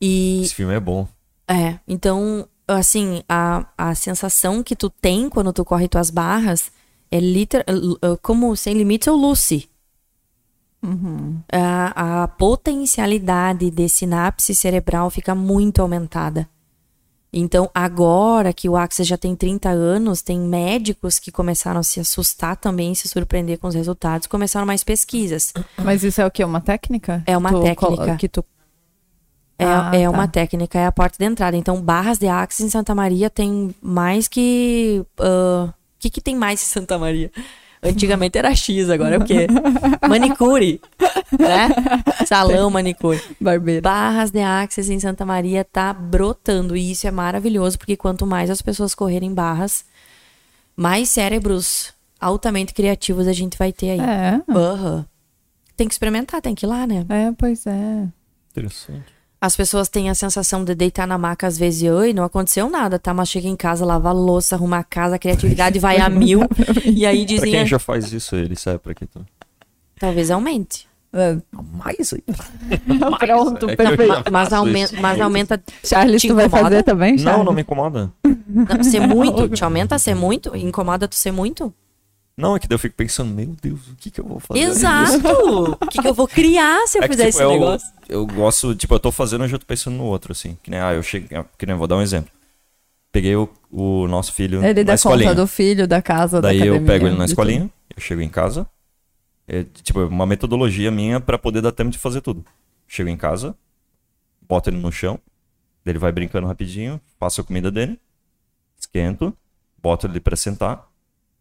E esse filme é bom. É, então, assim, a, a sensação que tu tem quando tu corre tuas barras é literal, como Sem Limites ou Lucy. A, a potencialidade de sinapse cerebral fica muito aumentada. Então, agora que o Axis já tem 30 anos, tem médicos que começaram a se assustar também, se surpreender com os resultados, começaram mais pesquisas. Mas isso é o quê? Uma técnica? É uma Tu técnica. Que tu... É, Ah, é tá. uma técnica, é a porta de entrada. Então, barras de Axis em Santa Maria tem mais que. O que, que tem mais em Santa Maria? Antigamente era X, agora é o quê? Manicure, né? Salão manicure. Barbeiro. Barras de Axis em Santa Maria tá brotando e isso é maravilhoso porque quanto mais as pessoas correrem barras, mais cérebros altamente criativos a gente vai ter aí. É, Aham. Tem que experimentar, tem que ir lá, né? é, pois é. Interessante. As pessoas têm a sensação de deitar na maca às vezes e oi, não aconteceu nada, tá? Mas chega em casa, lava a louça, arruma a casa, a criatividade vai a mil. E aí Pra dizem, quem "Ah, já faz isso, ele sabe pra quê? Então. talvez aumente. É, Mais aí. Pronto, É perfeito. Mas aumenta, mas aumenta Charles, Te tu vai incomoda? fazer também, Charles? Não, não me incomoda. não, ser muito, te aumenta ser muito, incomoda tu ser muito. Não, é que daí eu fico pensando, meu Deus, o que que eu vou fazer? Exato! O que, que eu vou criar se eu É que, fizer tipo, esse eu, negócio? eu gosto, tipo, eu tô fazendo, eu já tô pensando no outro, assim. Que nem, ah, eu chego, que nem, vou dar um exemplo. Peguei o, o nosso filho Ele na dá escolinha. conta do filho, da casa, Daí da eu academia, pego ele na escolinha, eu chego em casa. É, tipo, uma metodologia minha pra poder dar tempo de fazer tudo. Chego em casa, boto ele no chão, daí ele vai brincando rapidinho, faço a comida dele, esquento, boto ele pra sentar,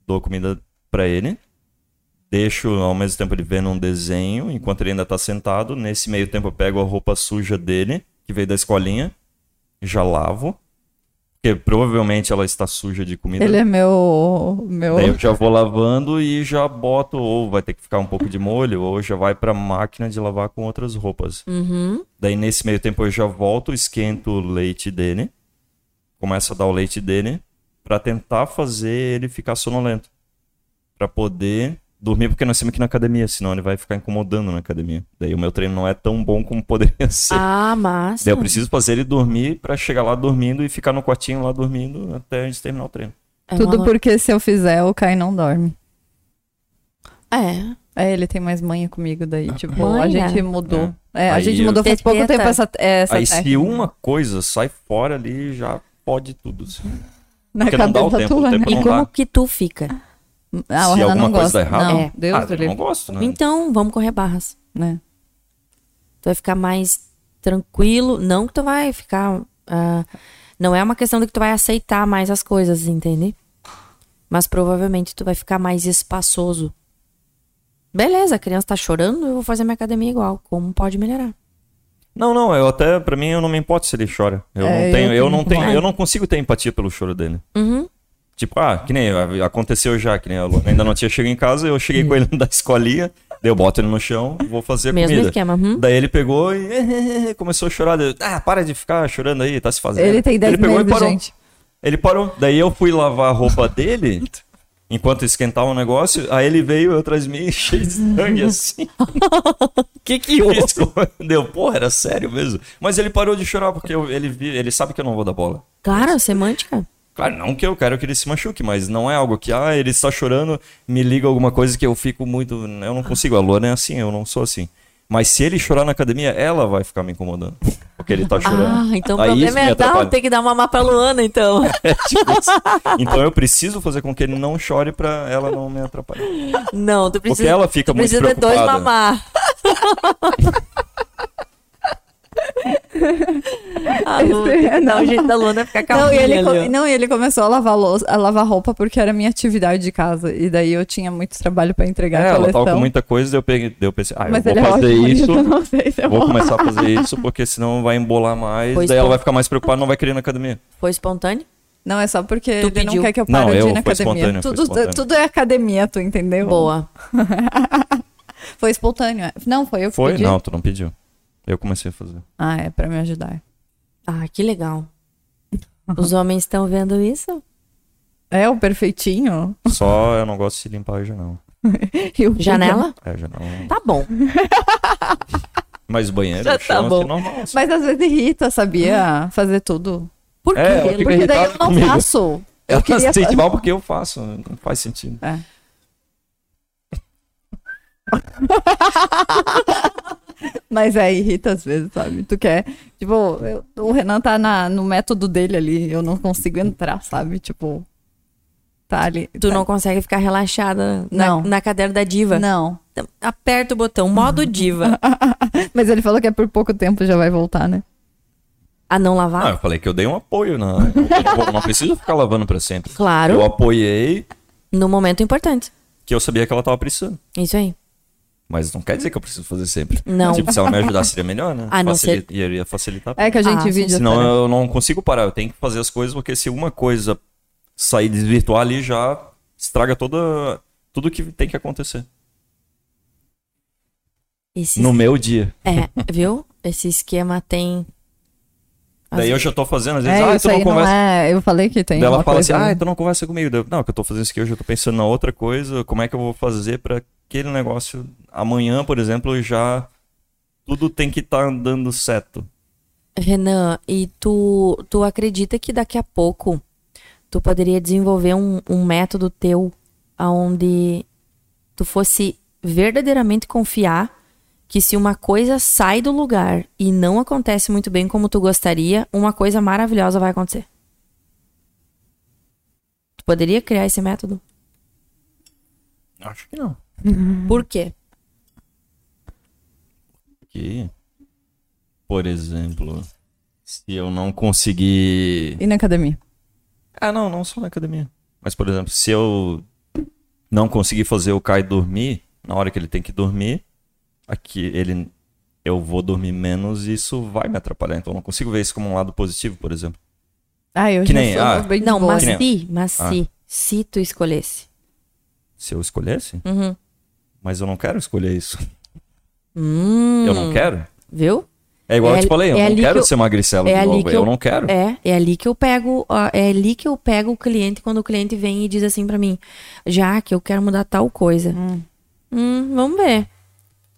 dou comida pra ele, deixo ao mesmo tempo ele vendo um desenho, enquanto ele ainda tá sentado. Nesse meio tempo eu pego a roupa suja dele, que veio da escolinha, já lavo, porque provavelmente ela está suja de comida. Ele é meu. meu... Daí eu já vou lavando e já boto, ou vai ter que ficar um pouco de molho, ou já vai pra máquina de lavar com outras roupas. Uhum. Daí nesse meio tempo eu já volto, esquento o leite dele, começo a dar o leite dele, pra tentar fazer ele ficar sonolento. Pra poder dormir, porque nós temos aqui na academia, senão ele vai ficar incomodando na academia. Daí o meu treino não é tão bom como poderia ser. Ah, massa. Daí eu preciso fazer ele dormir pra chegar lá dormindo e ficar no quartinho lá dormindo até a gente terminar o treino. É Tudo uma- porque se eu fizer, o Kai não dorme. É. É, ele tem mais manha comigo daí. Tipo, Manha? a gente mudou. É, a Aí gente eu- mudou faz pouco tempo essa, essa Aí se técnica. uma coisa sai fora ali, já pode tudo. assim. Na porque não dá o tempo, o tua, tempo né? E como dá. que tu fica? Ah, o Se alguma não coisa gosta. dá errado? Não, É. Deus ah, eu não gosto, né? Então, vamos correr barras. Né? Tu vai ficar mais tranquilo. Não que tu vai ficar. ah, não é uma questão de que tu vai aceitar mais as coisas, entende? Mas provavelmente tu vai ficar mais espaçoso. Beleza, a criança tá chorando, eu vou fazer minha academia igual. Como pode melhorar? Não, não, eu até, pra mim, eu não me importo se ele chora. Eu É, não tenho, eu eu, não tenho, eu não consigo ter empatia pelo choro dele. Uhum. Tipo, ah, que nem aconteceu já, que nem a Luana ainda não tinha chegado em casa, eu cheguei com ele da escolinha, daí eu boto ele no chão, vou fazer a Mesmo comida. esquema. Uhum. Daí ele pegou e começou a chorar. daí eu, ah, para de ficar chorando aí, tá se fazendo. Ele tem 10 pegou e meses, parou. gente. Ele parou. Daí eu fui lavar a roupa dele, enquanto esquentava o negócio, aí ele veio, eu atrás de mim, cheio de sangue assim. que que Deu, porra, era sério mesmo. Mas ele parou de chorar porque eu- ele, vi- ele sabe que eu não vou dar bola. Claro, semântica. Claro, não que eu quero que ele se machuque, mas não é algo que, ah, ele está chorando, me liga alguma coisa que eu fico muito. Eu não consigo. A Luana é assim, eu não sou assim. Mas se ele chorar na academia, ela vai ficar me incomodando. Porque ele tá chorando. Ah, então o Aí problema é dar, tem que dar uma mamar pra Luana, então. É tipo isso. Então eu preciso fazer com que ele não chore pra ela não me atrapalhar. Não, tu precisa. Porque ela fica muito precisa de dois mamar. A Lu, Esse- não, o jeito da Luana é ficar Não calminha ele ali, não, e ele começou a lavar louça, a lavar roupa porque era minha atividade de casa. E daí eu tinha muito trabalho pra entregar É, a ela tava com muita coisa, eu, peguei, eu pensei, ah, eu Mas vou ele é fazer isso, não se eu vou vou. começar a fazer isso, porque senão vai embolar mais, Pois daí ela vai ficar mais preocupada, não vai querer ir na academia. Foi espontâneo? Não, é só porque Tu ele pediu? não quer que eu Não, pare de eu, ir na foi academia. foi tudo, tudo é academia, tu entendeu? Boa. Foi espontâneo. é. Não, foi eu que Foi? pedi. Não, tu não pediu. Eu comecei a fazer. Ah, é pra me ajudar. Ah, que legal. Os homens estão vendo isso? É o perfeitinho? Só eu não gosto de limpar a janela. E o Janela? É, janela. Tá bom. Mas o banheiro, Já o chão, tá bom. assim, normal. assim. Mas às vezes irrita, sabia? Fazer tudo. Por quê? É, ela fica Porque daí eu não comigo. faço. Eu Ela queria se sente mal porque eu faço, não faz sentido. É. Mas é, irrita às vezes, sabe? Tu quer. Tipo, eu- o Renan tá na, no método dele ali, eu não consigo entrar, sabe? Tipo. Tá ali. Tu tá- não consegue ficar relaxada na, Não. na cadeira da diva? Não. Então, Aperta o botão, modo diva. Mas ele falou que é por pouco tempo já vai voltar, né? A não Ah, lavar? eu falei que eu dei um apoio. Na... eu não, não preciso ficar lavando pra sempre. Claro, Eu apoiei no momento importante. que eu sabia que ela tava precisando. Isso aí. Mas não quer dizer que eu preciso fazer sempre. Não. Tipo, se ela me ajudasse, seria melhor, né? A não Facili- Iria facilitar. É que a gente Ah, vídeo. Senão eu não consigo parar. Eu tenho que fazer as coisas, porque se uma coisa sair desvirtuar ali, já estraga toda, tudo que tem que acontecer. Esse, No meu dia. É, viu? Esse esquema tem. Daí eu já tô fazendo, às vezes, É, ah, tu não aí não conversa. é. Eu falei que tem. Daí ela fala coisa... assim, ah, tu não conversa comigo. Eu, não, que eu tô fazendo isso aqui hoje, eu tô pensando na outra coisa, como é que eu vou fazer pra aquele negócio amanhã, por exemplo, já tudo tem que estar dando certo. Renan, e tu, tu acredita que daqui a pouco tu poderia desenvolver um, um método teu onde tu fosse verdadeiramente confiar que se uma coisa sai do lugar e não acontece muito bem como tu gostaria, uma coisa maravilhosa vai acontecer? Tu poderia criar esse método? Acho que não. Por quê? Que, por exemplo, se eu não conseguir E na academia. Ah, não, não só na academia. Mas, por exemplo, se eu não conseguir fazer o Kai dormir na hora que ele tem que dormir, aqui ele eu vou dormir menos e isso vai me atrapalhar. Então eu não consigo ver isso como um lado positivo, por exemplo. Ah, eu Que já nem- sou ah, bem Não, mas se, mas Ah. se, se tu escolhesse. Se eu escolhesse, Uhum. mas eu não quero escolher isso. Hum, Eu não quero. Viu? É igual É eu te falei, eu é não quero que eu- ser magricelo é de ali novo. que Eu eu- não quero. É, é ali que eu pego, é ali que eu pego o cliente quando o cliente vem e diz assim pra mim, já que eu quero mudar tal coisa. Hum. Hum, vamos ver.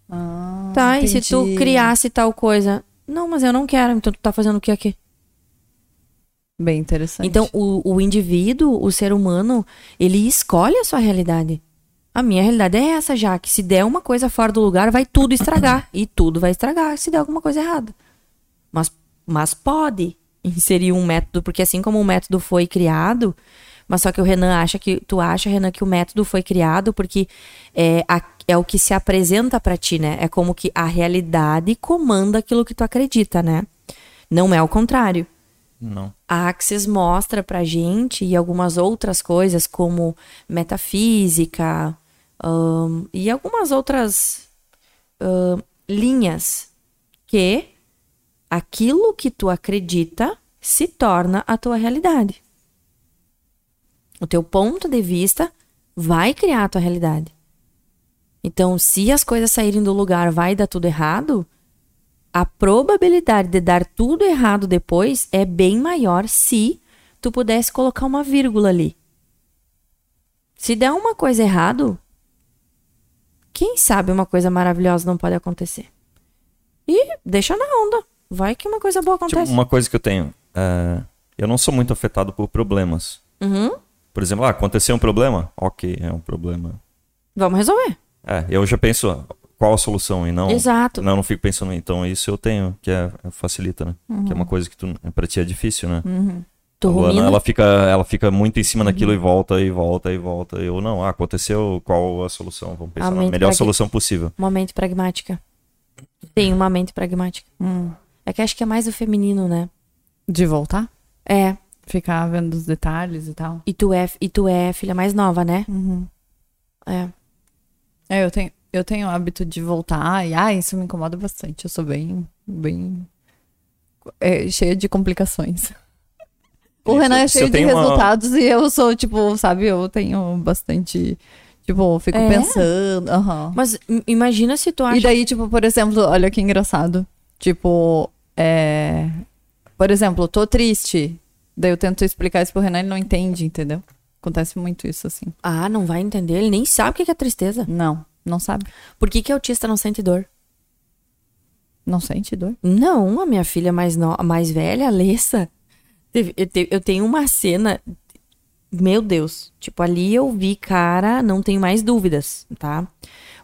Ah, Tá, e se tu entendi. criasse tal coisa? Não, mas eu não quero, então tu tá fazendo o que aqui? Bem interessante. Então, o, o indivíduo, o ser humano, ele escolhe a sua realidade. A minha realidade é essa, já que se der uma coisa fora do lugar, vai tudo estragar. e tudo vai estragar se der alguma coisa errada. Mas, mas pode inserir um método, porque assim como o método foi criado, mas só que o Renan acha que. Tu acha, Renan, que o método foi criado porque é, a- é o que se apresenta pra ti, né? É como que a realidade comanda aquilo que tu acredita, né? Não é o contrário Não. a Axis mostra pra gente e algumas outras coisas como metafísica ahn, e algumas outras ahn, linhas que aquilo que tu acredita se torna a tua realidade. O teu ponto de vista vai criar a tua realidade. Então, se as coisas saírem do lugar, vai dar tudo errado, a probabilidade de dar tudo errado depois é bem maior se tu pudesse colocar uma vírgula ali. Se der uma coisa errado, quem sabe uma coisa maravilhosa não pode acontecer. E deixa na onda. Vai que uma coisa boa Tipo, acontece. uma coisa que eu tenho. é, eu não sou muito afetado por problemas. Uhum. Por exemplo, ah, aconteceu um problema? Ok, é um problema. Vamos resolver. É, eu já penso qual a solução e não. Exato. Não, não fico pensando, então isso eu tenho, que é, facilita, né? Que é uma coisa que tu, pra ti é difícil, né? A Luana, ela fica, ela fica muito em cima daquilo e volta e volta e volta. Eu não, ah, aconteceu, qual a solução? Vamos pensar na melhor solução possível. Uma mente pragmática. Tem uma mente pragmática. Hum. É que acho que é mais o feminino, né? De voltar? É. Ficar vendo os detalhes e tal. E tu é, e tu é filha mais nova, né? Uhum. É. É, eu tenho, eu tenho o hábito de voltar e, ah, isso me incomoda bastante. Eu sou bem, bem é, cheia de complicações. O Renan é cheio de tenho uma- resultados e eu sou, tipo, sabe, eu tenho bastante, tipo, eu fico É? pensando, aham. Mas im- imagina se tu acha. E daí, tipo, por exemplo, olha que engraçado. Tipo, é... Por exemplo, tô triste. Daí eu tento explicar isso pro Renan, ele não entende, entendeu? Acontece muito isso, assim. Ah, não vai entender. Ele nem sabe o que é tristeza. Não, não sabe. Por que, que autista não sente dor? Não sente dor. Não, a minha filha mais, no... mais velha, a Alessa. Eu, te- eu tenho uma cena. Meu Deus. Tipo, ali eu vi, cara, não tenho mais dúvidas, tá?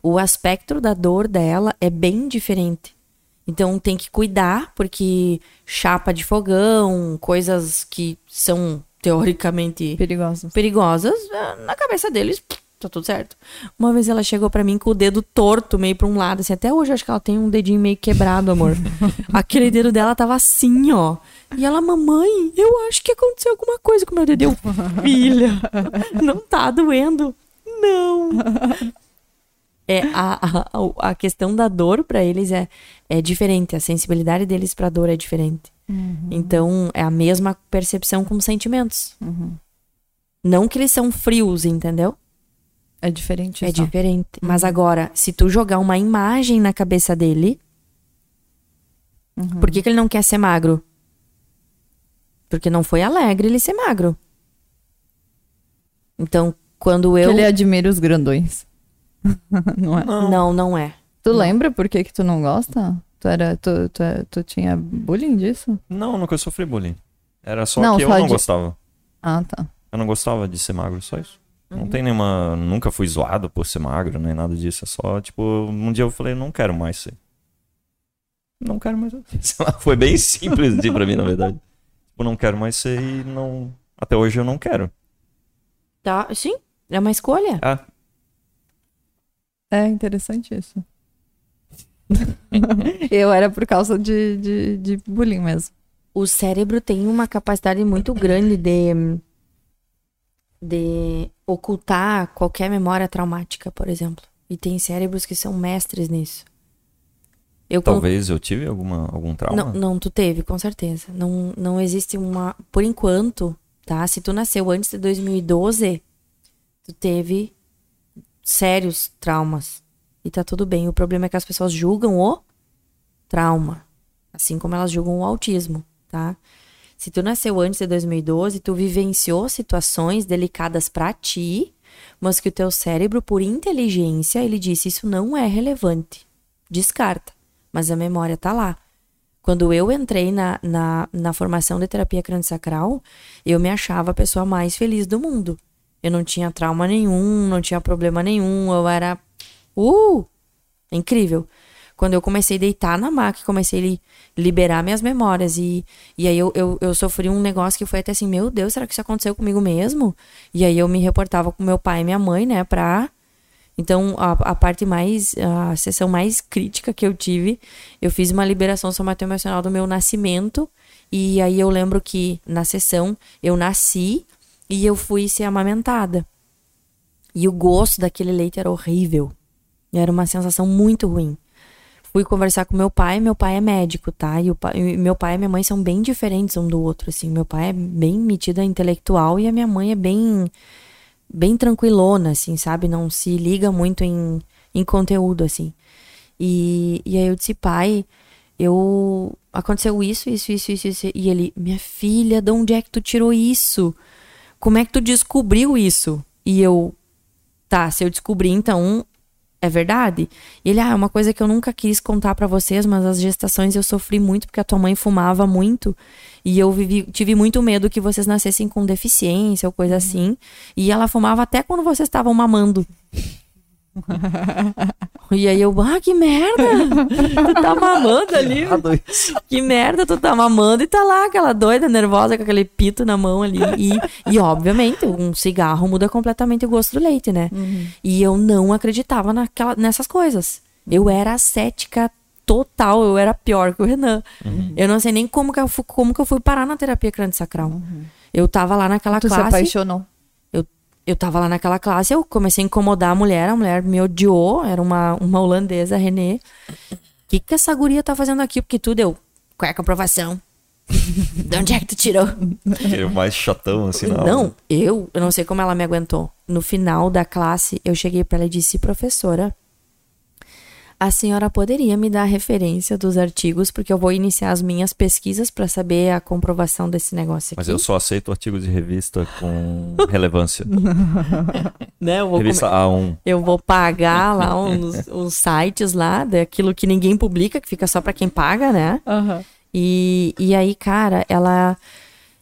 O aspecto da dor dela é bem diferente. Então tem que cuidar, porque chapa de fogão, coisas que são teoricamente Perigoso. perigosas, eh, na cabeça deles, tá tudo certo. Uma vez ela chegou pra mim com o dedo torto, meio pra um lado, assim, até hoje eu acho que ela tem um dedinho meio quebrado, amor. Aquele dedo dela tava assim, ó. E ela, mamãe, eu acho que aconteceu alguma coisa com o meu dedo. Eu, filha, não tá doendo? Não. É, a, a, a questão da dor pra eles é, é diferente, a sensibilidade deles pra dor é diferente. Então, é a mesma percepção com sentimentos. Não que eles são frios, entendeu? É diferente É só. diferente. Mas agora, se tu jogar uma imagem na cabeça dele, por que, que ele não quer ser magro? Porque não foi alegre ele ser magro. Então, quando Que eu. ele admira os grandões. não é? Não, não é. Tu lembra por que que tu não gosta? Tu, era, tu, tu, tu tinha bullying disso? Não, nunca sofri bullying. Era só Não, que eu só não de- gostava. Ah, tá. Eu não gostava de ser magro, só isso. Uhum. Não tem nenhuma. Nunca fui zoado por ser magro, nem nada disso. É só, tipo, um dia eu falei, não quero mais ser. Não quero mais. Sei lá, foi bem simples de pra mim, na verdade. Tipo, não quero mais ser e não. Até hoje eu não quero. Tá, sim, é uma escolha. Ah, É interessante isso. eu era por causa de, de, de bullying mesmo. o cérebro tem uma capacidade muito grande de, de ocultar qualquer memória traumática, por exemplo. E tem cérebros que são mestres nisso. Eu con- talvez eu tive alguma, algum trauma. Não, não, tu teve, com certeza. Não, não existe uma. Por enquanto, tá? Se tu nasceu antes de 2012, tu teve sérios traumas. E tá tudo bem. O problema é que as pessoas julgam o trauma. Assim como elas julgam o autismo, tá? Se tu nasceu antes de 2012, tu vivenciou situações delicadas pra ti, mas que o teu cérebro, por inteligência, ele disse: Isso não é relevante. Descarta. Mas a memória tá lá. Quando eu entrei na, na, na formação de terapia crânio-sacral, eu me achava a pessoa mais feliz do mundo. Eu não tinha trauma nenhum, não tinha problema nenhum, eu era. Uh! Incrível. Quando eu comecei a deitar na maca, comecei a li- liberar minhas memórias. E, e aí eu, eu, eu sofri um negócio que foi até assim: meu Deus, será que isso aconteceu comigo mesmo? E aí eu me reportava com meu pai e minha mãe, né, pra então, a, a parte mais, a sessão mais crítica que eu tive, eu fiz uma liberação somatioemocional do meu nascimento. E aí eu lembro que na sessão eu nasci e eu fui ser amamentada. E o gosto daquele leite era horrível. Era uma sensação muito ruim. Fui conversar com meu pai, meu pai é médico, tá? E, o pai- meu pai e minha mãe são bem diferentes um do outro, assim. Meu pai é bem metido a intelectual e a minha mãe é bem bem tranquilona, assim, sabe? Não se liga muito em, em conteúdo, assim. E, e aí eu disse, pai, eu. Aconteceu isso, isso, isso, isso, isso. E ele, minha filha, de onde é que tu tirou isso? Como é que tu descobriu isso? E eu, tá, se eu descobri, então É verdade? E ele, ah, é uma coisa que eu nunca quis contar pra vocês, mas as gestações eu sofri muito porque a tua mãe fumava muito. E eu vivi, tive muito medo que vocês nascessem com deficiência ou coisa assim. E ela fumava até quando vocês estavam mamando. E aí eu, ah, que merda! Tu tá mamando ali. Que merda, tu tá mamando e tá lá aquela doida, nervosa, com aquele pito na mão ali. E, e obviamente, um cigarro muda completamente o gosto do leite, né? E eu não acreditava naquela, nessas coisas. Eu era cética total, eu era pior que o Renan. Eu não sei nem como que eu fui, como que eu fui parar na terapia crânio-sacral. Eu tava lá naquela Tu se classe apaixonou. Eu tava lá naquela classe, eu comecei a incomodar a mulher, a mulher me odiou, era uma, uma holandesa, a Renê. O que, que essa guria tá fazendo aqui? Porque tudo eu. Qual é a comprovação? De onde é que tu tirou? Aquele mais chatão, assim, Não, aula. eu, eu não sei como ela me aguentou. No final da classe, eu cheguei pra ela e disse, professora, a senhora poderia me dar a referência dos artigos, porque eu vou iniciar as minhas pesquisas pra saber a comprovação desse negócio aqui. Mas eu só aceito artigos de revista com relevância. né, eu vou Revista A1. Eu vou pagar lá uns, uns sites lá daquilo que ninguém publica, que fica só pra quem paga, né? E, e aí, cara, ela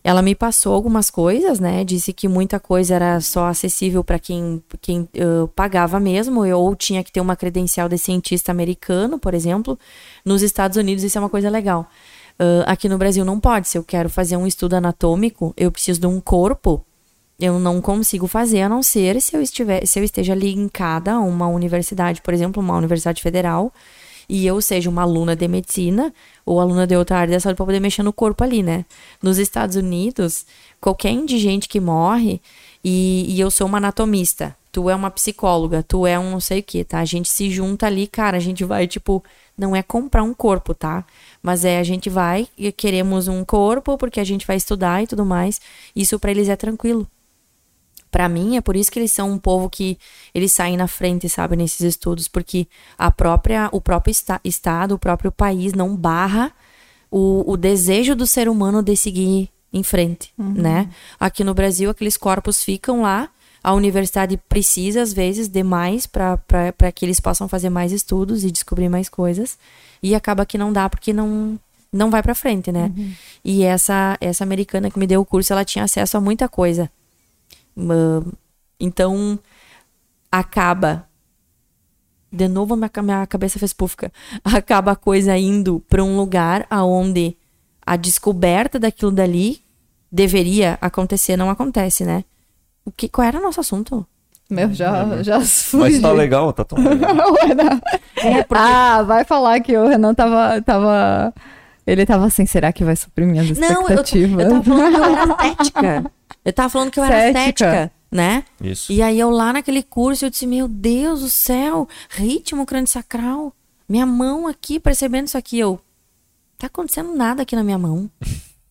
ela me passou algumas coisas, né? Disse que muita coisa era só acessível pra quem, quem ãh, pagava mesmo, ou tinha que ter uma credencial de cientista americano, por exemplo. Nos Estados Unidos isso é uma coisa legal. Ãh, aqui no Brasil não pode. Se eu quero fazer um estudo anatômico, eu preciso de um corpo eu não consigo fazer a não ser se eu estiver se eu esteja linkada a uma universidade, por exemplo, uma universidade federal, e eu seja uma aluna de medicina ou aluna de outra área da saúde para poder mexer no corpo ali, né? Nos Estados Unidos, qualquer indigente que morre e, e eu sou uma anatomista, tu é uma psicóloga, tu é um não sei o que, tá? A gente se junta ali, cara, a gente vai tipo não é comprar um corpo, tá? Mas é a gente vai e queremos um corpo porque a gente vai estudar e tudo mais. Isso para eles é tranquilo. Pra mim, é por isso que eles são um povo que eles saem na frente, sabe, nesses estudos, porque a própria, o próprio esta- estado, o próprio país não barra o, o desejo do ser humano de seguir em frente, né? Aqui no Brasil, aqueles corpos ficam lá, a universidade precisa, às vezes, de mais para que eles possam fazer mais estudos e descobrir mais coisas, e acaba que não dá porque não não vai pra frente, né? E essa essa americana que me deu o curso, ela tinha acesso a muita coisa. Ah, Então, acaba. De novo, minha, ca- minha cabeça fez púfica. Acaba a coisa indo para um lugar aonde a descoberta daquilo dali deveria acontecer, não acontece, né? O que, qual era o nosso assunto? Meu, já, já Mas tá legal, tá tão legal. O Renan- Ah, vai falar que o Renan tava, tava. Ele tava assim, será que vai suprir minhas Não, eu, expectativas? eu tava falando que eu era cética. Eu tava falando que eu era Cética. cética, né? Isso. E aí eu lá naquele curso, eu disse, meu Deus do céu, ritmo crânio sacral. Minha mão aqui, percebendo isso aqui, eu. Tá acontecendo nada aqui na minha mão.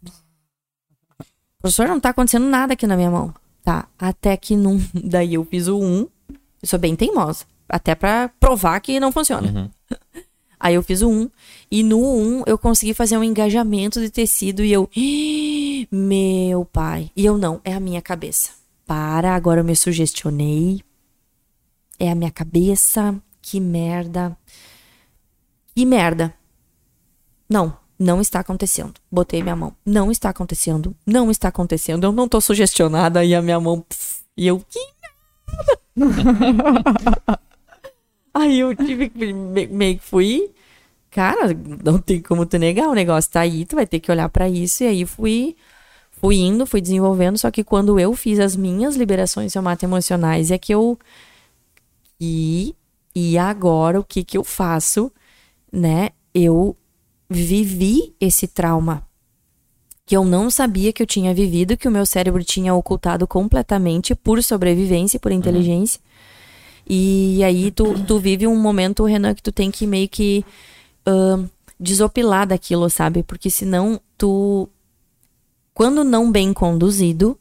Professor, não tá acontecendo nada aqui na minha mão. Tá, até que num. Daí eu fiz o 1. Eu sou bem teimosa. Até pra provar que não funciona. Uhum. Aí eu fiz o 1. E no 1 eu consegui fazer um engajamento de tecido e eu. "Ih, Meu pai. E eu não, é a minha cabeça. Para, agora eu me sugestionei. É a minha cabeça. Que merda. Que merda. Não, não está acontecendo. Botei minha mão. Não está acontecendo. Não está acontecendo. Eu não tô sugestionada e a minha mão. e eu. Que merda. Aí eu tive que. me- Meio que fui. Cara, não tem como tu negar. O negócio tá aí, tu vai ter que olhar pra isso. E aí fui. Fui indo, fui desenvolvendo. Só que quando eu fiz as minhas liberações somato-emocionais, é que eu. E, e agora o que que eu faço, né? Eu vivi esse trauma que eu não sabia que eu tinha vivido, que o meu cérebro tinha ocultado completamente por sobrevivência, por inteligência. E aí tu, tu vive um momento, Renan, que tu tem que meio que ahn, desopilar daquilo, sabe? Porque senão tu, quando não bem conduzido,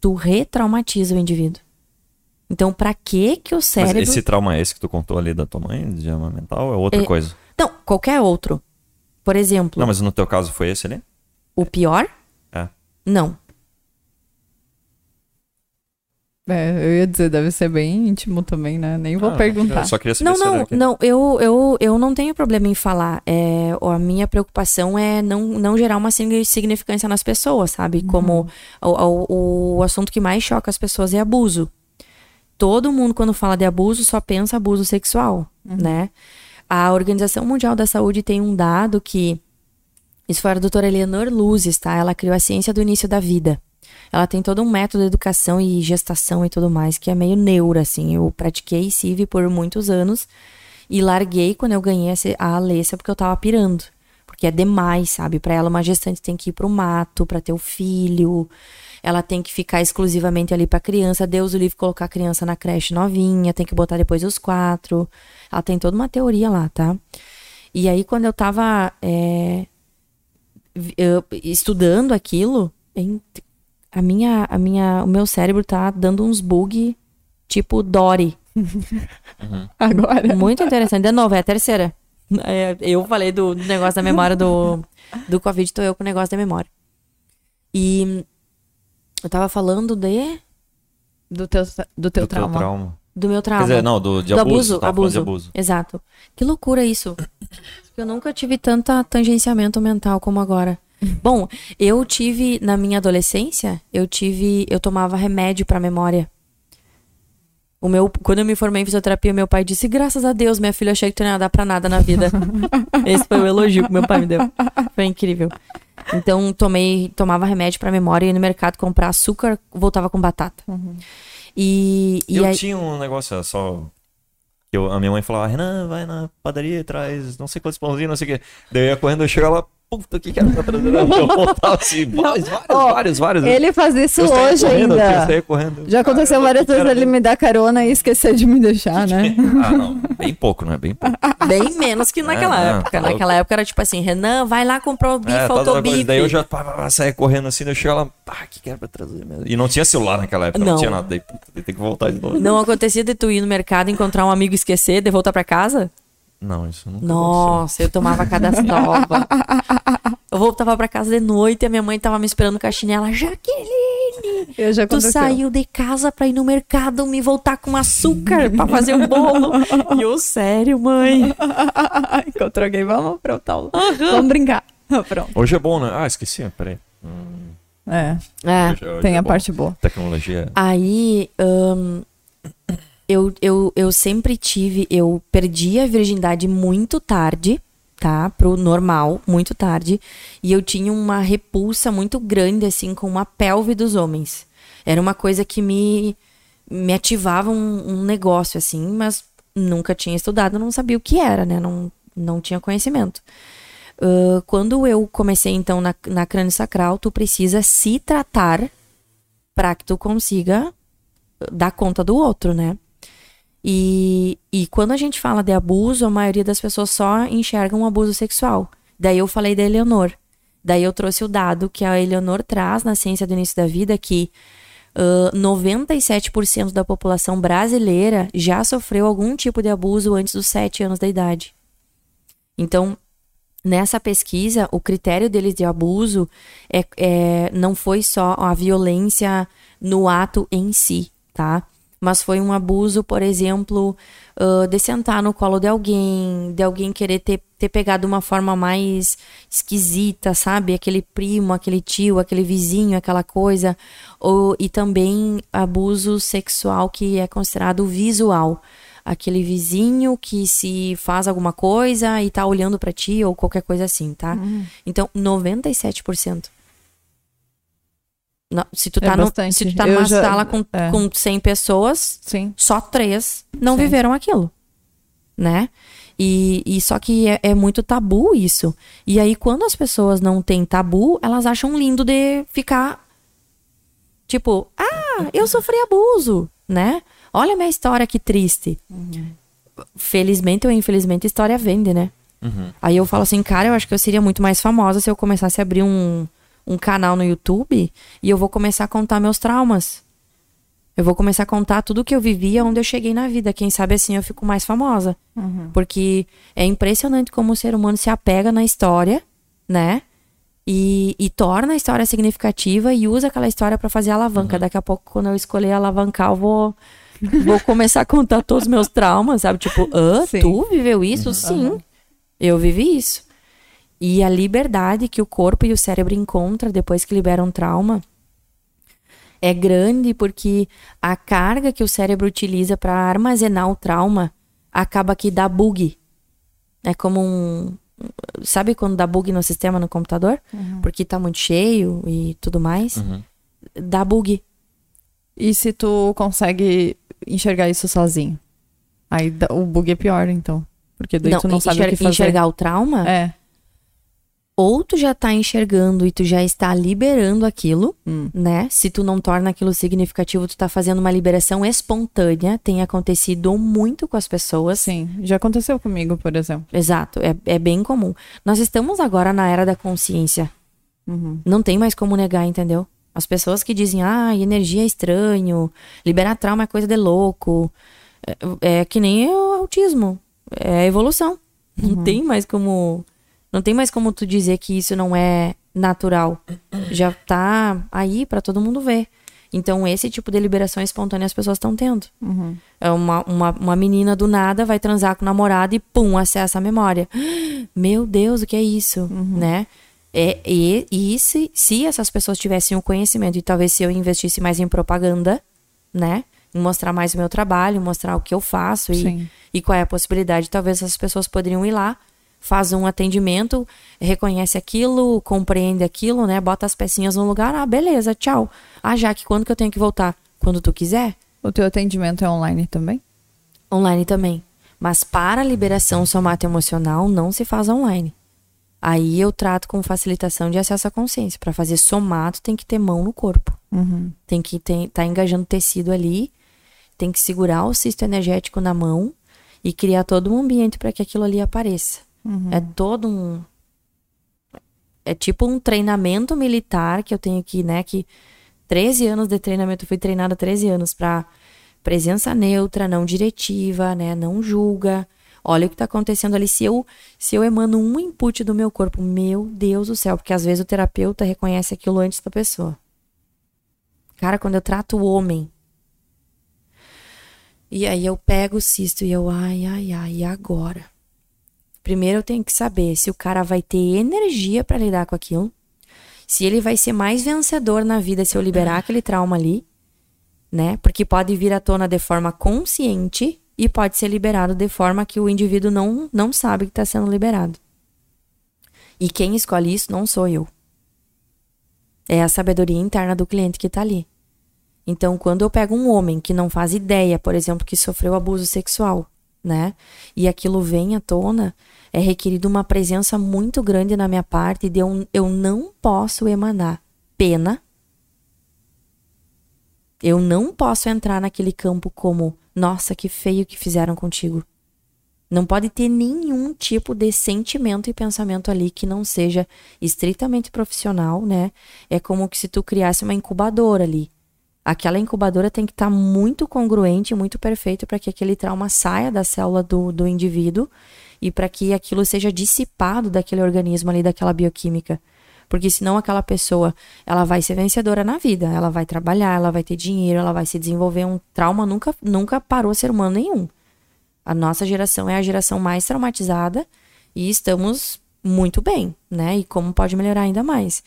tu retraumatiza o indivíduo. Então, pra que que o Mas cérebro... esse trauma é esse que tu contou ali da tua mãe, de ama mental, é outra É- coisa? Não, qualquer outro. Por exemplo, Não, mas no teu caso foi esse ali? o pior? É. Não. É, eu ia dizer, deve ser bem íntimo também, né? Nem vou Ah, perguntar. eu Só queria saber Não, não, aqui. não, eu, eu, eu não tenho problema em falar. É, a minha preocupação é não, não gerar uma signi- significância nas pessoas, sabe? Como o, o, o assunto que mais choca as pessoas é abuso. Todo mundo, quando fala de abuso, só pensa abuso sexual, né? A Organização Mundial da Saúde tem um dado que. Isso foi a doutora Eleanor Luzes, tá? Ela criou a ciência do início da vida. Ela tem todo um método de educação e gestação e tudo mais, que é meio neuro, assim. Eu pratiquei CIV por muitos anos e larguei quando eu ganhei a Alessia porque eu tava pirando. Porque é demais, sabe? Pra ela, uma gestante tem que ir pro mato pra ter o filho. Ela tem que ficar exclusivamente ali pra criança. Deus o livre colocar a criança na creche novinha, tem que botar depois os quatro. Ela tem toda uma teoria lá, tá? E aí, quando eu tava é, estudando aquilo, a minha, a minha, o meu cérebro tá dando uns bug tipo Dory. Agora. Muito interessante. De novo, é a terceira. É, eu falei do, do negócio da memória do, do Covid, tô eu com o negócio da memória. E eu tava falando de. Do teu, do teu Do teu trauma. trauma. Do meu Quer trauma. dizer, não, do, de do abuso. abuso, abuso. Exato. Que loucura isso. Eu nunca tive tanta tangenciamento mental como agora. Bom, eu tive na minha adolescência, eu tive, eu tomava remédio pra memória. O meu, quando eu me formei em fisioterapia, meu pai disse: "Graças a Deus, minha filha achei que tu não ia dar pra nada na vida". Esse foi o elogio que meu pai me deu. Foi incrível. Então, tomei, tomava remédio pra memória, ia no mercado comprar açúcar, voltava com batata. E, e eu aí, tinha um negócio só. Que eu- a minha mãe falava, Renan, vai na padaria e traz não sei quantos pãozinhos, não sei o quê. Daí eu ia correndo, eu chegava lá, puta, o que que era pra trazer? Eu voltava assim, vários, vários, Ó, vários, vários. Ele faz isso Eu hoje correndo, Eu ainda. saía correndo. Já aconteceu Caramba, várias vezes ele me dar carona e esquecer de me deixar, né? Ah, não, bem pouco, não é bem pouco. Bem menos que naquela É, não, época. tá louco. naquela época era tipo assim, Renan, vai lá comprar o bife, É, faltou as coisas. bife. Daí eu já pá, pá, pá, saía correndo assim, daí eu chegava lá, pá, o que que era pra trazer mesmo? E não tinha celular naquela época, não, Não. tinha nada. Daí, puta, daí tem que voltar de novo. Não acontecia de tu ir no mercado, encontrar um amigo e esquecer, de voltar pra casa? Não, isso nunca Nossa, eu tomava cada nova. Eu voltava pra casa de noite e a minha mãe tava me esperando com a chinela. Jaqueline, Eu já tu saiu de casa pra ir no mercado me voltar com açúcar pra fazer o bolo. E eu, sério, mãe? Encontrou alguém, vamos aprontar. o- Vamos brincar. Pronto. Hoje é bom, né? Ah, esqueci, peraí. É, É. Hoje- hoje tem é a bom. parte boa. Tecnologia. Aí, ahn, eu, eu, eu sempre tive. Eu perdi a virgindade muito tarde, tá? Pro normal, muito tarde. E eu tinha uma repulsa muito grande, assim, com uma pelve dos homens. Era uma coisa que me, me ativava um, um negócio, assim, mas nunca tinha estudado, não sabia o que era, né? Não, não tinha conhecimento. Ah, quando eu comecei, então, na, na crânio sacral, tu precisa se tratar para que tu consiga dar conta do outro, né? E, e quando a gente fala de abuso, a maioria das pessoas só enxergam um abuso sexual. Daí eu falei da Eleonor. Daí eu trouxe o dado que a Eleonor traz na ciência do início da vida que ah, 97% da população brasileira já sofreu algum tipo de abuso antes dos 7 anos da idade. Então, nessa pesquisa, o critério deles de abuso é, é- não foi só a violência no ato em si, tá? Mas foi um abuso, por exemplo, ah, de sentar no colo de alguém, de alguém querer ter, ter pegado uma forma mais esquisita, sabe? Aquele primo, aquele tio, aquele vizinho, aquela coisa. Ou, e também abuso sexual que é considerado visual aquele vizinho que se faz alguma coisa e tá olhando pra ti ou qualquer coisa assim, tá? Então, 97%. Não, se tu É tá, no- bastante. se tu tá numa já- sala com, é. com 100 pessoas, Sim. só três não Sim. viveram aquilo, né? E, e só que é, é muito tabu isso. E aí, quando as pessoas não têm tabu, elas acham lindo de ficar tipo, ah, eu sofri abuso, né? Olha a minha história que triste. Felizmente ou infelizmente a história vende, né? Uhum. Aí eu falo assim, cara, eu acho que eu seria muito mais famosa se eu começasse a abrir um, um canal no YouTube e eu vou começar a contar meus traumas. Eu vou começar a contar tudo que eu vivi, onde eu cheguei na vida. Quem sabe assim eu fico mais famosa. Porque é impressionante como o ser humano se apega na história, né? e, e torna a história significativa e usa aquela história para fazer a alavanca. Daqui a pouco, quando eu escolher alavancar, eu vou, vou começar a contar todos os meus traumas, sabe? Tipo, ah, Sim. tu viveu isso? Sim, eu vivi isso. E a liberdade que o corpo e o cérebro encontram depois que libera um trauma é grande porque a carga que o cérebro utiliza para armazenar o trauma acaba que dá bug. É como um. Sabe quando dá bug no sistema no computador? Porque tá muito cheio e tudo mais. Uhum. Dá bug. E se tu consegue enxergar isso sozinho? Aí o bug é pior, então. Porque daí tu não sabe o que fazer. enxergar o trauma, É. ou tu já tá enxergando e tu já está liberando aquilo, Hum. né? Se tu não torna aquilo significativo, tu tá fazendo uma liberação espontânea. Tem acontecido muito com as pessoas. Sim. Já aconteceu comigo, por exemplo. Exato, é, é bem comum. Nós estamos agora na era da consciência. Uhum. Não tem mais como negar, entendeu? As pessoas que dizem, ah, energia é estranho, liberar trauma é coisa de louco. É, é que nem o autismo. É evolução. Não tem mais como. Não tem mais como tu dizer que isso não é natural. Já tá aí pra todo mundo ver. Então, esse tipo de liberação espontânea as pessoas estão tendo. Uhum. É uma, uma, uma menina do nada vai transar com o namorado e pum, acessa a memória. Meu Deus, o que é isso? Né? É, e, e se, se essas pessoas tivessem o conhecimento, e talvez se eu investisse mais em propaganda, né? Em mostrar mais o meu trabalho, mostrar o que eu faço e, Sim. e qual é a possibilidade, talvez essas pessoas poderiam ir lá, faz um atendimento, reconhece aquilo, compreende aquilo, né? Bota as pecinhas no lugar, ah, beleza, tchau. Ah, Jaque, quando que eu tenho que voltar? Quando tu quiser? O teu atendimento é online também? Online também. Mas para a liberação somato-emocional não se faz online. Aí eu trato com facilitação de acesso à consciência. Para fazer somato tem que ter mão no corpo. Uhum. Tem que estar tá engajando tecido ali. Tem que segurar o cisto energético na mão e criar todo um ambiente para que aquilo ali apareça. É todo um. É tipo um treinamento militar que eu tenho que, né? Que 13 anos de treinamento, eu fui treinada há 13 anos para presença neutra, não diretiva, né? Não julga. Olha o que está acontecendo ali. Se eu, se eu emano um input do meu corpo, meu Deus do céu, porque às vezes o terapeuta reconhece aquilo antes da pessoa. Cara, quando eu trato o homem, e aí eu pego o cisto e eu, ai, ai, ai, e agora? Primeiro eu tenho que saber se o cara vai ter energia para lidar com aquilo, se ele vai ser mais vencedor na vida se eu liberar aquele trauma ali, né? Porque pode vir à tona de forma consciente e pode ser liberado de forma que o indivíduo não, não sabe que está sendo liberado. E quem escolhe isso não sou eu. É a sabedoria interna do cliente que está ali. Então, quando eu pego um homem que não faz ideia, por exemplo, que sofreu abuso sexual, né? E aquilo vem à tona, é requerido uma presença muito grande na minha parte de eu, eu não posso emanar pena. Eu não posso entrar naquele campo como, nossa, que feio que fizeram contigo. Não pode ter nenhum tipo de sentimento e pensamento ali que não seja estritamente profissional, né? É como que se tu criasse uma incubadora ali. Aquela incubadora tem que estar muito congruente, muito perfeito para que aquele trauma saia da célula do, do indivíduo e para que aquilo seja dissipado daquele organismo ali, daquela bioquímica. Porque senão aquela pessoa, ela vai ser vencedora na vida, ela vai trabalhar, ela vai ter dinheiro, ela vai se desenvolver. Um trauma nunca, nunca parou ser humano nenhum. A nossa geração é a geração mais traumatizada e estamos muito bem, né? E como pode melhorar ainda mais.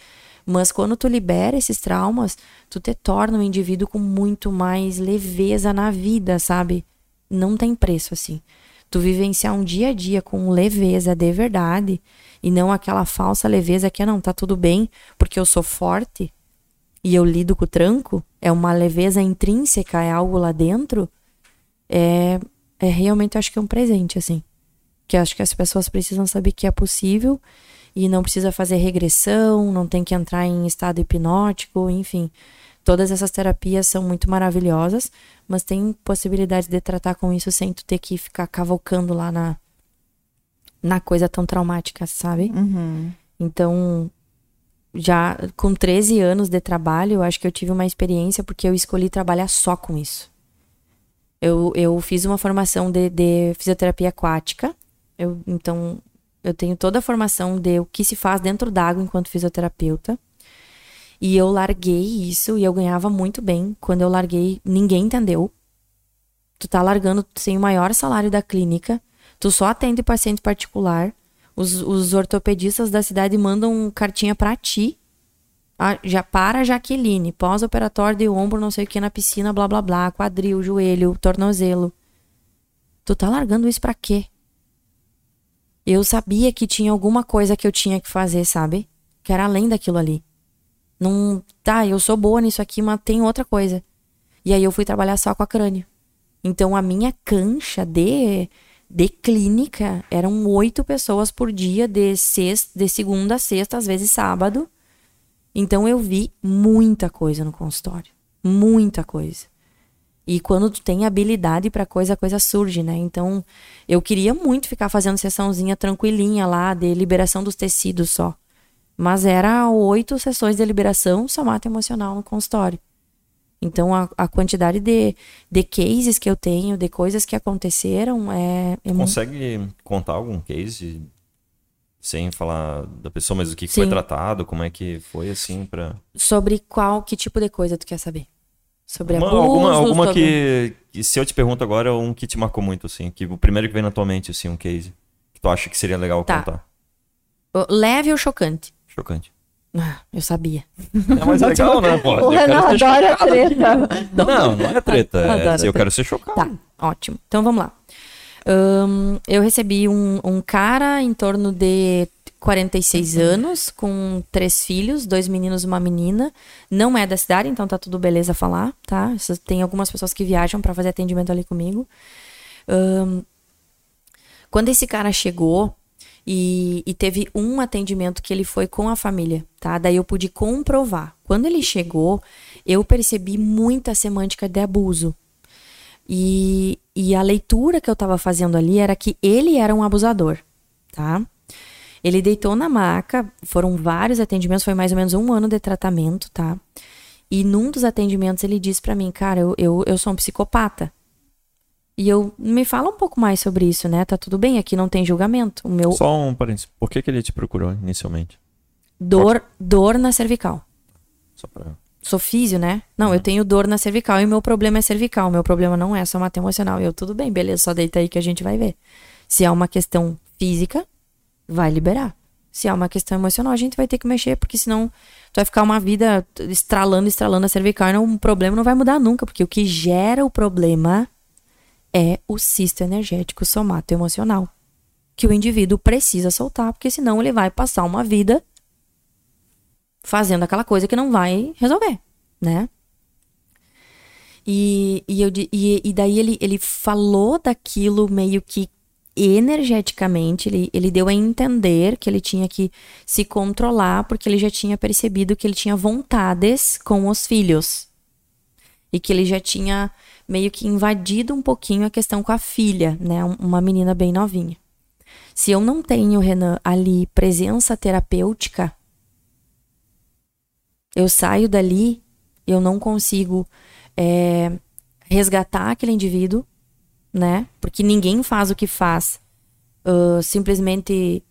Mas quando tu libera esses traumas, tu te torna um indivíduo com muito mais leveza na vida, sabe? Não tem preço assim. Tu vivenciar um dia a dia com leveza de verdade e não aquela falsa leveza que não tá tudo bem porque eu sou forte e eu lido com o tranco, é uma leveza intrínseca, é algo lá dentro. É é realmente acho que é um presente assim, que acho que as pessoas precisam saber que é possível e não precisa fazer regressão, não tem que entrar em estado hipnótico, enfim. Todas essas terapias são muito maravilhosas, mas tem possibilidade de tratar com isso sem tu ter que ficar cavocando lá na, na coisa tão traumática, sabe? Uhum. Então, já com 13 anos de trabalho, eu acho que eu tive uma experiência porque eu escolhi trabalhar só com isso. Eu, eu fiz uma formação de, de fisioterapia aquática. Eu, então, Eu tenho toda a formação de o que se faz dentro d'água enquanto fisioterapeuta. E eu larguei isso e eu ganhava muito bem. Quando eu larguei, ninguém entendeu. Tu tá largando sem o maior salário da clínica. Tu só atende paciente particular. Os, os ortopedistas da cidade mandam cartinha para ti. Ah, já para Jaqueline, pós-operatório de ombro, não sei o que na piscina, blá blá blá, quadril, joelho, tornozelo. Tu tá largando isso pra quê? Eu sabia que tinha alguma coisa que eu tinha que fazer, sabe? Que era além daquilo ali. Não, tá, eu sou boa nisso aqui, mas tem outra coisa. E aí eu fui trabalhar só com a crânio. Então a minha cancha de de clínica eram oito pessoas por dia de sexta, de segunda a sexta, às vezes sábado. Então eu vi muita coisa no consultório, muita coisa. E quando tu tem habilidade para coisa, a coisa surge, né? Então eu queria muito ficar fazendo sessãozinha tranquilinha lá de liberação dos tecidos só. Mas era oito sessões de liberação somato emocional no consultório. Então a, a quantidade de, de cases que eu tenho, de coisas que aconteceram é. é Consegue muito... contar algum case sem falar da pessoa, mas o que, que foi tratado, como é que foi assim para Sobre qual, que tipo de coisa tu quer saber? Sobre abuso, alguma, alguma sobre... que, que, se eu te pergunto agora, um que te marcou muito assim, que o primeiro que vem na tua mente assim, um case que tu acha que seria legal tá. contar. Leve ou chocante? Chocante. Ah, eu sabia. É mais legal, né, pô? O Renan adora treta. Não, não é treta. É, eu quero ser chocado. Tá, ótimo. Então vamos lá. Um, eu recebi um, um cara em torno de 46 anos, com três filhos, dois meninos e uma menina. Não é da cidade, então tá tudo beleza falar, tá? Tem algumas pessoas que viajam para fazer atendimento ali comigo. Um, quando esse cara chegou, e, e, teve um atendimento que ele foi com a família, tá? Daí eu pude comprovar. Quando ele chegou, eu percebi muita semântica de abuso. E, e a leitura que eu tava fazendo ali era que ele era um abusador, tá? Ele deitou na maca, foram vários atendimentos, foi mais ou menos um ano de tratamento, tá? E num dos atendimentos ele disse para mim, cara, eu, eu, eu sou um psicopata. E eu me fala um pouco mais sobre isso, né? Tá tudo bem, aqui não tem julgamento. O meu Só um parênteses. Por que, que ele te procurou inicialmente? dor, dor na cervical. Só pra... Sou físio, né? Não, eu Uhum. tenho dor na cervical e meu problema é cervical. O meu problema não é somato emocional. Eu, tudo bem, beleza, só deita aí que a gente vai ver. Se é uma questão física, vai liberar. Se é uma questão emocional, a gente vai ter que mexer, porque senão tu vai ficar uma vida estralando, estralando a cervical não, o problema não vai mudar nunca, porque o que gera o problema é o cisto energético somato emocional, que o indivíduo precisa soltar, porque senão ele vai passar uma vida fazendo aquela coisa que não vai resolver, né? E, e, eu, e, e daí ele, ele falou daquilo meio que energeticamente, ele, ele deu a entender que ele tinha que se controlar, porque ele já tinha percebido que ele tinha vontades com os filhos. E que ele já tinha meio que invadido um pouquinho a questão com a filha, né? Um- Uma menina bem novinha. Se eu não tenho, Renan, ali presença terapêutica, eu saio dali, eu não consigo é, resgatar aquele indivíduo, né? Porque ninguém faz o que faz ah, simplesmente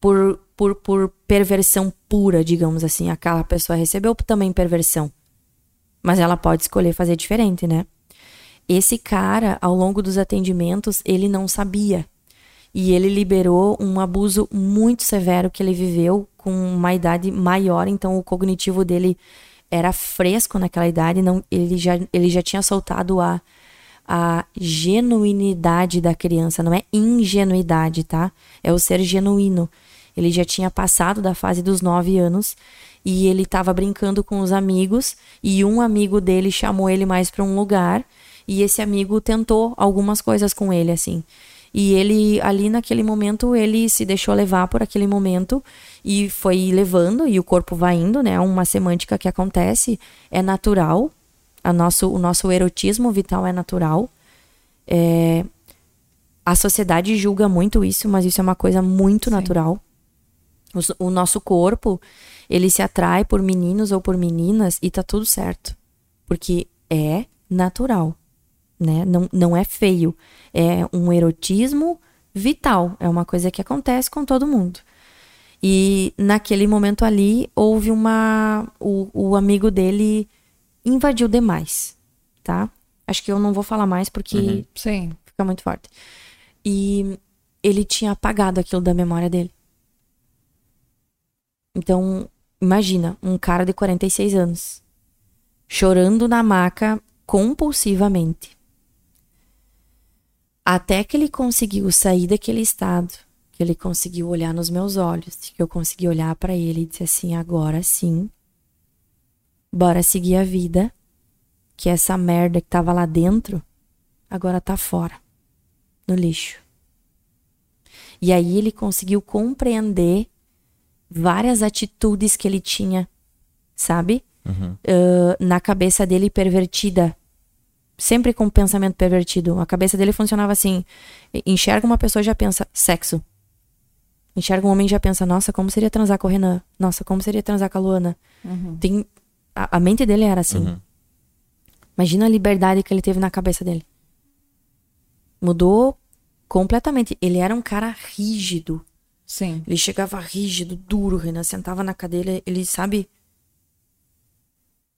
por, por, por perversão pura, digamos assim. Aquela pessoa recebeu também perversão. Mas ela pode escolher fazer diferente, né? Esse cara, ao longo dos atendimentos, ele não sabia. E ele liberou um abuso muito severo que ele viveu com uma idade maior, então o cognitivo dele era fresco naquela idade, não, ele, já, ele já tinha soltado a, a genuinidade da criança, não é ingenuidade, tá? É o ser genuíno. Ele já tinha passado da fase dos nove anos e ele estava brincando com os amigos e um amigo dele chamou ele mais para um lugar e esse amigo tentou algumas coisas com ele assim. E ele ali naquele momento ele se deixou levar por aquele momento e foi levando e o corpo vai indo, né? Uma semântica que acontece é natural. A nosso, o nosso erotismo vital é natural. É, a sociedade julga muito isso, mas isso é uma coisa muito natural. Os- O, nosso corpo, ele se atrai por meninos ou por meninas e tá tudo certo. Porque é natural, né? Não, não é feio. É um erotismo vital, é uma coisa que acontece com todo mundo. E naquele momento ali houve uma. O, o amigo dele invadiu demais, tá? Acho que eu não vou falar mais porque Uhum. Sim. fica muito forte. E ele tinha apagado aquilo da memória dele. Então, imagina, um cara de 46 anos chorando na maca compulsivamente. Até que ele conseguiu sair daquele estado, que ele conseguiu olhar nos meus olhos, que eu consegui olhar pra ele e dizer assim: agora sim, bora seguir a vida, que essa merda que tava lá dentro agora tá fora, no lixo. E aí ele conseguiu compreender várias atitudes que ele tinha, sabe? Uhum. Ah, na cabeça dele pervertida. Sempre com pensamento pervertido. A cabeça dele funcionava assim: enxerga uma pessoa e já pensa sexo. Enxerga um homem e já pensa, nossa, como seria transar com o Renan? Nossa, como seria transar com a Luana? Tem... A, a mente dele era assim. Uhum. Imagina a liberdade que ele teve na cabeça dele. Mudou completamente. Ele era um cara rígido. Sim. Ele chegava rígido, duro, Renan. Sentava na cadeira, ele sabe.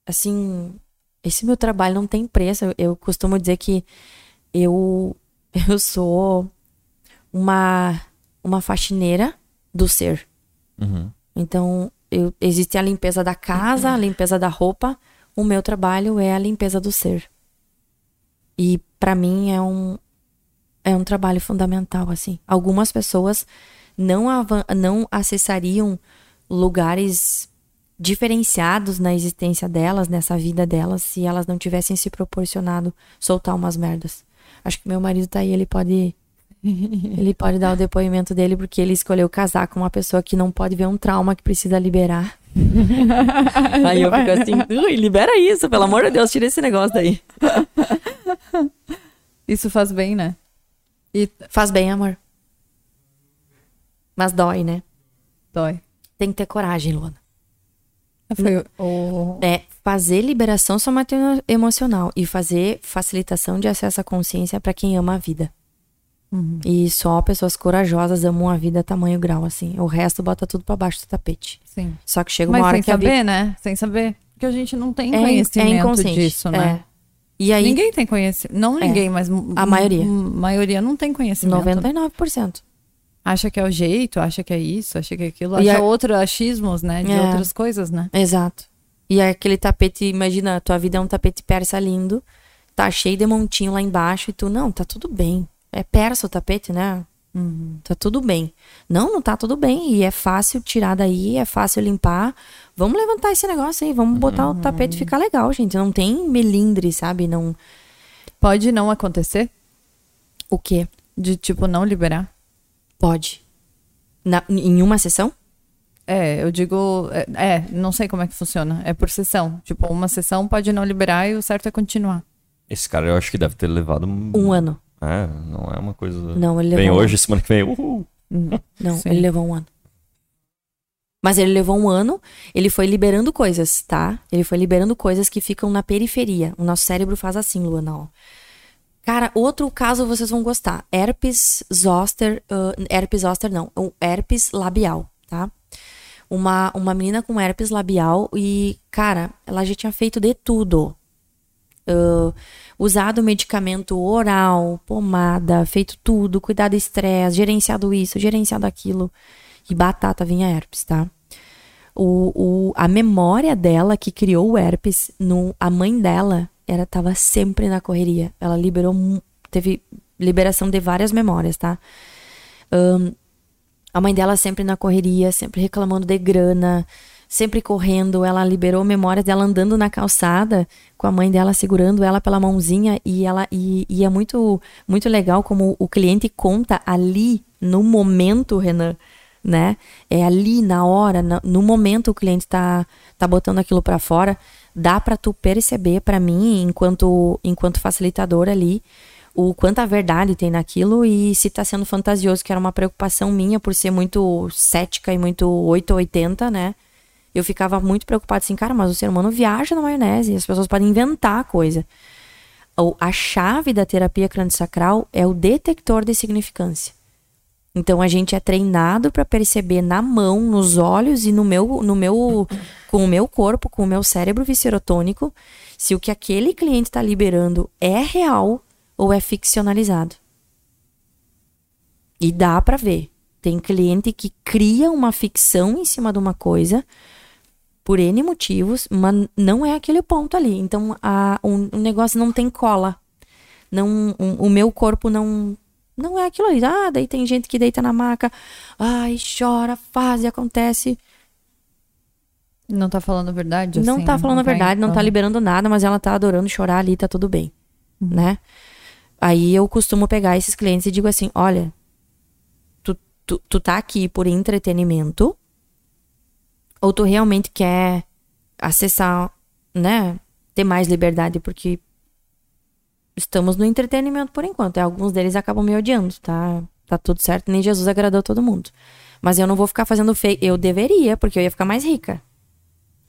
Assim, esse meu trabalho não tem preço. Eu, eu costumo dizer que eu, eu sou uma, uma faxineira do ser. Uhum. Então, eu, existe a limpeza da casa, a limpeza da roupa. O meu trabalho é a limpeza do ser. E pra mim é um é um trabalho fundamental assim. Algumas pessoas não não acessariam lugares diferenciados na existência delas, nessa vida delas, se elas não tivessem se proporcionado soltar umas merdas. Acho que meu marido tá aí, ele pode ele pode dar o depoimento dele porque ele escolheu casar com uma pessoa que não pode ver um trauma que precisa liberar. Aí eu fico assim, "Ui, libera isso, pelo amor de Deus, tira esse negócio daí. Isso faz bem, né? E Faz bem, amor. Mas dói, né? dói. Tem que ter coragem, Luana. Foi o-. É fazer liberação somatino emocional e fazer facilitação de acesso à consciência pra quem ama a vida. Uhum. E só pessoas corajosas amam a vida a tamanho grau, assim. O resto bota tudo pra baixo do tapete. Sim. Só que chega Mas uma hora sem que vida saber, né? Sem saber. Porque a gente não tem é, conhecimento é disso, né? É. E aí, Ninguém tem conhecimento. Não É. ninguém, mas A maioria. A maioria não tem conhecimento. 99%. Acha que é o jeito, acha que é isso, acha que é aquilo. E Acha a- outros achismos, né? De É. outras coisas, né? Exato. E é aquele tapete, imagina, tua vida é um tapete persa lindo, tá cheio de montinho lá embaixo e tu, não, tá tudo bem. É persa o tapete, né? Uhum. Tá tudo bem. Não, não tá tudo bem. E é fácil tirar daí, é fácil limpar. Vamos levantar esse negócio aí, vamos botar o tapete ficar legal, gente. Não tem melindre, sabe? Não. Pode não acontecer O quê? de, tipo, não liberar. Pode. Na- em uma sessão? É, eu digo. É, é, não sei como é que funciona. É por sessão. Tipo, uma sessão pode não liberar e o certo é continuar. Esse cara eu acho que deve ter levado um. Um ano. É, não é uma coisa. Não, ele levou. Vem um hoje, semana que vem. Uhul. Não, Sim. ele levou um ano. Mas ele levou um ano, ele foi liberando coisas, tá? Ele foi liberando coisas que ficam na periferia. O nosso cérebro faz assim, Luana, ó. Cara, outro caso vocês vão gostar. Herpes zoster, ah, herpes zoster não, o herpes labial, tá? Uma, uma menina com herpes labial e, cara, ela já tinha feito de tudo. Ah, usado medicamento oral, pomada, feito tudo, cuidado do estresse, gerenciado isso, gerenciado aquilo. E batata vinha herpes, tá? O, o, a memória dela que criou o herpes, no, a mãe dela era tava sempre na correria. Ela liberou, teve liberação de várias memórias, tá? Ahn, a mãe dela sempre na correria, sempre reclamando de grana, sempre correndo. Ela liberou memórias dela andando na calçada com a mãe dela segurando ela pela mãozinha e ela e, e é muito muito legal como o cliente conta ali no momento, Renan, né? É ali na hora, no momento o cliente tá tá botando aquilo pra fora, dá pra tu perceber pra mim enquanto enquanto facilitador ali o quanta verdade tem naquilo e se tá sendo fantasioso, que era uma preocupação minha por ser muito cética e muito 8 ou 80, né? Eu ficava muito preocupada assim, cara, mas o ser humano viaja na maionese, as pessoas podem inventar coisa. A chave da terapia crânio-sacral é o detector de significância. Então a gente é treinado para perceber na mão, nos olhos e no meu, no meu, com o meu corpo, com o meu cérebro viscerotônico, se o que aquele cliente está liberando é real ou é ficcionalizado. E dá para ver. Tem cliente que cria uma ficção em cima de uma coisa por N motivos, mas não é aquele ponto ali. Então a, o, o negócio não tem cola. Não, um, o meu corpo não não é aquilo ali. Ah, daí tem gente que deita na maca, ai, chora, faz e acontece. Não tá falando a verdade? não assim, tá falando a tem- verdade, não tá liberando nada, mas ela tá adorando chorar ali, tá tudo bem, Uhum. né? Aí eu costumo pegar esses clientes e digo assim, olha, tu, tu, tu tá aqui por entretenimento ou tu realmente quer acessar, né, ter mais liberdade, porque estamos no entretenimento por enquanto. Alguns deles acabam me odiando, tá? Tá tudo certo, nem Jesus agradou todo mundo. Mas eu não vou ficar fazendo feio. Eu deveria, porque eu ia ficar mais rica.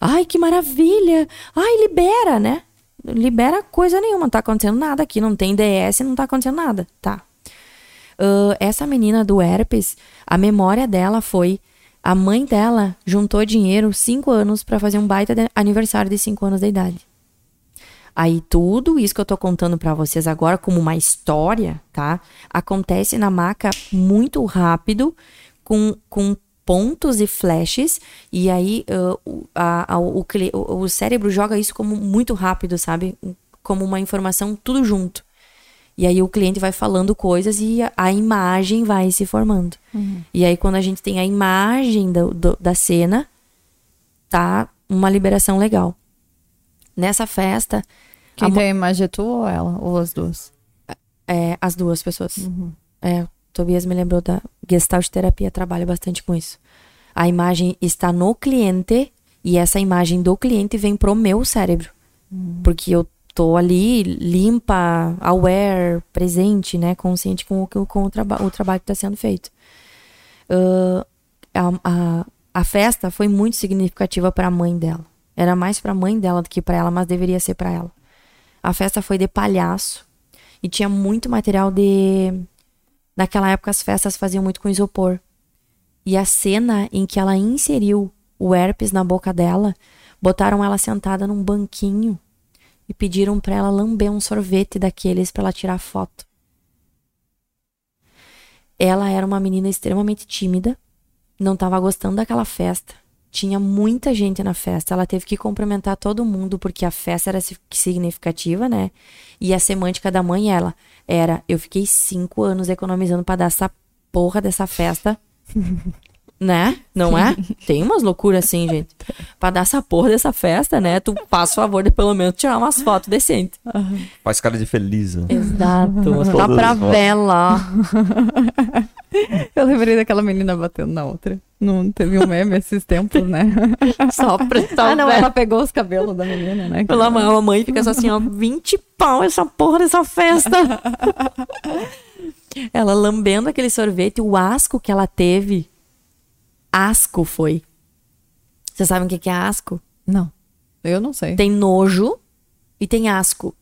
Ai, que maravilha! Ai, libera, né? Libera coisa nenhuma, não tá acontecendo nada aqui, não tem DS, não tá acontecendo nada, tá? Ah, essa menina do herpes, a memória dela foi a mãe dela juntou dinheiro cinco anos pra fazer um baita de- aniversário de cinco anos de idade. Aí tudo isso que eu tô contando pra vocês agora como uma história, tá? Acontece na maca muito rápido, com, com pontos e flashes, e aí o, a- a- o, o- o cérebro joga isso como muito rápido, sabe? Como uma informação tudo junto. E aí o cliente vai falando coisas e a, a imagem vai se formando. E aí quando a gente tem a imagem do- do- da cena, tá uma liberação legal. Nessa festa, Quem a tem a imagem é tu ou ela? Ou as duas? é, as duas pessoas. É, Tobias me lembrou da Gestalt Terapia, trabalha bastante com isso. A imagem está no cliente e essa imagem do cliente vem pro meu cérebro. Porque eu tô ali limpa, aware, presente, né, consciente com o, com o, traba o trabalho que está sendo feito. Ah, a, a, a festa foi muito significativa para a mãe dela. Era mais para a mãe dela do que para ela, mas deveria ser para ela. A festa foi de palhaço e tinha muito material de. Naquela época as festas faziam muito com isopor. E a cena em que ela inseriu o herpes na boca dela, botaram ela sentada num banquinho e pediram para ela lamber um sorvete daqueles para ela tirar foto. Ela era uma menina extremamente tímida, não estava gostando daquela festa. Tinha muita gente na festa. Ela teve que cumprimentar todo mundo porque a festa era si- significativa, né? E a semântica da mãe ela era: eu fiquei cinco anos economizando para dar essa porra dessa festa, né? Não é? Tem umas loucuras assim, gente. Pra dar essa porra dessa festa, né? Tu faz o favor de pelo menos tirar umas fotos decentes. Faz cara de feliz, né? Exato. Tá Todas pra vela. Eu lembrei daquela menina batendo na outra. Não teve um meme esses tempos, né? Só pra ah, não, ela pegou os cabelos da menina, né? Pela mãe, a mãe fica só assim, ó, 20 pau essa porra dessa festa. ela lambendo aquele sorvete, o asco que ela teve. Asco foi. Vocês sabem o que é asco? Não, eu não sei. Tem nojo e tem asco.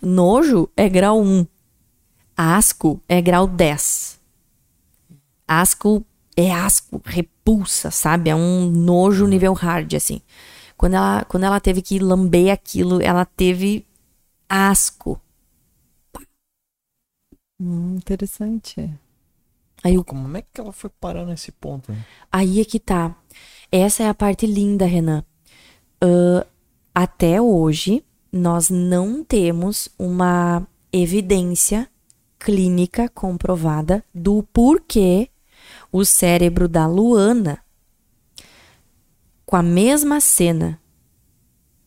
Nojo é grau 1. Asco é grau 10. Asco é asco, repulsa, sabe? É um nojo nível hard, assim. Quando ela, quando ela teve que lamber aquilo, ela teve asco. Hum, interessante. Aí, o- Como é que ela foi parar nesse ponto? né? aí é que tá. Essa é a parte linda, Renan. Ahn, até hoje, nós não temos uma evidência clínica comprovada do porquê o cérebro da Luana, com a mesma cena,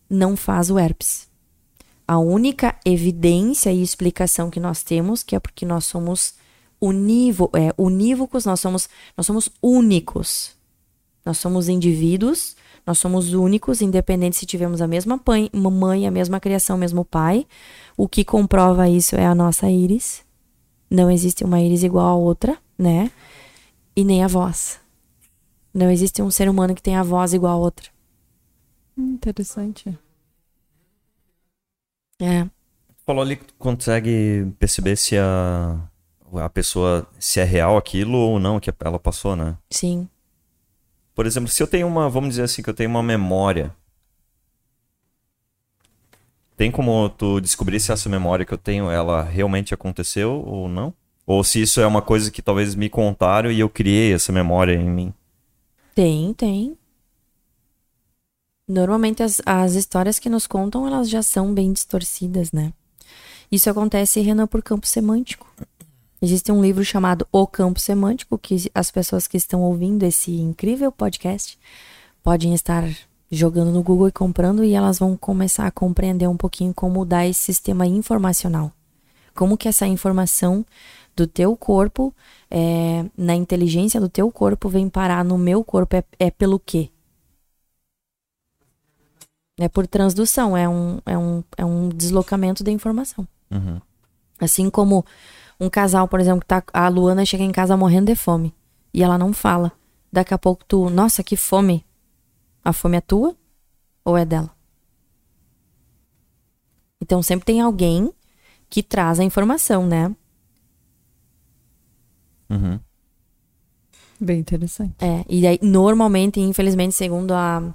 não faz o herpes. A única evidência e explicação que nós temos, que é porque nós somos unívo, é, unívocos, nós somos, nós somos únicos. Nós somos indivíduos, nós somos únicos, independente se tivemos a mesma pai- mãe, a mesma criação, o mesmo pai. O que comprova isso é a nossa íris. Não existe uma íris igual a outra, né? E nem a voz. Não existe um ser humano que tenha a voz igual a outra. Interessante. É. Falou ali que tu consegue perceber se a, a pessoa, se é real aquilo ou não que ela passou, né? Sim. Por exemplo, se eu tenho uma, vamos dizer assim, que eu tenho uma memória. Tem como tu descobrir se essa memória que eu tenho, ela realmente aconteceu ou não? Ou se isso é uma coisa que talvez me contaram e eu criei essa memória em mim? Tem, tem. Normalmente as, as histórias que nos contam, elas já são bem distorcidas, né? Isso acontece, Renan, por campo semântico. Existe um livro chamado O Campo Semântico, que as pessoas que estão ouvindo esse incrível podcast podem estar jogando no Google e comprando e elas vão começar a compreender um pouquinho como mudar esse sistema informacional. Como que essa informação do teu corpo, é, na inteligência do teu corpo, vem parar no meu corpo, é, é pelo quê? É por transdução, é um, é um, é um deslocamento da informação. Uhum. Assim como um casal, por exemplo, que tá, a Luana chega em casa morrendo de fome e ela não fala. Daqui a pouco tu, nossa, que fome. A fome é tua ou é dela? Então sempre tem alguém que traz a informação, né? Uhum. Bem interessante. É, e aí, normalmente, infelizmente, segundo a.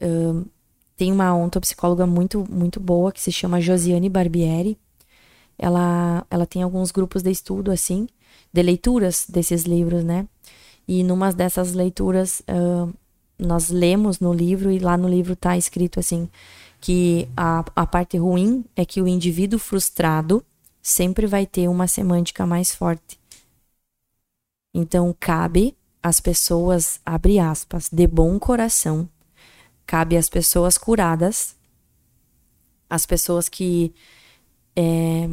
ahn, tem uma ontopsicóloga muito, muito boa que se chama Josiane Barbieri. Ela, ela tem alguns grupos de estudo, assim, de leituras desses livros, né? E numa dessas leituras, ahn, nós lemos no livro, e lá no livro tá escrito assim: que a, a parte ruim é que o indivíduo frustrado sempre vai ter uma semântica mais forte. Então, cabe às pessoas, abre aspas, de bom coração, cabe às pessoas curadas, às pessoas que. é,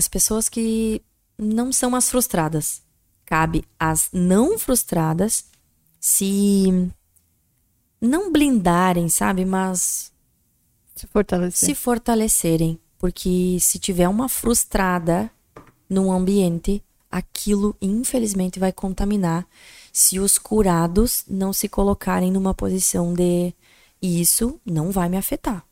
as pessoas que não são as frustradas. Cabe às não frustradas se. não blindarem, sabe? Mas Se fortalecer. se fortalecerem. Porque se tiver uma frustrada num ambiente, aquilo infelizmente vai contaminar se os curados não se colocarem numa posição de isso não vai me afetar.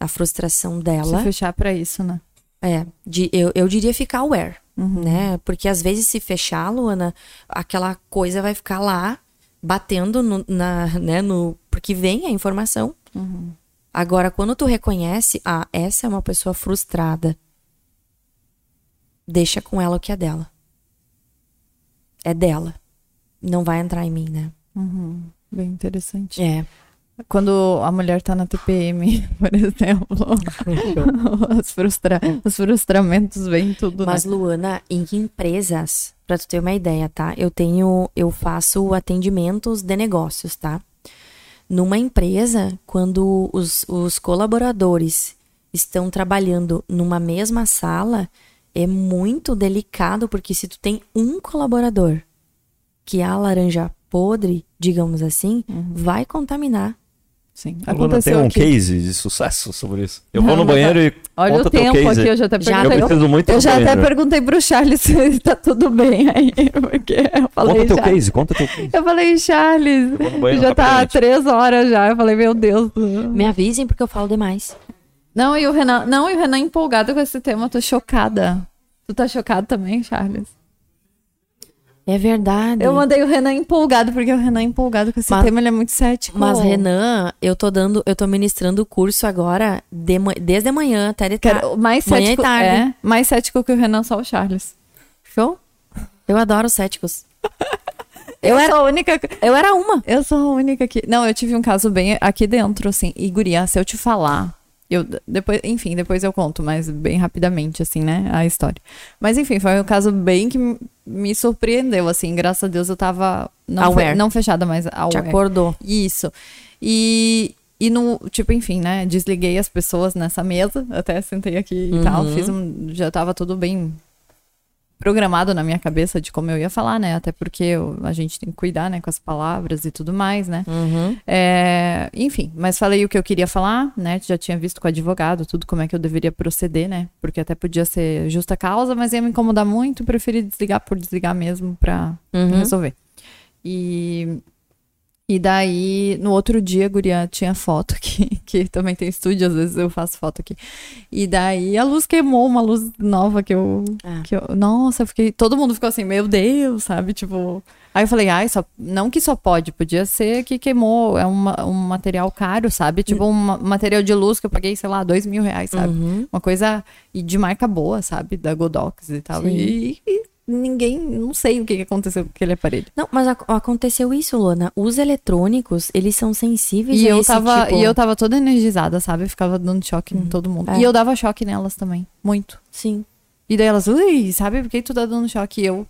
A frustração Se dela fechar pra isso, né? É, de, eu, eu diria ficar aware, né? Porque às vezes se fechar, Luana, aquela coisa vai ficar lá batendo no, na, né, no, porque vem a informação. Agora, quando tu reconhece, ah, essa é uma pessoa frustrada, deixa com ela o que é dela. É dela. Não vai entrar em mim, né? Bem interessante. É. Quando a mulher tá na TPM, por exemplo, os, frustra... os frustramentos vêm tudo, Mas, né? Luana, em empresas, pra tu ter uma ideia, tá? Eu tenho, eu faço atendimentos de negócios, tá? Numa empresa, quando os, os colaboradores estão trabalhando numa mesma sala, é muito delicado, porque se tu tem um colaborador que é a laranja podre, digamos assim, vai contaminar. Sim. Luana, tem Aconteceu um aqui. case de sucesso sobre isso. Eu Não, vou no banheiro e Olha conta o teu tempo case. aqui, eu já até Já Eu perguntei. preciso muito Eu já no até banheiro. perguntei pro Charles se tá tudo bem aí, porque eu falei, Conta teu Charles. case, conta teu case. Eu falei, Charles, banheiro já tá rapidamente. três horas já. Eu falei, meu Deus. Me avisem porque eu falo demais. Não, e o Renan, não, e o Renan empolgado com esse tema, eu tô chocada. Tu tá chocado também, Charles? É verdade. Eu mandei o Renan empolgado, porque o Renan é empolgado com esse Mas- tema, ele é muito cético. Mas, Renan, eu tô dando, eu tô ministrando o curso agora, de desde a manhã até de tarde. Mais cético, tarde. é, mais cético que o Renan, só o Charles. Show? Eu adoro céticos. Eu, Eu era, sou a única. eu era uma. Eu sou a única que. Não, eu tive um caso bem aqui dentro, assim. E, Guria, se eu te falar. Eu, depois, enfim, depois eu conto, mas bem rapidamente, assim, né? A história. Mas, enfim, foi um caso bem que me surpreendeu, assim. Graças a Deus eu tava. Não, fe- Aware. não fechada, mas Te aware. acordou. Isso. E, e no, tipo, enfim, né? Desliguei as pessoas nessa mesa, até sentei aqui e tal. Uhum. Fiz um. Já tava tudo bem programado na minha cabeça de como eu ia falar, né? Até porque eu- a gente tem que cuidar, né, com as palavras e tudo mais, né? Uhum. É, enfim, mas falei o que eu queria falar, né? Já tinha visto com o advogado tudo como é que eu deveria proceder, né? Porque até podia ser justa causa, mas ia me incomodar muito, preferi desligar por desligar mesmo pra Uhum. resolver. E, E daí, no outro dia, a guria tinha foto aqui, que também tem estúdio, às vezes eu faço foto aqui. E daí a luz queimou, uma luz nova que eu. Ah. Que eu nossa, eu fiquei. Todo mundo ficou assim, meu Deus, sabe? Tipo. Aí eu falei, ai, só, não que só pode, podia ser que queimou, é uma, um material caro, sabe? Tipo um ma- material de luz que eu paguei, sei lá, dois mil reais, sabe? Uhum. Uma coisa e de marca boa, sabe? Da Godox e tal. E, e ninguém, não sei o que aconteceu com aquele aparelho. Não, mas ac- aconteceu isso, Luana. Os eletrônicos, eles são sensíveis E a eu, esse tava, tipo... e eu tava toda energizada, sabe? Eu ficava dando choque em todo mundo. É. E eu dava choque nelas também, muito. Sim. E daí elas, ui, sabe por que tu tá dando choque? E eu,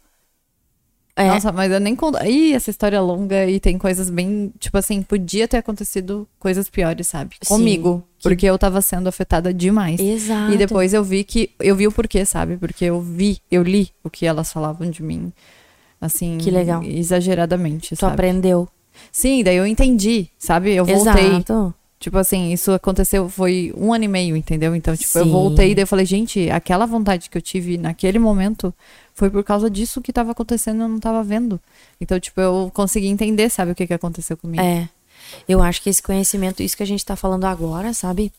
É, nossa, mas eu nem conto. Ih, essa história é longa e tem coisas bem. Tipo assim, podia ter acontecido coisas piores, sabe? Sim, Comigo. que- Porque eu tava sendo afetada demais. exato. E depois eu vi que. Eu vi o porquê, sabe? Porque eu vi, eu li o que elas falavam de mim. Assim. Que legal. Exageradamente, Tu sabe? aprendeu. Sim, daí eu entendi, sabe? Eu voltei. Exato. Tipo assim, isso aconteceu, foi um ano e meio, entendeu? Então, tipo, eu Sim. voltei e daí eu falei, gente, aquela vontade que eu tive naquele momento foi por causa disso que tava acontecendo e eu não tava vendo. Então, tipo, eu consegui entender, sabe, o que que aconteceu comigo. É. Eu acho que esse conhecimento, isso que a gente tá falando agora, sabe?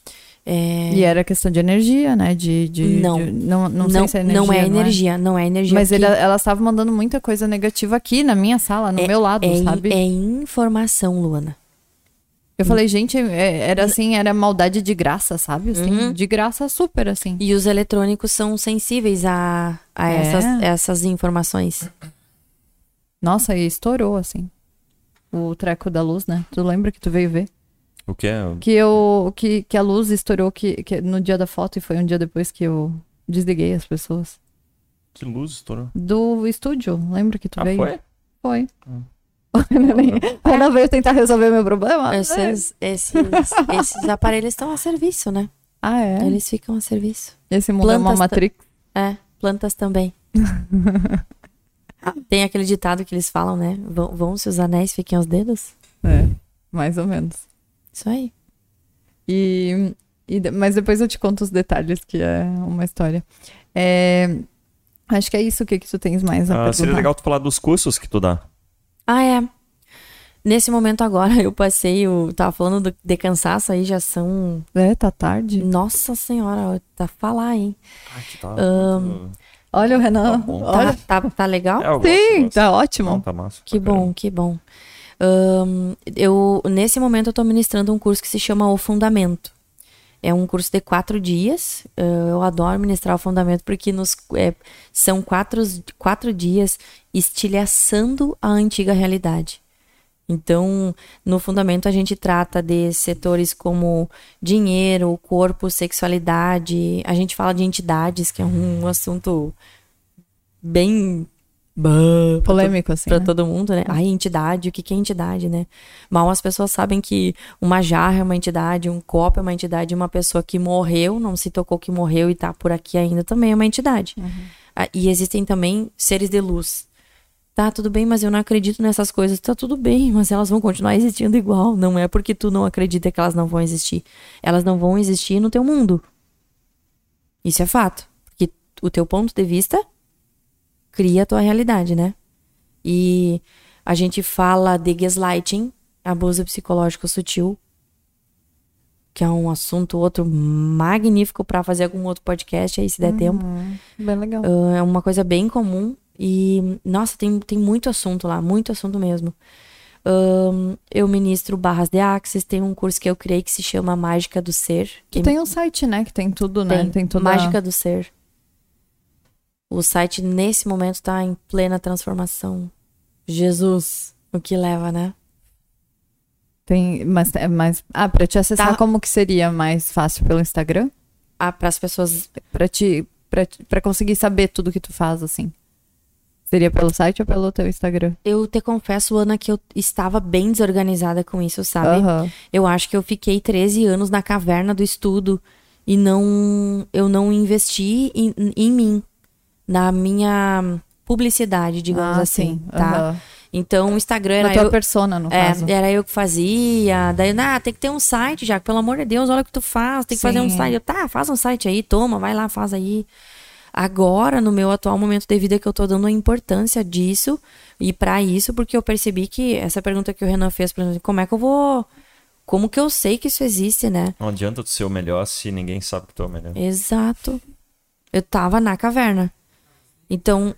É... E era questão de energia, né? De, de, Não. de- não, não, não, sei se é energia. não é energia, não é energia. Mas porque ele, elas estavam mandando muita coisa negativa aqui na minha sala, no meu lado, é, sabe? é informação, Luana. Eu falei, gente, é- era assim, era maldade de graça, sabe? Assim, Uhum. De graça super, assim. E os eletrônicos são sensíveis a, a É. essas, essas informações. Nossa, e estourou, assim. O treco da luz, né? Tu lembra que tu veio ver? O que é? Que, eu, que, que a luz estourou que, que no dia da foto e foi um dia depois que eu desliguei as pessoas. Que luz estourou? Do estúdio, lembra que tu Ah, veio? foi? Foi. Hum. Ela veio tentar resolver meu problema? Esses, esses, esses aparelhos estão a serviço, né? Ah, é? Eles ficam a serviço. Esse mundo é uma Plantas matrix. É, plantas também. Tem aquele ditado que eles falam, né? Vão, vão se os anéis fiquem aos dedos? É, mais ou menos. Isso aí. E, e mas depois eu te conto os detalhes, que é uma história. É, acho que é isso. O que, que tu tens mais a Ah, perguntar? seria legal tu falar dos cursos que tu dá. Ah, é. Nesse momento agora, eu passei, o tava falando do- de cansaço aí, já são. É, tá tarde. Nossa senhora, tá falar, hein? Ah, que tá. Olha o Tá Renan. bom. Olha. Tá, tá, tá legal? É, gosto, Sim, gosto. tá Não, ótimo. tá massa. Que bom, que bom. Ahn, eu, nesse momento, eu tô ministrando um curso que se chama O Fundamento. É um curso de quatro dias. Eu adoro ministrar o Fundamento porque nos, é, são quatro, quatro dias estilhaçando a antiga realidade. Então, no Fundamento, a gente trata de setores como dinheiro, corpo, sexualidade. A gente fala de entidades, que é um assunto bem Polêmico, assim. para né? todo mundo, né? Ai, entidade, o que que é entidade, né? Mal as pessoas sabem que uma jarra é uma entidade, um copo é uma entidade, uma pessoa que morreu, não se tocou que morreu e tá por aqui ainda também é uma entidade. Ah, e existem também seres de luz. Tá, tudo bem, mas eu não acredito nessas coisas. Tá tudo bem, mas elas vão continuar existindo igual. Não é porque tu não acredita que elas não vão existir. Elas não vão existir no teu mundo. Isso é fato. Porque o teu ponto de vista cria a tua realidade, né? E a gente fala de gaslighting, abuso psicológico sutil, que é um assunto outro magnífico para fazer algum outro podcast aí se der tempo. Hum, bem legal. Ah, é uma coisa bem comum e nossa, tem, tem muito assunto lá, muito assunto mesmo. Ahn, eu ministro barras de axis, tem um curso que eu criei que se chama Mágica do Ser. Que tem um site, né? Que tem tudo, né? Tem, toda Mágica do Ser. O site, nesse momento, tá em plena transformação. Jesus, o que leva, né? Tem, mas, é mais. Ah, pra te acessar, Tá. como que seria mais fácil pelo Instagram? Ah, para as pessoas. Pra te, pra, pra conseguir saber tudo que tu faz, assim. Seria pelo site ou pelo teu Instagram? Eu te confesso, Ana, que eu estava bem desorganizada com isso, sabe? Aham. Eu acho que eu fiquei 13 anos na caverna do estudo e não eu não investi em, em mim, na minha publicidade, digamos Ah, assim, sim. tá? Aham. Então o Instagram Na era tua eu, persona, no é, caso. era eu que fazia. Daí, ah, tem que ter um site, já, pelo amor de Deus, olha o que tu faz, tem que fazer um Sim. site. Eu, tá, faz um site aí, toma, vai lá, faz aí. Agora, no meu atual momento de vida, que eu tô dando a importância disso e para isso, porque eu percebi que essa pergunta que o Renan fez pra mim, como é que eu vou. Como que eu sei que isso existe, né? Não adianta tu ser o melhor se ninguém sabe que tu é o melhor. Exato. Eu tava na caverna. Então,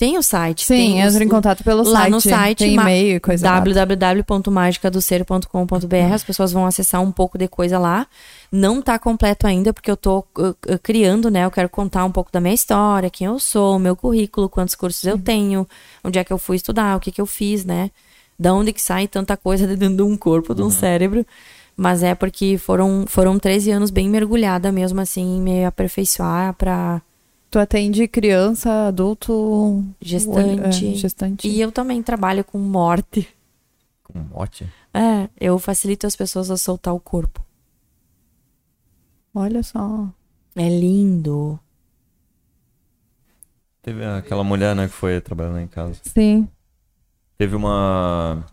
tem o site. Sim, tem entra em contato pelo lá site. no site, Tem ma- e-mail e coisa lá. www.magicadoser.com.br. As pessoas vão acessar um pouco de coisa lá. Não tá completo ainda, porque eu tô criando, né? Eu quero contar um pouco da minha história, quem eu sou, meu currículo, quantos cursos eu tenho, onde é que eu fui estudar, o que que eu fiz, né? Da onde que sai tanta coisa de dentro de um corpo, de um cérebro. Mas é porque foram, foram 13 anos bem mergulhada mesmo, assim, em me aperfeiçoar pra Tu atende criança, adulto, gestante. é, gestante. E eu também trabalho com morte. Com mote. É, eu facilito as pessoas a soltar o corpo. Olha só. É lindo. Teve aquela mulher, né, que foi trabalhar lá em casa. Sim. Teve uma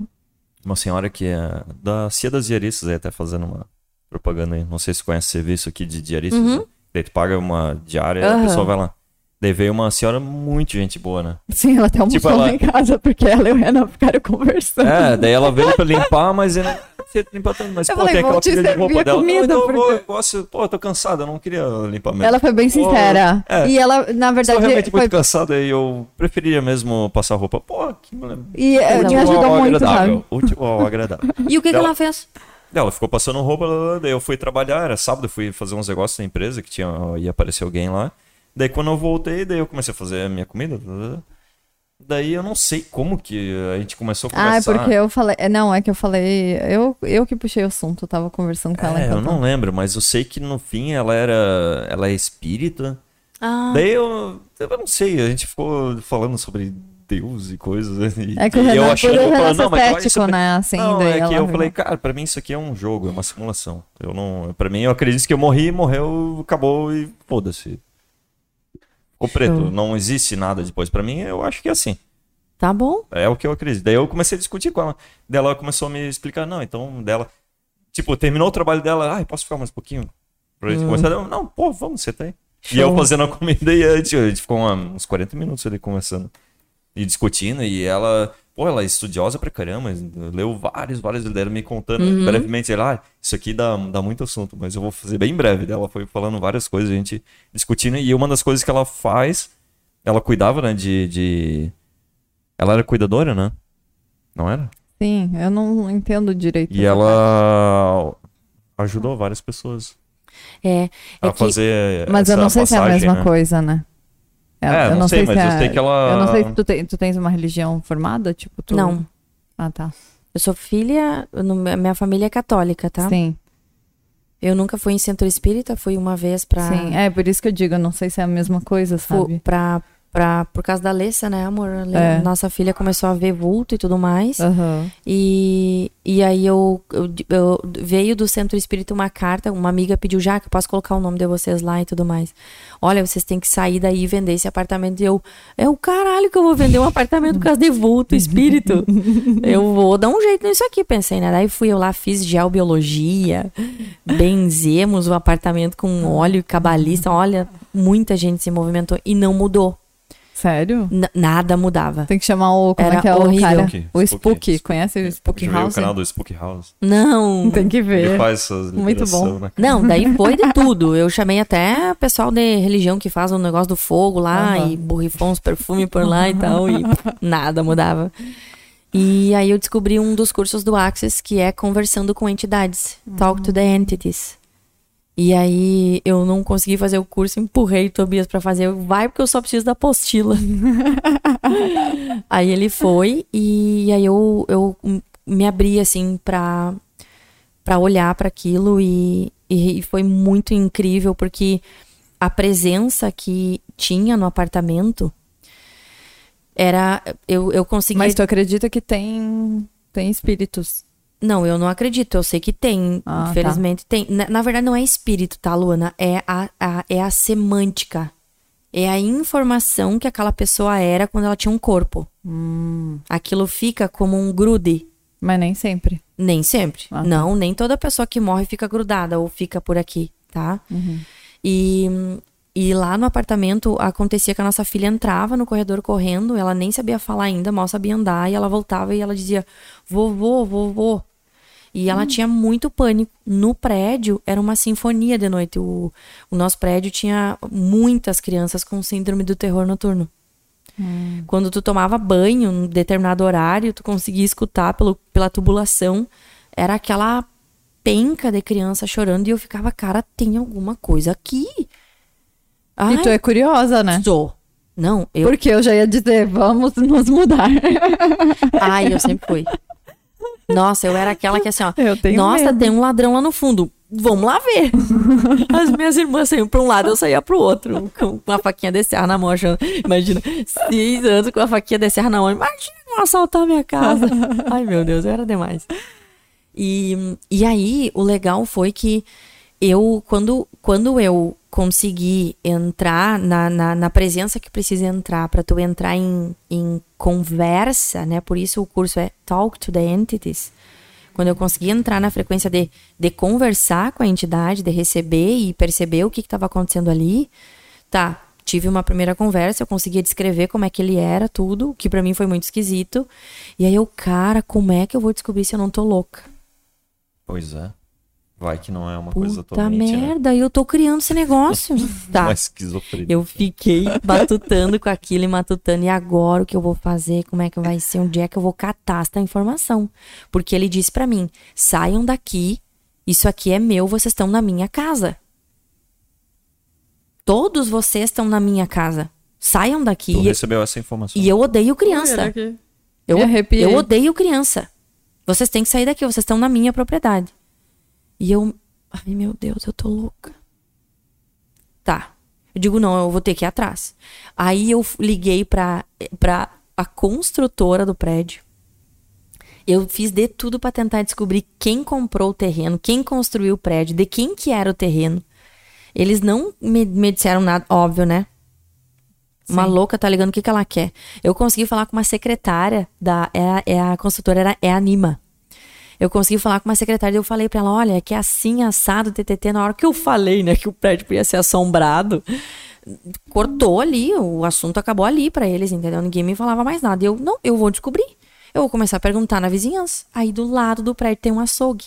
uma senhora que é da Cia das Diaristas, aí até fazendo uma propaganda aí. Não sei se conhece esse serviço aqui de diaristas. Uhum. né? Daí tu paga uma diária e a pessoa vai lá. Daí veio uma senhora muito gente boa, né? Sim, ela até almoçou Tipo, ela- em casa, porque ela e o Renan ficaram conversando. É, daí ela veio pra limpar, mas eu não sei limpar tanto. Mas, Eu pô, falei, tem vou aquela pilha de roupa dela. comida, não, eu, vou, porque- eu gosto, pô, eu tô cansada, eu não queria limpar mesmo. Ela foi bem Pô, sincera. é. E ela, na verdade, realmente foi... muito cansado e eu preferiria mesmo passar roupa. Pô, que e é, Útil me ajudou muito, agradável. sabe? Útil ao agradável. E o que, que ela fez? Ela ficou passando roupa, daí eu fui trabalhar, era sábado, eu fui fazer uns negócios na empresa que tinha, ia aparecer alguém lá. Daí quando eu voltei, daí eu comecei a fazer a minha comida. Daí eu não sei como que a gente começou a Ah, é conversar. porque eu falei. é, Não, é que eu falei. Eu, eu que puxei o assunto, eu tava conversando com ela É, eu não lembro, mas eu sei que no fim ela era. Ela é espírita. Ah, Daí eu. Eu não sei, a gente ficou falando sobre Deus e coisas. E, É que o Renan, eu falando, ser não, mas cético, sobre- né? Assim, não, é que eu viu. falei, cara, pra mim isso aqui é um jogo, é uma simulação. Eu não, para mim eu acredito que eu morri, morreu, acabou e foda-se. Ficou preto, não existe nada depois. Pra mim, eu acho que é assim. tá bom. É o que eu acredito. Daí eu comecei a discutir com ela. Daí ela começou a me explicar, não, então dela. Tipo, terminou o trabalho dela, ai, posso ficar mais um pouquinho? Pra gente conversar? Eu, não, pô, vamos, você tá aí. E eu fazendo a comida e a gente, a gente ficou uma- uns 40 minutos ali conversando. E discutindo, e ela, pô, ela é estudiosa pra caramba, leu vários, vários dela me contando brevemente, ela, ah, isso aqui dá, dá muito assunto, mas eu vou fazer bem breve. Ela foi falando várias coisas, a gente discutindo, e uma das coisas que ela faz, ela cuidava, né, de... de... Ela era cuidadora, né? Não era? Sim, eu não entendo direito. E ela ajudou várias pessoas É, é a que fazer Mas eu não sei se é a mesma né? coisa, né? É, não sei, mas eu sei que ela- Eu não sei se tu, tem- tu tens uma religião formada, tipo, tu... não. Ah, tá. Eu sou filha, no- minha família é católica, tá? Sim, Eu nunca fui em centro espírita, fui uma vez pra. sim. É, por isso que eu digo, eu não sei se é a mesma coisa, sabe? pra, pra, por causa da Alessa, né, amor? É. Nossa filha começou a ver vulto e tudo mais. Aham. E, e aí eu, eu, eu- veio do centro espírita uma carta, uma amiga pediu já que eu posso colocar o nome de vocês lá e tudo mais. Olha, vocês têm que sair daí e vender esse apartamento. E eu, é o caralho que eu vou vender um apartamento por causa de vulto, espírito. eu vou dar um jeito nisso aqui, pensei, né? Daí fui eu lá, fiz geobiologia, benzemos o apartamento com óleo cabalista. Olha, muita gente se movimentou e não mudou. Sério? N- nada mudava. Tem que chamar o. Como Era é que é o horrível. cara? Spooky, O Spooky. Spooky. Conhece o eu ver House? o canal do Spooky House. Não. Tem que Ele ver. faz essas Muito bom. né? Não, daí foi de tudo. Eu chamei até pessoal de religião que faz o negócio do fogo lá e borrifou uns perfumes por lá e tal, e nada mudava. E aí eu descobri um dos cursos do Access que é conversando com entidades, talk to the entities. E aí eu não consegui fazer o curso, empurrei o Tobias pra fazer. Eu, Vai porque eu só preciso da apostila. aí ele foi e aí eu, eu me abri assim pra para olhar para aquilo e, e, foi muito incrível porque a presença que tinha no apartamento era eu, eu conseguia Mas tu acredita que tem, tem espíritos? Não eu não acredito eu sei que tem Ah, tá. infelizmente tem na, na verdade não é espírito tá Luana é a, a é a semântica é a informação que aquela pessoa era quando ela tinha um corpo Hum, aquilo fica como um grude mas nem sempre. Nem sempre. Ah, tá. Não, nem toda pessoa que morre fica grudada ou fica por aqui, tá? Uhum. E, e lá no apartamento acontecia que a nossa filha entrava no corredor correndo, ela nem sabia falar ainda, mal sabia andar, e ela voltava e ela dizia: vovô, vovô. E ela tinha muito pânico. No prédio, era uma sinfonia de noite. O, o nosso prédio tinha muitas crianças com síndrome do terror noturno. Quando tu tomava banho em determinado horário, tu conseguia escutar pelo, pela tubulação. Era aquela penca de criança chorando e eu ficava, cara, tem alguma coisa aqui. Ai, E tu é curiosa, né? sou. Não, eu. Porque eu já ia dizer, vamos nos mudar. Ai, eu sempre fui. Nossa, eu era aquela que assim, ó. Eu tenho Nossa, medo. tem um ladrão lá no fundo. Vamos lá ver. As minhas irmãs saíam pra um lado, eu saía pro outro. Com uma faquinha de serra na mão, achando. Imagina, seis anos com a faquinha de serra na mão. Imagina vão assaltar a minha casa. Ai, meu Deus, eu era demais. E, e aí, o legal foi que eu, quando, quando eu consegui entrar na, na, na presença que precisa entrar, para tu entrar em, em conversa, né? Por isso o curso é Talk to the Entities. Quando eu consegui entrar na frequência de, de conversar com a entidade, de receber e perceber o que estava acontecendo ali, tá. Tive uma primeira conversa, eu conseguia descrever como é que ele era, tudo, que para mim foi muito esquisito. E aí eu, cara, como é que eu vou descobrir se eu não tô louca? Pois é. Vai que não é uma coisa Puta totalmente. Né? merda, eu tô criando esse negócio. tá. Uma esquizofrenia. Eu fiquei matutando com aquilo e matutando. E agora o que eu vou fazer? Como é que vai ser? Onde é que eu vou catar essa informação? Porque ele disse pra mim: saiam daqui, isso aqui é meu, vocês estão na minha casa. Todos vocês estão na minha casa. Saiam daqui. Tu E, recebeu essa informação. e eu odeio criança. Eu, Me arrepiei. eu odeio criança. Vocês têm que sair daqui, vocês estão na minha propriedade. E eu. Ai, meu Deus, eu tô louca. Tá. Eu digo, não, eu vou ter que ir atrás. Aí eu liguei pra, pra a construtora do prédio. Eu fiz de tudo pra tentar descobrir quem comprou o terreno, quem construiu o prédio, de quem que era o terreno. Eles não me, me disseram nada, óbvio, né? Uma louca tá ligando o que, que ela quer. Eu consegui falar com uma secretária da. É, a- é a construtora, era, é a Anima. Eu consegui falar com uma secretária e eu falei pra ela: olha, que é assim, assado, TTT. Na hora que eu falei, né, que o prédio podia ser assombrado, cortou ali, o assunto acabou ali pra eles, entendeu? Ninguém me falava mais nada. E eu, não, eu vou descobrir. Eu vou começar a perguntar na vizinhança. Aí do lado do prédio tem um açougue.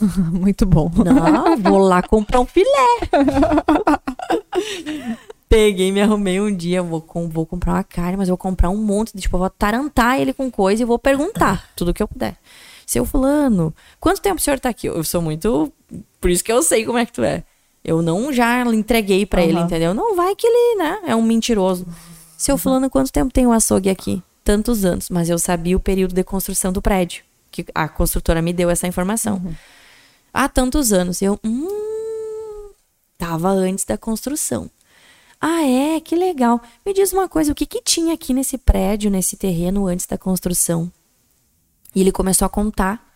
Muito bom. Não, vou lá comprar um filé. Peguei, me arrumei um dia, vou, com, vou comprar uma carne, mas vou comprar um monte de, tipo, vou tarantar ele com coisa e vou perguntar tudo que eu puder. Seu fulano, quanto tempo o senhor tá aqui? Eu sou muito, por isso que eu sei como é que tu é. Eu não já entreguei pra ele, Aham. entendeu? Não vai que ele, né, é um mentiroso. Seu fulano, quanto tempo tem o açougue aqui? Tantos anos, mas eu sabia o período de construção do prédio, que a construtora me deu essa informação há tantos anos. Eu, hum, tava antes da construção. Ah, é? Que legal. Me diz uma coisa, o que que tinha aqui nesse prédio, nesse terreno antes da construção? E ele começou a contar.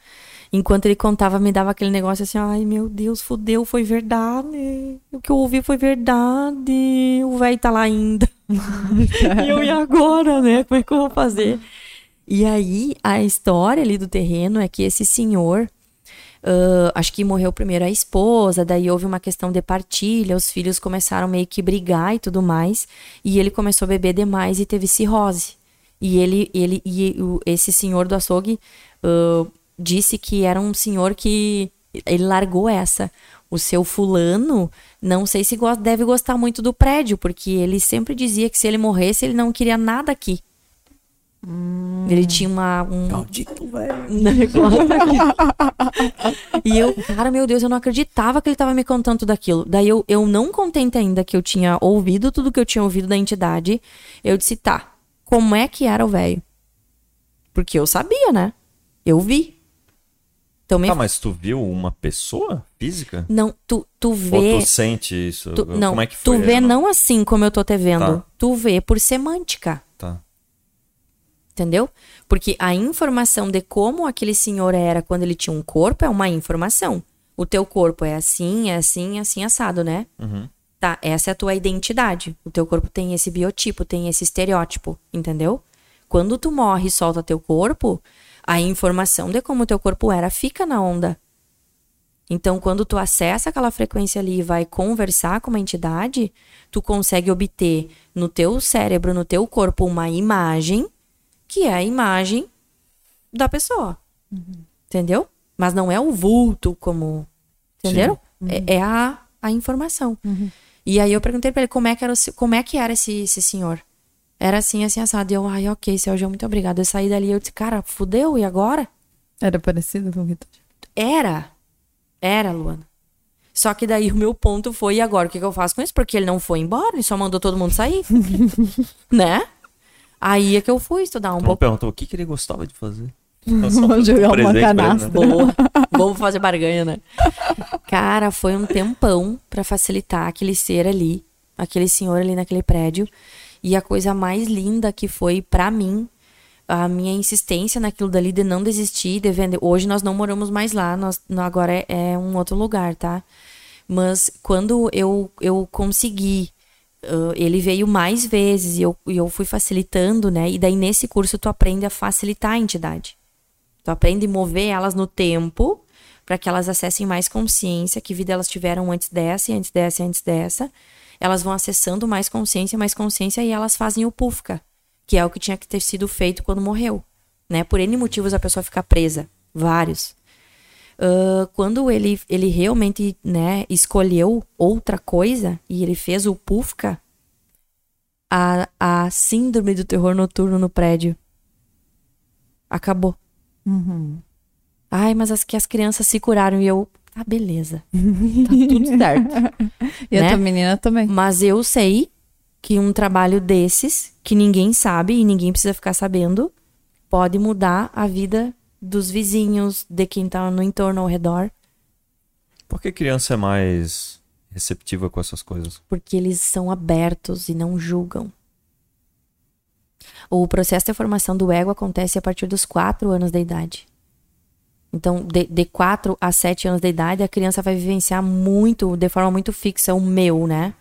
Enquanto ele contava, me dava aquele negócio assim, ai meu Deus, fudeu, foi verdade. O que eu ouvi foi verdade. O velho tá lá ainda. e eu, e agora, né? Como é que eu vou fazer? E aí, a história ali do terreno é que esse senhor, ah, acho que morreu primeiro a esposa, daí houve uma questão de partilha, os filhos começaram meio que brigar e tudo mais, e ele começou a beber demais e teve cirrose. E ele, ele e o- esse senhor do açougue ah, disse que era um senhor que ele largou essa. O seu fulano, não sei se gosta, deve gostar muito do prédio, porque ele sempre dizia que se ele morresse, ele não queria nada aqui. Ele tinha uma, um, um negócio aqui. E eu, cara, meu Deus, eu não acreditava que ele tava me contando tudo aquilo. Daí eu, eu não contente ainda que eu tinha ouvido tudo que eu tinha ouvido da entidade, eu disse, tá, como é que era o velho? Porque eu sabia, né? Eu vi. Então me Tá, mas tu viu uma pessoa física? Não, tu, tu Ou vê. tu sente isso? tu- não, Como é que foi? tu vê não assim como eu tô te vendo. Tá. Tu vê por semântica. Tá. Entendeu? Porque a informação de como aquele senhor era quando ele tinha um corpo é uma informação. O teu corpo é assim, é assim, é assim, assado, né? Uhum. Tá, essa é a tua identidade. O teu corpo tem esse biotipo, tem esse estereótipo, entendeu? Quando tu morre e solta teu corpo, a informação de como teu corpo era fica na onda. Então, quando tu acessa aquela frequência ali e vai conversar com uma entidade, tu consegue obter no teu cérebro, no teu corpo, uma imagem que é a imagem da pessoa. Entendeu? Mas não é o vulto como. Entenderam? É, é a, a informação. E aí eu perguntei pra ele como é que era, o como é que era esse, esse senhor. Era assim, assim, assado. E eu, ai, ok, Sérgio, muito obrigada. Eu saí dali e eu disse, cara, fudeu, e agora? Era parecido com o que tu... Era. Era, Luana. Só que daí o meu ponto foi, e agora o que, que eu faço com isso? Porque ele não foi embora, ele só mandou todo mundo sair. né? Aí é que eu fui estudar um Tu não pouco. perguntou o que, que ele gostava de fazer. Vou jogar uma presente pra ele, canastra. né? Boa. Vamos fazer barganha, né? Cara, foi um tempão pra facilitar aquele ser ali, aquele senhor ali naquele prédio. E a coisa mais linda que foi pra mim, a minha insistência naquilo dali de não desistir, de vender. Hoje nós não moramos mais lá, nós nó- agora é, é um outro lugar, tá? Mas quando eu, eu consegui, ah, ele veio mais vezes e eu, e eu fui facilitando, né? E daí nesse curso tu aprende a facilitar a entidade. Tu aprende a mover elas no tempo para que elas acessem mais consciência, que vida elas tiveram antes dessa, e antes dessa, e antes dessa. Elas vão acessando mais consciência, mais consciência e elas fazem o pufka, que é o que tinha que ter sido feito quando morreu, né? Por N motivos a pessoa fica presa, vários. Ah, quando ele, ele realmente, né, escolheu outra coisa e ele fez o pufka, a, a síndrome do terror noturno no prédio acabou. Ai, mas as que as crianças se curaram e eu, ah, beleza. Tá tudo certo. E a Né? tua menina também. Mas eu sei que um trabalho desses, que ninguém sabe e ninguém precisa ficar sabendo, pode mudar a vida dos vizinhos, de quem tá no entorno ao redor, Por que criança é mais receptiva com essas coisas? porque eles são abertos e não julgam. O processo de formação do ego acontece a partir dos 4 anos da idade. Então, de, de 4 a 7 anos da idade, a criança vai vivenciar muito, de forma muito fixa, o meu, né?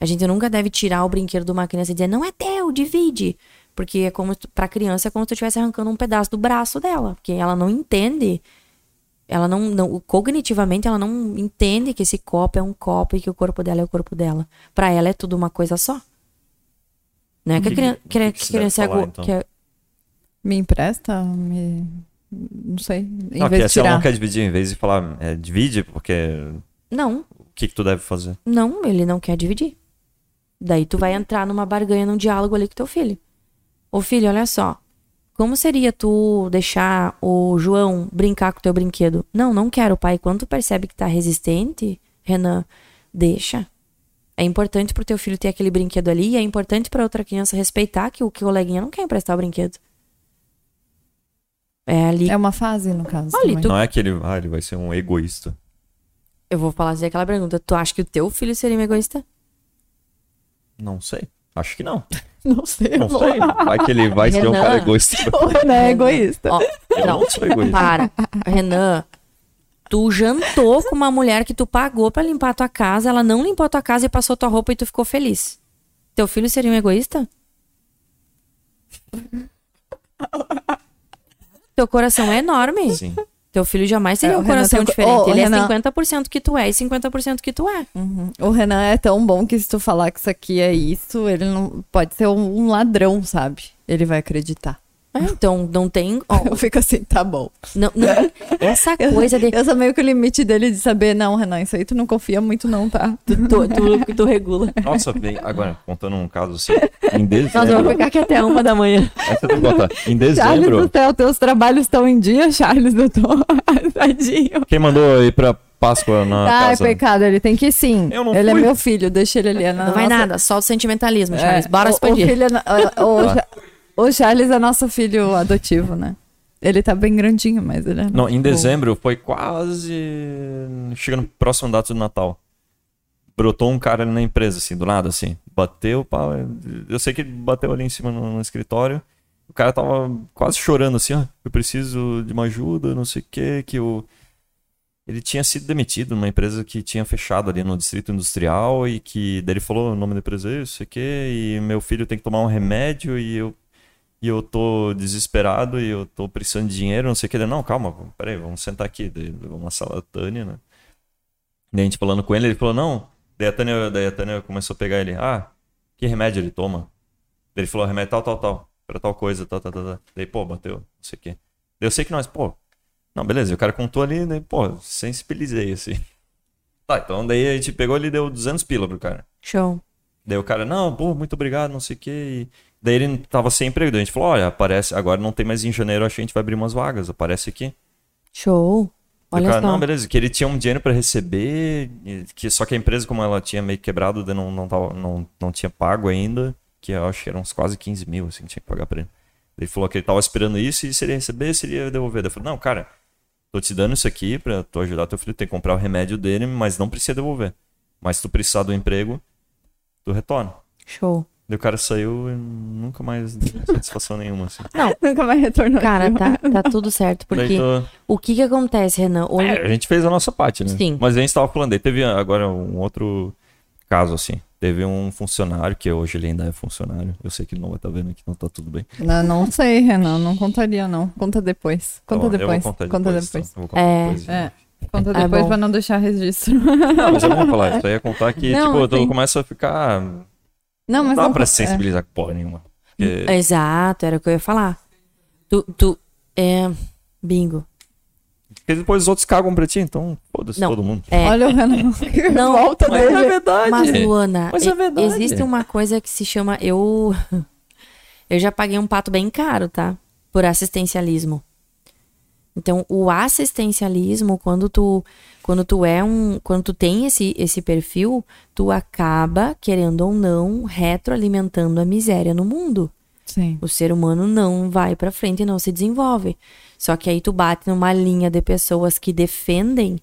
A gente nunca deve tirar o brinquedo de uma criança e dizer, não é teu, divide. Porque é como, pra criança é como se tu estivesse arrancando um pedaço do braço dela. Porque ela não entende ela não, não cognitivamente ela não entende que esse copo é um copo e que o corpo dela é o corpo dela. Pra ela é tudo uma coisa só. Né? Que, a que- criança, o que, que a que criança é falar, go- então? que é- Me empresta? Me... Não sei. Em Não, vez que de se ela tirar. não quer dividir, em vez de falar é, divide, porque Não, o que, que tu deve fazer? não, ele não quer dividir. Daí tu vai entrar numa barganha, num diálogo ali com teu filho. Ô filho, olha só. Como seria tu deixar o João brincar com o teu brinquedo? Não, não quero, pai. Quando tu percebe que tá resistente, Renan, deixa. É importante pro teu filho ter aquele brinquedo ali e é importante pra outra criança respeitar que o que o coleguinha não quer emprestar o brinquedo. É ali. É uma fase, no caso. Olha, tu- Não é que ele, ah, ele vai ser um egoísta. Eu vou fazer aquela pergunta. Tu acha que o teu filho seria um egoísta? Não sei. Acho que não. Não sei. Não sei. Vai que ele vai ser um Renan. cara egoísta. O Renan é egoísta. Ó, Eu não sou egoísta. Para. Renan, tu jantou com uma mulher que tu pagou pra limpar a tua casa, ela não limpou a tua casa e passou tua roupa e tu ficou feliz. Teu filho seria um egoísta? Teu coração é enorme. Sim. Teu filho jamais teria É, um coração tem- diferente. Ô, Ele Renan- é 50% que tu é e 50% que tu é. Uhum. O Renan é tão bom que se tu falar que isso aqui é isso, ele não pode ser um ladrão, sabe? Ele vai acreditar. É, então, não tem. ó, Eu fico assim, tá bom. não- não- essa coisa de. eu sou meio que o limite dele de saber, não, Renan, isso aí tu não confia muito não, tá? Tu, tu, tu regula. Nossa, bem, agora, contando um caso assim. Em Nós vamos dezembro. ficar aqui até uma da manhã. Essa tem que. Em Charles dezembro. do céu, teus trabalhos estão em dia, Charles, eu tô tadinho. Quem mandou ir pra Páscoa na Ai, casa? pecado, ele tem que ir sim. Eu não ele fui. é meu filho, deixa ele ali. é na Não vai nossa- nada, só o sentimentalismo, Charles. É, Bora o- expandir. O, filho é na- o- o Tá. O Charles é nosso filho adotivo, né? Ele tá bem grandinho, mas ele é. Não, em dezembro foi quase. Chegando próximo data do Natal. Brotou um cara ali na empresa, assim, do nada, assim. Bateu, pá. Eu sei que ele bateu ali em cima no, no escritório. O cara tava quase chorando, assim, ó. Eu preciso de uma ajuda, não sei o quê, que o. Ele tinha sido demitido numa empresa que tinha fechado ali no distrito industrial e que. Daí ele falou o nome da empresa, isso, não sei o quê, e meu filho tem que tomar um remédio e eu e eu tô desesperado e eu tô precisando de dinheiro, não sei o que. Ele, não, calma, peraí, vamos sentar aqui. Daí levou uma sala da Tânia, né? Daí a gente falando com ele, ele falou, não. Daí a Tânia, daí a Tânia começou a pegar ele. Ah, que remédio ele toma? Daí ele falou, remédio tal, tal, tal. Pra tal coisa, tal, tal, tal. tal. Daí, pô, bateu, não sei o quê. Daí eu sei que nós, pô. Não, beleza. O cara contou ali, daí, pô, sensibilizei, assim. Tá, então daí a gente pegou ele e deu 200 pila pro cara. Show. Daí o cara, não, pô, muito obrigado, não sei o quê. E daí ele tava sem emprego. Daí a gente falou, olha, aparece, agora não tem mais em janeiro, acho que a gente vai abrir umas vagas, aparece aqui. Show. Olha cara, só. não, beleza, que ele tinha um dinheiro pra receber, que só que a empresa, como ela tinha meio quebrado, não, não, tava, não, não tinha pago ainda, que eu acho que eram uns quase 15 mil, assim, que tinha que pagar pra ele. Ele falou que ele tava esperando isso e se ele recebesse, ele ia devolver. Eu falei, não, cara, tô te dando isso aqui pra tu ajudar teu filho, tem que comprar o remédio dele, mas não precisa devolver. Mas se tu precisar do emprego, tu retorna. Show. Daí o cara saiu e nunca mais deu satisfação nenhuma, assim. Nunca mais retornou. Cara, tá, tá tudo certo. Daí Porque tô- o que que acontece, Renan? O- É, a gente fez a nossa parte, né? Sim. Mas a gente tava falando, aí teve agora um outro caso, assim. Teve um funcionário, que hoje ele ainda é funcionário. Eu sei que ele não vai estar vendo aqui, não tá tudo bem. Não, não sei, Renan, não contaria, não. Conta depois. Conta Então, depois. Eu vou contar Conta depois. então. Eu vou contar É. depois. É. Conta É depois bom. pra não deixar registro. Não, mas eu não vou falar. Isso aí é contar que, Não, tipo, tu sim. começa a ficar... Não, Não mas dá não pra é. se sensibilizar com porra nenhuma. Porque... Exato, era o que eu ia falar. Tu, tu, é, bingo. porque depois os outros cagam pra ti, então foda-se Não. todo mundo. É, Olha o Renan. Não, Volta Mas dele. é verdade. Mas, Luana, Mas é e- verdade. existe uma coisa que se chama. Eu. Eu já paguei um pato bem caro, tá? Por assistencialismo. Então, o assistencialismo, quando tu, quando tu é um. Quando tu tem esse, esse perfil, tu acaba, querendo ou não, retroalimentando a miséria no mundo. Sim. O ser humano não vai pra frente e não se desenvolve. Só que aí tu bate numa linha de pessoas que defendem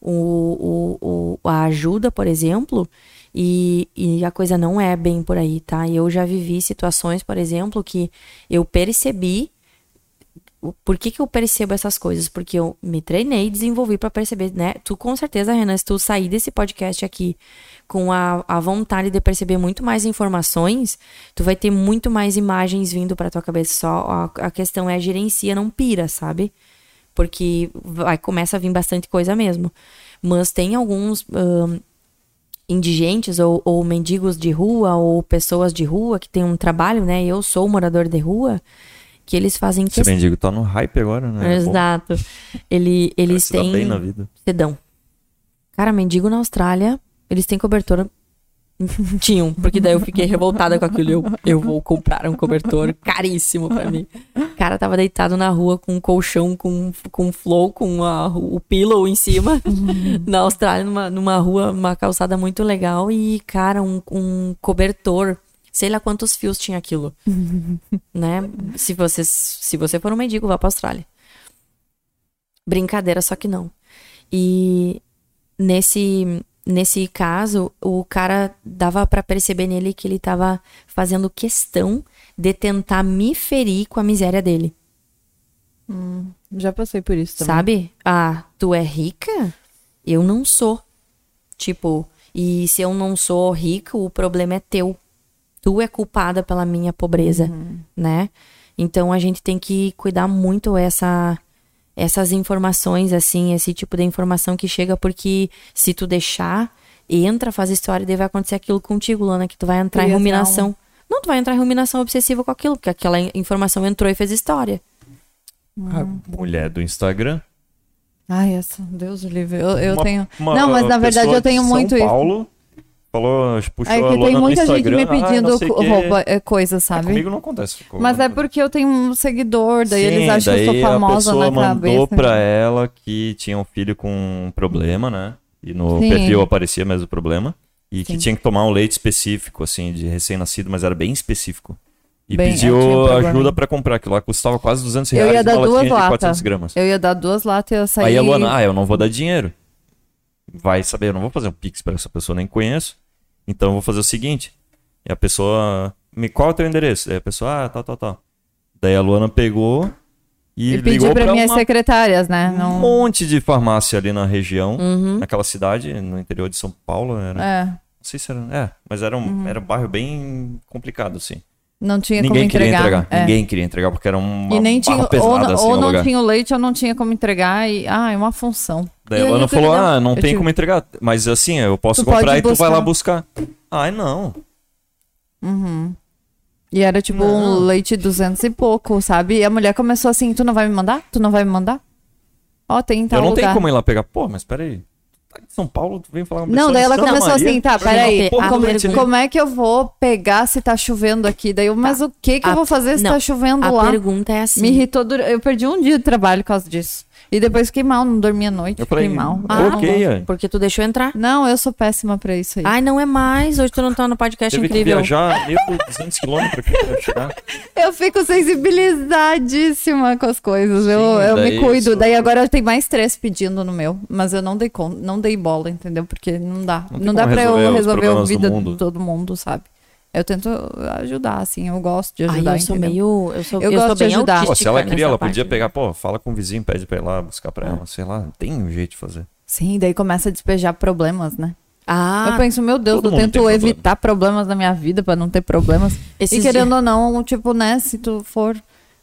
o, o, o- a ajuda, por exemplo, e, e a coisa não é bem por aí, tá? Eu já vivi situações, por exemplo, que eu percebi. Por que, que eu percebo essas coisas? Porque eu me treinei, desenvolvi pra perceber, né? Tu com certeza, Renan, se tu sair desse podcast aqui com a, a vontade de perceber muito mais informações, tu vai ter muito mais imagens vindo pra tua cabeça. Só a, a questão é gerencia, não pira, sabe? Porque vai começa a vir bastante coisa mesmo. Mas tem alguns ahn, indigentes ou, ou mendigos de rua ou pessoas de rua que tem um trabalho, né? Eu sou morador de rua, que eles fazem Esse questão. mendigo tá no hype agora, né? É bom. Exato. Ele, eles Se dá bem na têm vida. sedão. Cara, mendigo na Austrália, eles têm cobertor. Tinham, porque daí eu fiquei revoltada com aquilo. Eu, eu vou comprar um cobertor caríssimo pra mim. O cara tava deitado na rua com um colchão, com, com flow, com a- o pillow em cima, na Austrália, numa, numa rua, uma calçada muito legal. E, cara, um, um cobertor. Sei lá quantos fios tinha aquilo. né? Se você, se você for um mendigo, vá pra Austrália. Brincadeira, só que não. E nesse nesse caso, o cara dava pra perceber nele que ele tava fazendo questão de tentar me ferir com a miséria dele, Já passei por isso também. sabe? Ah, tu é rica? Eu não sou. Tipo, e se eu não sou rico, o problema é teu. Tu é culpada pela minha pobreza, né? Então a gente tem que cuidar muito essa essas informações assim, esse tipo de informação que chega porque se tu deixar, entra, faz história, daí vai acontecer aquilo contigo, Lana, que tu vai entrar em ruminação. Não, tu vai entrar em ruminação obsessiva com aquilo, porque aquela informação entrou e fez história. A mulher do Instagram. Ai, essa, Deus o livre. Eu, eu Uma- tenho. uma não, mas na verdade eu tenho de muito São isso. Paulo falou, puxou É a que Luana tem no muita gente me ah, pedindo quê. roupa, é, coisa, Ah, sabe? Comigo não acontece. Mas é porque eu tenho um seguidor, daí Sim, eles acham que eu daí sou famosa a pessoa na mandou cabeça. pra ela que tinha um filho com um problema, né? E no Sim. perfil aparecia mesmo o problema. E que Sim. tinha que tomar um leite específico, assim, de recém-nascido, mas era bem específico. E Bem, pediu eu um problema. ajuda pra comprar, que lá custava quase 200 Eu reais ia uma dar duas de 400 latas. gramas. Eu ia dar duas latas e eu saí. Aí a Luana, ah, eu não vou dar dinheiro. Vai saber, eu não vou fazer um pix pra essa pessoa, nem conheço. Então eu vou fazer o seguinte. E a pessoa, me qual é o teu endereço? Aí a pessoa, ah, tal, tal, tal. Daí a Luana pegou e, E ligou pra minhas uma secretárias, né? um Não... monte de farmácia ali na região, Uhum. naquela cidade, no interior de São Paulo. Era, É, Não sei se era. É, mas era um, Uhum. era um bairro bem complicado, assim. Não tinha Ninguém como queria entregar. é. Ninguém queria entregar, porque era uma E nem tinha, pesada, ou, não- assim, ou não lugar. tinha o leite ou não tinha como entregar e, ah, é uma função. Daí E a aí, Ana falou, ah, não eu tem como entregar. Mas assim, eu posso Tu comprar e tu vai lá buscar. buscar. Ai, não. Uhum. E era tipo Não. um leite 200 e pouco, sabe? E a mulher começou assim: tu não vai me mandar? Tu não vai me mandar? Ó, tem em tal eu não lugar. tenho como ir lá pegar. Pô, mas peraí. Tá em São Paulo, tu vem falar uma Não, daí de ela Santa começou Maria? assim, tá, peraí, Porra, como, pergunta. como é que eu vou pegar se tá chovendo aqui? Daí eu, mas o que que eu A- vou fazer se não, tá chovendo A lá? pergunta é assim. Me irritou, eu perdi um dia de trabalho por causa disso. E depois fiquei mal, não dormi à noite, Eu fiquei falei, mal. ah, ok. Porque tu deixou entrar. Não, eu sou péssima pra isso aí. Ai, não é mais. Hoje tu não tá no podcast Teve que incrível. viajar 1.200 quilômetros aqui pra chegar. Eu fico sensibilizadíssima com as coisas. eu Sim, eu me cuido. isso- Daí agora tem mais três pedindo no meu. Mas eu não dei conta, não dei bola, entendeu? Porque não dá. Não Não, tem dá como pra resolver eu os resolver a problemas do vida mundo. de todo mundo, sabe? Eu tento ajudar, assim, eu gosto de Ai, ajudar. eu sou entendeu? meio. Eu sou, Eu eu gosto sou de bem ajudar. Pô, se ela queria, ela parte. podia pegar, pô, fala com o vizinho, pede pra ir lá buscar pra ela, sei lá, tem um jeito de fazer. Sim, daí começa a despejar problemas, né? Ah, eu penso, meu Deus, eu tento problema. evitar problemas na minha vida pra não ter problemas. esses e querendo dias- ou não, tipo, né, se tu for.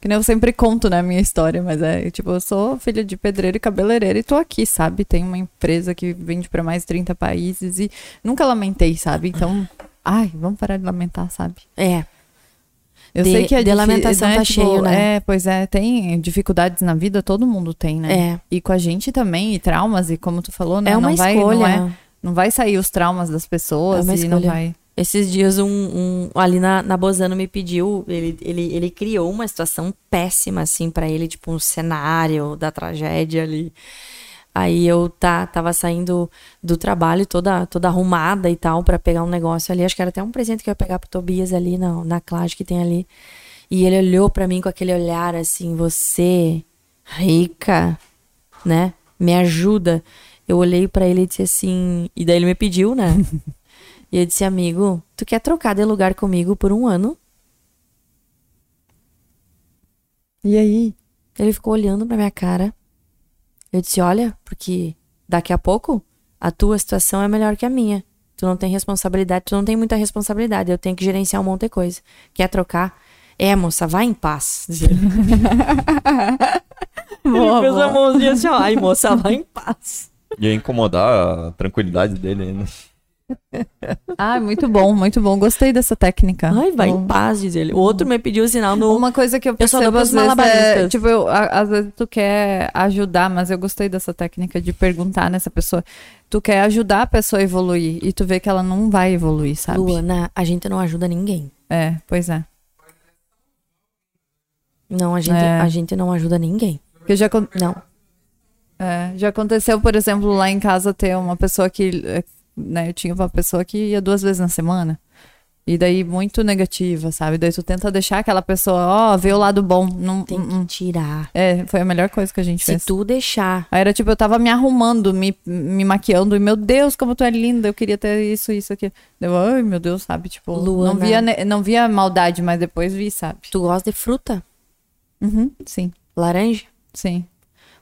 Que nem eu sempre conto, né, a minha história, mas é, tipo, eu sou filha de pedreiro e cabeleireiro e tô aqui, sabe? Tem uma empresa que vende pra mais de 30 países e nunca lamentei, sabe? Então, ai, vamos parar de lamentar, sabe? É. Eu De- sei que é de lamentação tá cheio, né? É, pois é, tem dificuldades na vida, todo mundo tem, né? É. E com a gente também, e traumas, e como tu falou, né? É uma não vai, escolha. Não, é, não vai sair os traumas das pessoas É e não escolha. vai. Esses dias um, um- ali na, na Bozano me pediu, ele, ele, ele criou uma situação péssima assim pra ele, tipo um cenário da tragédia ali. Aí eu tá, tava saindo do trabalho toda toda arrumada e tal pra pegar um negócio ali, acho que era até um presente que eu ia pegar pro Tobias ali na na classe que tem ali. E ele olhou pra mim com aquele olhar assim, você rica, né? Me ajuda. Eu olhei pra ele e disse assim, e daí ele me pediu, né? E eu disse, amigo, tu quer trocar de lugar comigo por um ano? E aí? Ele ficou olhando pra minha cara. Eu disse, olha, porque daqui a pouco a tua situação é melhor que a minha. Tu não tem responsabilidade, tu não tem muita responsabilidade. Eu tenho que gerenciar um monte de coisa. Quer trocar? É, moça, vai em paz. Boa, ele fez boa. a mãozinha assim, ó, ai, moça, vai em paz. Ia incomodar a tranquilidade dele ainda. Ah, muito bom, muito bom. Gostei dessa técnica. Ai, vai Bom. em paz, diz ele. O outro me pediu o sinal no... Uma coisa que eu Eu percebo às pros vezes é, tipo, eu, às vezes tu quer ajudar, mas eu gostei dessa técnica de perguntar nessa pessoa. Tu quer ajudar a pessoa a evoluir e tu vê que ela não vai evoluir, sabe? Luana, a gente não ajuda ninguém. É, pois é. Não, a gente, É. a gente não ajuda ninguém. Porque já, acon- Não. é, já aconteceu, por exemplo, lá em casa ter uma pessoa que, né, eu tinha uma pessoa que ia duas vezes na semana. E daí muito negativa, sabe? Daí tu tenta deixar aquela pessoa, ó, ver o lado bom. Não, Tem hum, hum. que tirar. É, foi a melhor coisa que a gente Se fez. tu deixar Aí era tipo, eu tava me arrumando, me, me maquiando, e meu Deus, como tu é linda, eu queria ter isso, isso aqui. Ai, meu Deus, sabe? Tipo, Luana. não via, não via maldade, mas depois vi, sabe? Tu gosta de fruta? Uhum, sim, Laranja? sim.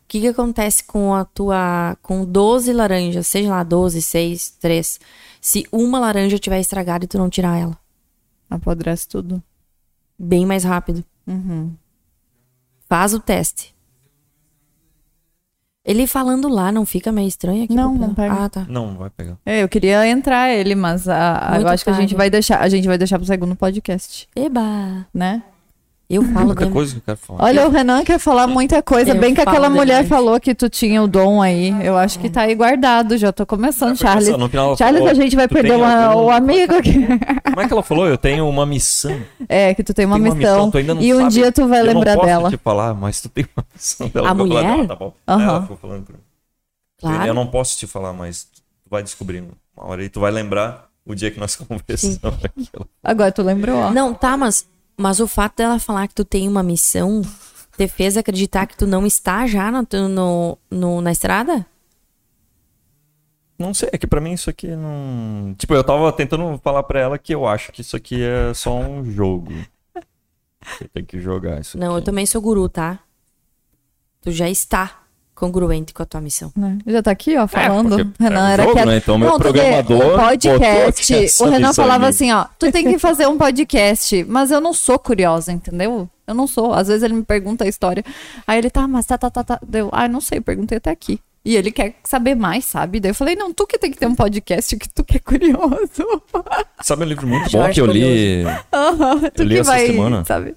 O que que acontece com a tua... Com 12 laranjas, seja lá 12, 6, 3. Se uma laranja tiver estragada e tu não tirar ela. Apodrece tudo. Bem mais rápido. Uhum. Faz o teste. Ele falando lá, não fica meio estranho aqui? Não, não pega. Ah, tá. Não, não vai pegar. É, eu queria entrar ele, mas a- a- eu acho que a gente tarde. vai deixar, a gente vai deixar pro segundo podcast, Eba! né? Eu falo mesmo. coisa que eu quero falar. Olha, o Renan quer falar muita coisa, Eu bem que aquela mulher demais. falou que tu tinha o dom aí. Eu acho que tá aí guardado, já tô começando, Porque, Charles. no final ela Charles, falou, a gente vai "Tu perder uma- algum- o amigo aqui. Como é que ela falou? Eu tenho uma missão. É, que tu tem uma Tem missão. não e um sabe. dia tu vai eu lembrar não posso dela. te falar, mas tu tem uma missão dela. A Eu vou falar, mulher? "Ah, tá bom. Aham. Ela ficou falando pra mim. Claro. Eu não posso te falar, mas tu vai descobrindo uma hora e tu vai lembrar o dia que nós conversamos. Agora tu lembrou, ó. Não, tá, mas, mas o fato dela falar que tu tem uma missão te fez acreditar que tu não está já no, no, no- na estrada? Não sei, é que pra mim isso aqui não. Tipo, eu tava tentando falar pra ela que eu acho que isso aqui é só um jogo. Você tem que jogar isso Não, eu aqui. também sou guru, tá? Tu já está congruente com a tua missão. Né? Já tá aqui, ó, falando. É, Renan é um era jogo, quieto. né? Então, meu Não, programador o podcast. O Renan falava assim, ó, tu tem que fazer um podcast, mas eu não sou curiosa, entendeu? Eu não sou. Às vezes ele me pergunta a história. Aí ele, tá, mas tá, tá, tá, tá. Deu, ah, não sei, perguntei até aqui. E ele quer saber mais, sabe? Daí eu falei, não, tu que tem que ter um podcast, que tu que é curioso. Sabe um livro muito bom Jorge que eu li? Tu Eu li que essa vai, semana. sabe?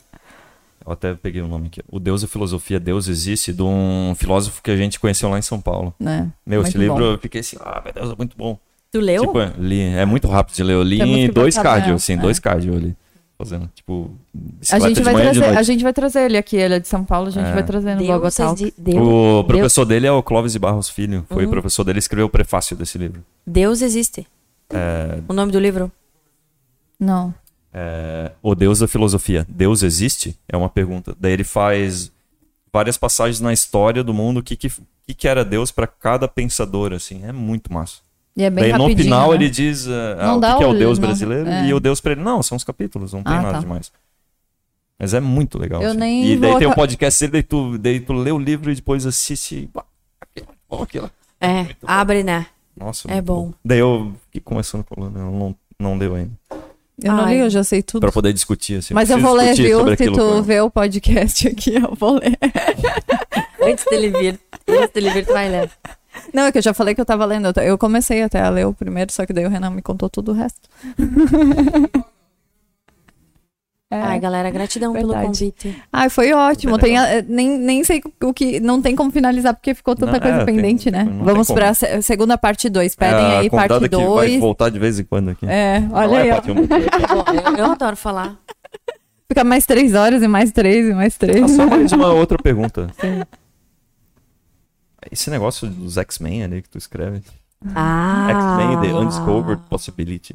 Eu até peguei o nome aqui. O Deus e a Filosofia, Deus Existe, de um filósofo que a gente conheceu lá em São Paulo. Né? Meu, esse livro bom. eu fiquei assim, ah, meu Deus, é muito bom. Tu leu? Tipo, é, li, é muito rápido de ler. Eu li em dois cardio, assim, é. dois cardio eu li. Fazendo, tipo, A gente, de vai de trazer, a gente vai trazer ele aqui, ele é de São Paulo, a gente É. vai trazer no Deus, Bogotá. exi- Deus, O professor dele é o Clóvis de Barros Filho. Foi Uhum. o professor dele que escreveu o prefácio desse livro. Deus existe. É, O nome do livro? Não. É, o Deus da Filosofia. Deus existe? É uma pergunta. Daí ele faz várias passagens na história do mundo. O que, que, que, era Deus para cada pensador, assim. É muito massa. E é bem Daí no final né? ele diz é, ah, o que, que é o- Deus não- brasileiro é. e o Deus pra ele. Não, são os capítulos, não tem Ah, nada tá. demais. Mas é muito legal. Eu assim. nem E daí tem um podcast daí tu, daí tu lê o livro e depois assiste. Aquilo, aquilo. É, abre, né? Nossa, É muito bom. Daí eu fiquei começando eu não, não deu ainda. Eu não Ai. li, eu já sei tudo. Pra poder discutir, assim. Mas eu preciso vou ler, viu? Se tu ela. vê o podcast aqui, eu vou ler. Antes dele vir. Antes dele vir, tu vai ler. Não, é que eu já falei que eu tava lendo. eu Eu comecei até a ler o primeiro, só que daí o Renan me contou tudo o resto. É. Ai, galera, gratidão pelo verdade. convite. Ai, foi ótimo. Tem, a- nem, nem sei o que. Não tem como finalizar, porque ficou tanta Não, coisa é, tem- pendente, né? tem Vamos como. pra se- segunda parte 2. Pedem É, aí a parte que vai 2. voltar de vez em quando aqui. É, olha é, aí, um- Bom, eu, eu adoro falar. Fica mais três horas e mais três e mais três. Ah, só mais uma outra pergunta. Esse negócio dos X-Men ali que tu escreve. Ah. X-Men The Undiscovered Possibility.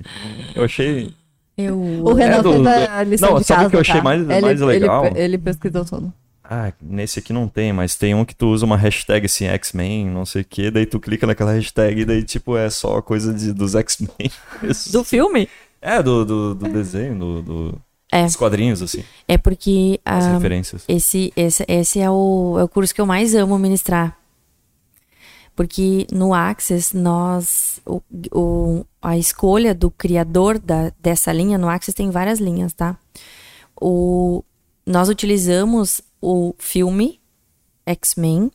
Eu achei. Eu... O Renan É do- a lição Não, de sabe o que eu achei tá? mais- ele, mais legal? Ele, ele pesquisou tudo. Ah, nesse aqui não tem, mas tem um que tu usa uma hashtag assim, X-Men, não sei o que, daí tu clica naquela hashtag e daí, tipo, é só coisa de, dos X-Men. Do filme? É, do, do, do desenho, do, do- É. dos quadrinhos, assim, É porque as ah, referências. esse, esse, esse é, o, é o curso que eu mais amo ministrar. Porque no Access, nós. O, o- a escolha do criador da, dessa linha, no Access tem várias linhas, tá? O, nós utilizamos o filme X-Men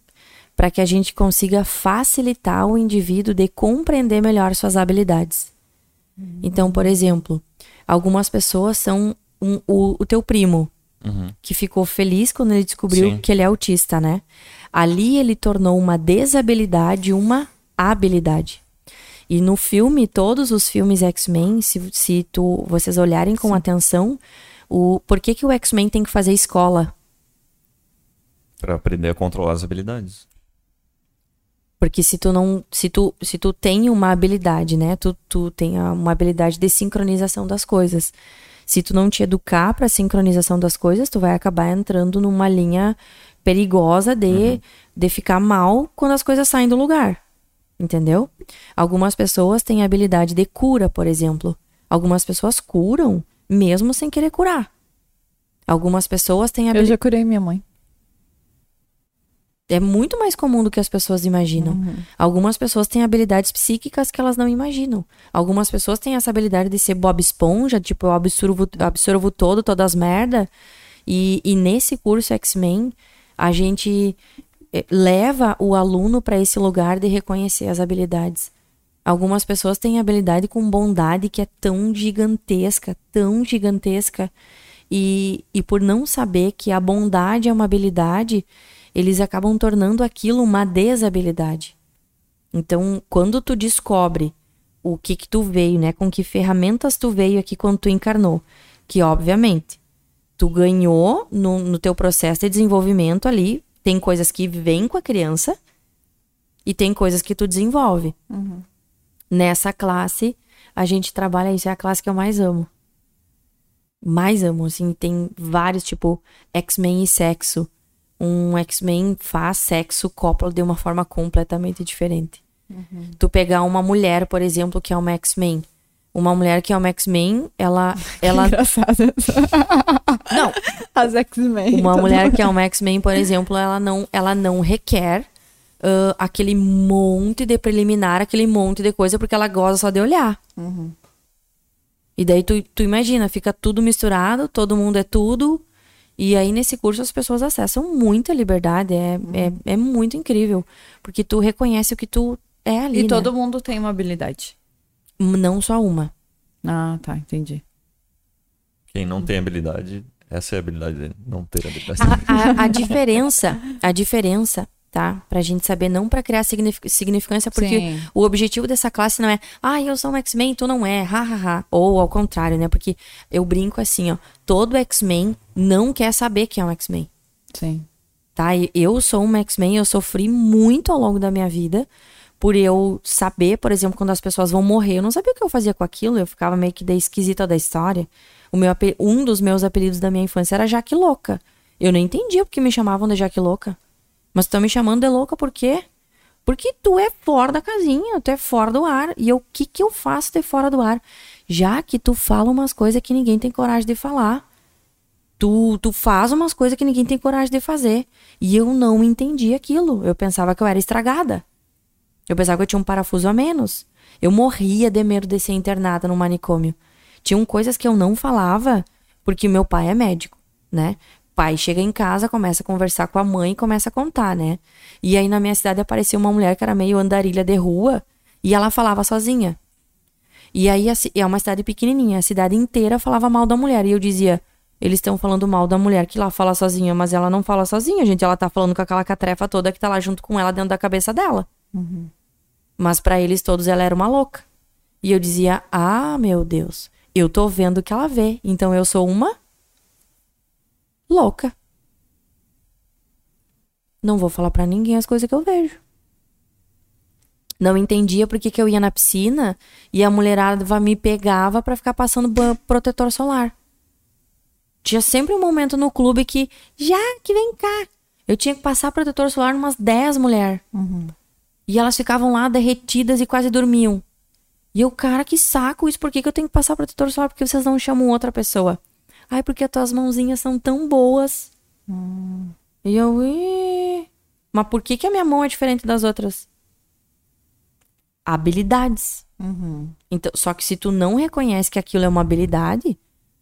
para que a gente consiga facilitar o indivíduo de compreender melhor suas habilidades. Então, por exemplo, algumas pessoas são um- o, o teu primo, Uhum. que ficou feliz quando ele descobriu Sim. que ele é autista, né? Ali ele tornou uma desabilidade uma habilidade. E no filme, todos os filmes X-Men, se, se tu, vocês olharem com atenção, o, por que, que o X-Men tem que fazer escola? Pra aprender a controlar as habilidades. Porque se tu não. Se tu, se tu tem uma habilidade, né? Tu, tu tem uma habilidade de sincronização das coisas. Se tu não te educar pra sincronização das coisas, tu vai acabar entrando numa linha perigosa de, de ficar mal quando as coisas saem do lugar. Entendeu? Algumas pessoas têm habilidade de cura, por exemplo. Algumas pessoas curam mesmo sem querer curar. Algumas pessoas têm Eu habilidade. já curei minha mãe. É muito mais comum do que as pessoas imaginam. Algumas pessoas têm habilidades psíquicas que elas não imaginam. Algumas pessoas têm essa habilidade de ser Bob Esponja, tipo, eu absorvo, absorvo todo, todas as merda. E, e nesse curso X-Men, a gente eh, leva o aluno para esse lugar de reconhecer as habilidades. Algumas pessoas têm habilidade com bondade que é tão gigantesca, tão gigantesca. E, e por não saber que a bondade é uma habilidade, eles acabam tornando aquilo uma desabilidade. Então, quando tu descobre o que que tu veio, né, com que ferramentas tu veio aqui quando tu encarnou, que obviamente tu ganhou no, no teu processo de desenvolvimento ali, tem coisas que vêm com a criança e tem coisas que tu desenvolve. Nessa classe, a gente trabalha isso, é a classe que eu mais amo. Mais amo, assim, tem vários, tipo, X-Men e sexo. Um X-Men faz sexo, cópula de uma forma completamente diferente. Tu pegar uma mulher, por exemplo, que é uma X-Men. Uma mulher que é uma X-Men, ela. ela Engraçado. não, As X-Men. uma mulher mundo. que é uma X-Men, por exemplo, ela não, ela não requer ah, aquele monte de preliminar, aquele monte de coisa, porque ela gosta só de olhar. E daí tu, tu imagina, fica tudo misturado, todo mundo é tudo, E aí, nesse curso, as pessoas acessam muita liberdade. É, é, é muito incrível. Porque tu reconhece o que tu é ali. E né? todo mundo tem uma habilidade. Não só uma. Ah, tá, entendi. Quem não tem habilidade, essa é a habilidade dele, não ter habilidade. A, a- a diferença, a diferença, tá? Pra gente saber, não pra criar signifi- significância, porque Sim. o objetivo dessa classe não é, ah, eu sou um X-Men, tu não é, ha, ha, ha. Ou ao contrário, né? Porque eu brinco assim, ó, todo X-Men não quer saber que é um X-Men. Sim. tá? E Eu sou uma X-Men, eu sofri muito ao longo da minha vida por eu saber, por exemplo, quando as pessoas vão morrer, eu não sabia o que eu fazia com aquilo, eu ficava meio que da esquisita da história. O meu, um dos meus apelidos da minha infância era Jaque Louca. Eu não entendia porque me chamavam de Jaque Louca. Mas estão me chamando de louca por quê? Porque tu é fora da casinha, tu é fora do ar. E o que que eu faço de fora do ar? Já que tu fala umas coisas que ninguém tem coragem de falar tu, tu faz umas coisas que ninguém tem coragem de fazer. E eu não entendi aquilo. Eu pensava que eu era estragada. Eu pensava que eu tinha um parafuso a menos. Eu morria de medo de ser internada no manicômio. Tinham coisas que eu não falava porque meu pai é médico, né? Pai chega em casa, começa a conversar com a mãe e começa a contar, né? E aí na minha cidade apareceu uma mulher que era meio andarilha de rua e ela falava sozinha. E aí é uma cidade pequenininha, a cidade inteira falava mal da mulher. E eu dizia, eles estão falando mal da mulher que lá fala sozinha, mas ela não fala sozinha, gente. Ela tá falando com aquela catrefa toda que tá lá junto com ela dentro da cabeça dela. Mas pra eles todos ela era uma louca. E eu dizia, ah, meu Deus, eu tô vendo o que ela vê, então eu sou uma louca. Não vou falar pra ninguém as coisas que eu vejo. Não entendia por que, que eu ia na piscina e a mulherada me pegava pra ficar passando protetor solar. Tinha sempre um momento no clube que, já que vem cá. Eu tinha que passar protetor solar numas 10 mulheres. E elas ficavam lá derretidas e quase dormiam. E eu, cara, que saco isso. Por que, que eu tenho que passar protetor solar? Porque vocês não chamam outra pessoa. Ai, porque as tuas mãozinhas são tão boas. E eu, "Ih, mas por que, que a minha mão é diferente das outras? Habilidades. Então, só que se tu não reconhece que aquilo é uma habilidade,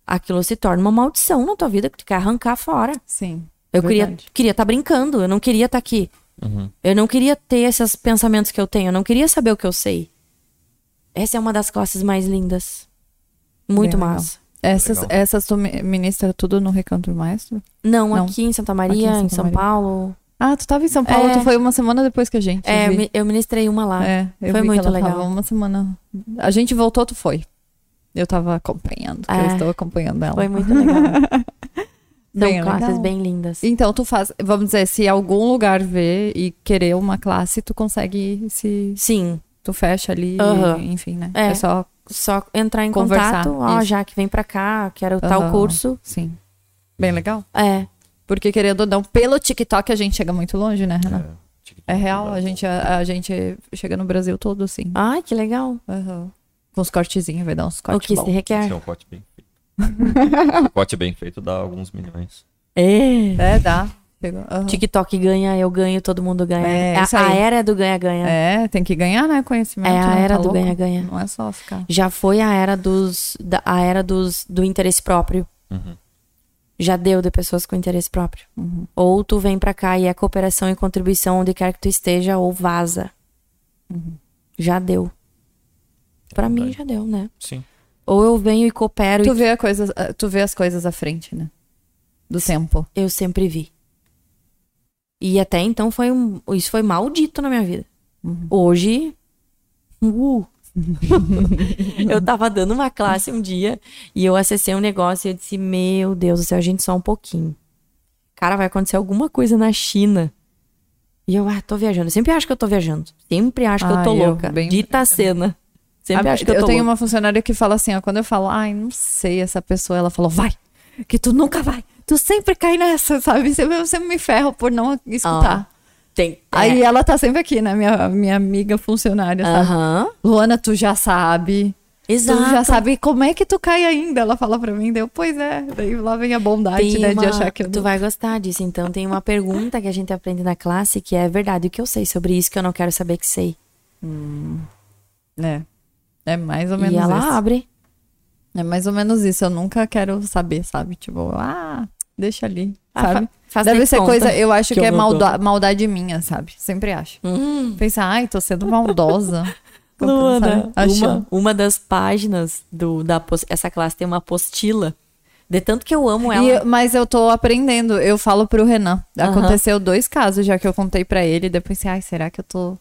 aquilo se torna uma maldição na tua vida que tu quer arrancar fora. Sim. Eu queria Verdade. queria estar brincando, eu não queria estar aqui. Uhum. Eu não queria ter esses pensamentos que eu tenho, eu não queria saber o que eu sei. Essa é uma das classes mais lindas. Muito Bem legal. massa. Essas, Legal. essas tu mi- ministra tudo no Recanto do Maestro? Não, Não. aqui em Santa Maria, Aqui em em, Santa São Maria. Paulo. Ah, tu tava em São Paulo, É. tu foi uma semana depois que a gente. É, vi. eu ministrei uma lá. É, eu Foi vi muito que ela legal. Tava uma semana. A gente voltou, tu foi. Eu tava acompanhando, que eu É. estou acompanhando ela. Foi muito legal. São Bem classes legal. bem lindas. Então tu faz, vamos dizer, se algum lugar vê e querer uma classe, tu consegue se Sim, tu fecha ali, e, enfim, né? É. É só, só entrar em Conversar, contato. Ó, isso. já que vem pra cá, quero tal Aham. curso. sim. Bem legal. É. Porque querendo ou não, pelo TikTok a gente chega muito longe, né, Renan? É, É, real, dá- a gente, a, a gente chega no Brasil todo assim. Ai, que legal. Aham. Com os cortezinhos, vai dar uns o cortes que se bons. Esse requer. é um pote bem. Um pote bem feito dá alguns milhões. É. É, dá. Aham. TikTok ganha, eu ganho, todo mundo ganha. É, a, isso a aí. era do ganha-ganha. É, tem que ganhar, né, conhecimento. É a né? era Tá do ganha-ganha. Não é só ficar. Já foi a era dos. Da, a era dos, do interesse próprio. Uhum. Já deu de pessoas com interesse próprio. Uhum. Ou tu vem pra cá e é cooperação e contribuição onde quer que tu esteja, ou vaza. Uhum. Já deu. Pra mim verdade. já deu, né? Sim. Ou eu venho e coopero Tu e vê, a coisa, tu vê as coisas à frente, né? Do tempo. eu sempre vi. E até então foi um. Isso foi maldito na minha vida. Uhum. Hoje. Uh. eu tava dando uma classe um dia e eu acessei um negócio e eu disse: Meu Deus do céu, gente, só um pouquinho. Cara, vai acontecer alguma coisa na China. E eu, ah, tô viajando. Eu sempre acho que eu tô viajando. Sempre acho que eu Ah, tô eu, louca. Dita a cena. Sempre Ah, acho que eu tô tenho louca. uma funcionária que fala assim, ó, quando eu falo, ai, não sei, essa pessoa, ela falou, vai, que tu nunca vai, tu sempre cai nessa, sabe? Sempre, eu sempre me ferro por não escutar. Tem. Aí é. ela tá sempre aqui, né, minha, minha amiga funcionária, sabe? Luana, tu já sabe, Exato. tu já sabe como é que tu cai ainda, ela fala pra mim, daí eu, pois é, daí lá vem a bondade, Tem né, uma- de achar que eu Tu não... vai gostar disso. Então, tem uma pergunta que a gente aprende na classe que é verdade. O que eu sei sobre isso que eu não quero saber que sei? É, é mais ou menos E ela isso. abre. É mais ou menos isso, eu nunca quero saber, sabe? Tipo, ah, deixa ali, Ah, sabe? fa- Deve de ser conta coisa, eu acho que, que eu é não tô. malda- maldade minha, sabe? Sempre acho. Hum. Pensa, ai, tô sendo maldosa. Luana, uma, uma das páginas do, da essa classe tem uma apostila. De tanto que eu amo ela. E eu- mas eu tô aprendendo, eu falo pro Renan. Aconteceu dois casos já que eu contei pra ele, depois pensei, ai, será que eu tô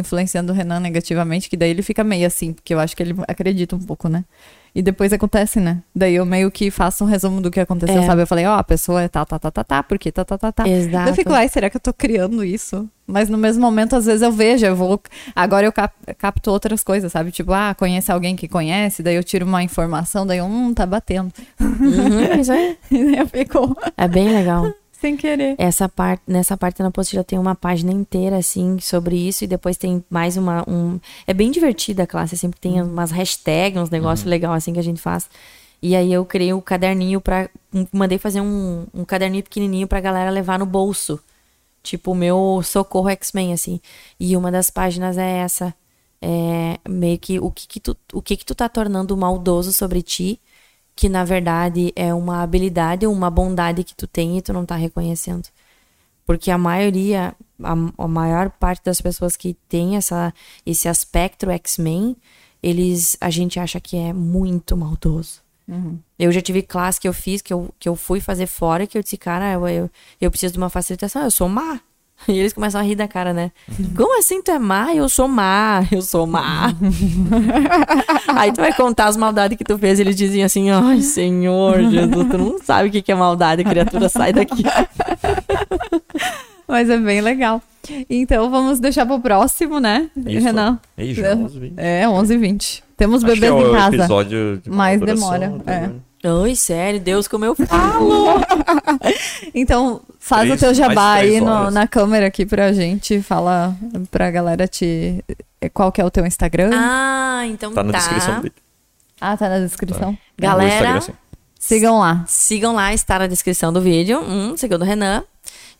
influenciando o Renan negativamente? Que daí ele fica meio assim, porque eu acho que ele acredita um pouco, né? E depois acontece, né? Daí eu meio que faço um resumo do que aconteceu, É. sabe? Eu falei, ó, a pessoa é tá, tá, tá, tá, tá, porque tá, tá, tá, tá. Exato. Eu fico, ai, será que eu tô criando isso? Mas no mesmo momento, às vezes eu vejo, eu vou. Agora eu cap- capto outras coisas, sabe? Tipo, ah, conhece alguém que conhece, daí eu tiro uma informação, daí eu, hum, tá batendo. Uhum, isso aí. E daí eu fico É bem legal. Sem querer. Essa parte, nessa parte na apostila tem uma página inteira, assim, sobre isso, e depois tem mais uma. Um... É bem divertida a classe, sempre tem umas hashtags, uns negócios legais assim que a gente faz. E aí eu criei um caderninho pra. um- Mandei fazer um, um caderninho pequenininho pra galera levar no bolso. Tipo o meu socorro X-Men, assim. E uma das páginas é essa. É meio que o que, que tu, o que, que tu tá tornando maldoso sobre ti, que na verdade é uma habilidade ou uma bondade que tu tem e tu não tá reconhecendo. Porque a maioria, a, a maior parte das pessoas que tem essa, esse aspecto X-Men, eles, a gente acha que é muito maldoso. Eu já tive classe que eu fiz, que eu, que eu fui fazer fora, que eu disse, cara, eu, eu, eu preciso de uma facilitação, eu sou má. E eles começam a rir da cara, né? Como assim tu é má? Eu sou má, eu sou má. Aí tu vai contar as maldades que tu fez e eles dizem assim, ai, Senhor Jesus, tu não sabe o que que é maldade, criatura, sai daqui. Mas é bem legal. Então vamos deixar pro próximo, né, Isso. Renan? Aí, já, 11h20. É, 11h20. Temos Acho que bebês é em casa. episódio de Mas maduração, demora, né? é. Ai, sério, Deus, como eu falo. Então, faz Três- o teu jabá aí no- na câmera aqui pra gente. Fala pra galera te. Qual que é o teu Instagram? Ah, então Tá tá. na descrição do vídeo. Ah, tá na descrição. No Galera, assim. Sigam lá. Sigam lá, está na descrição do vídeo. Hum, segundo o Renan.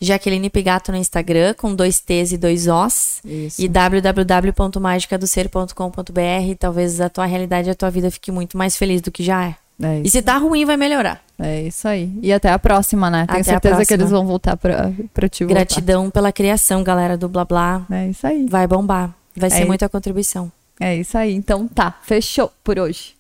Jaqueline Pigato no Instagram, com dois T's e dois Os. Isso. E www.magicadocer.com.br. Talvez a tua realidade e a tua vida fique muito mais feliz do que já é. É E isso, se tá ruim, vai melhorar. é isso aí. E até a próxima, né? Tenho Até certeza que eles vão voltar pra, pra te voltar. Gratidão pela criação, galera do Blá Blá. É isso aí. Vai bombar. Vai ser É. muita contribuição. É isso aí. Então tá, fechou por hoje.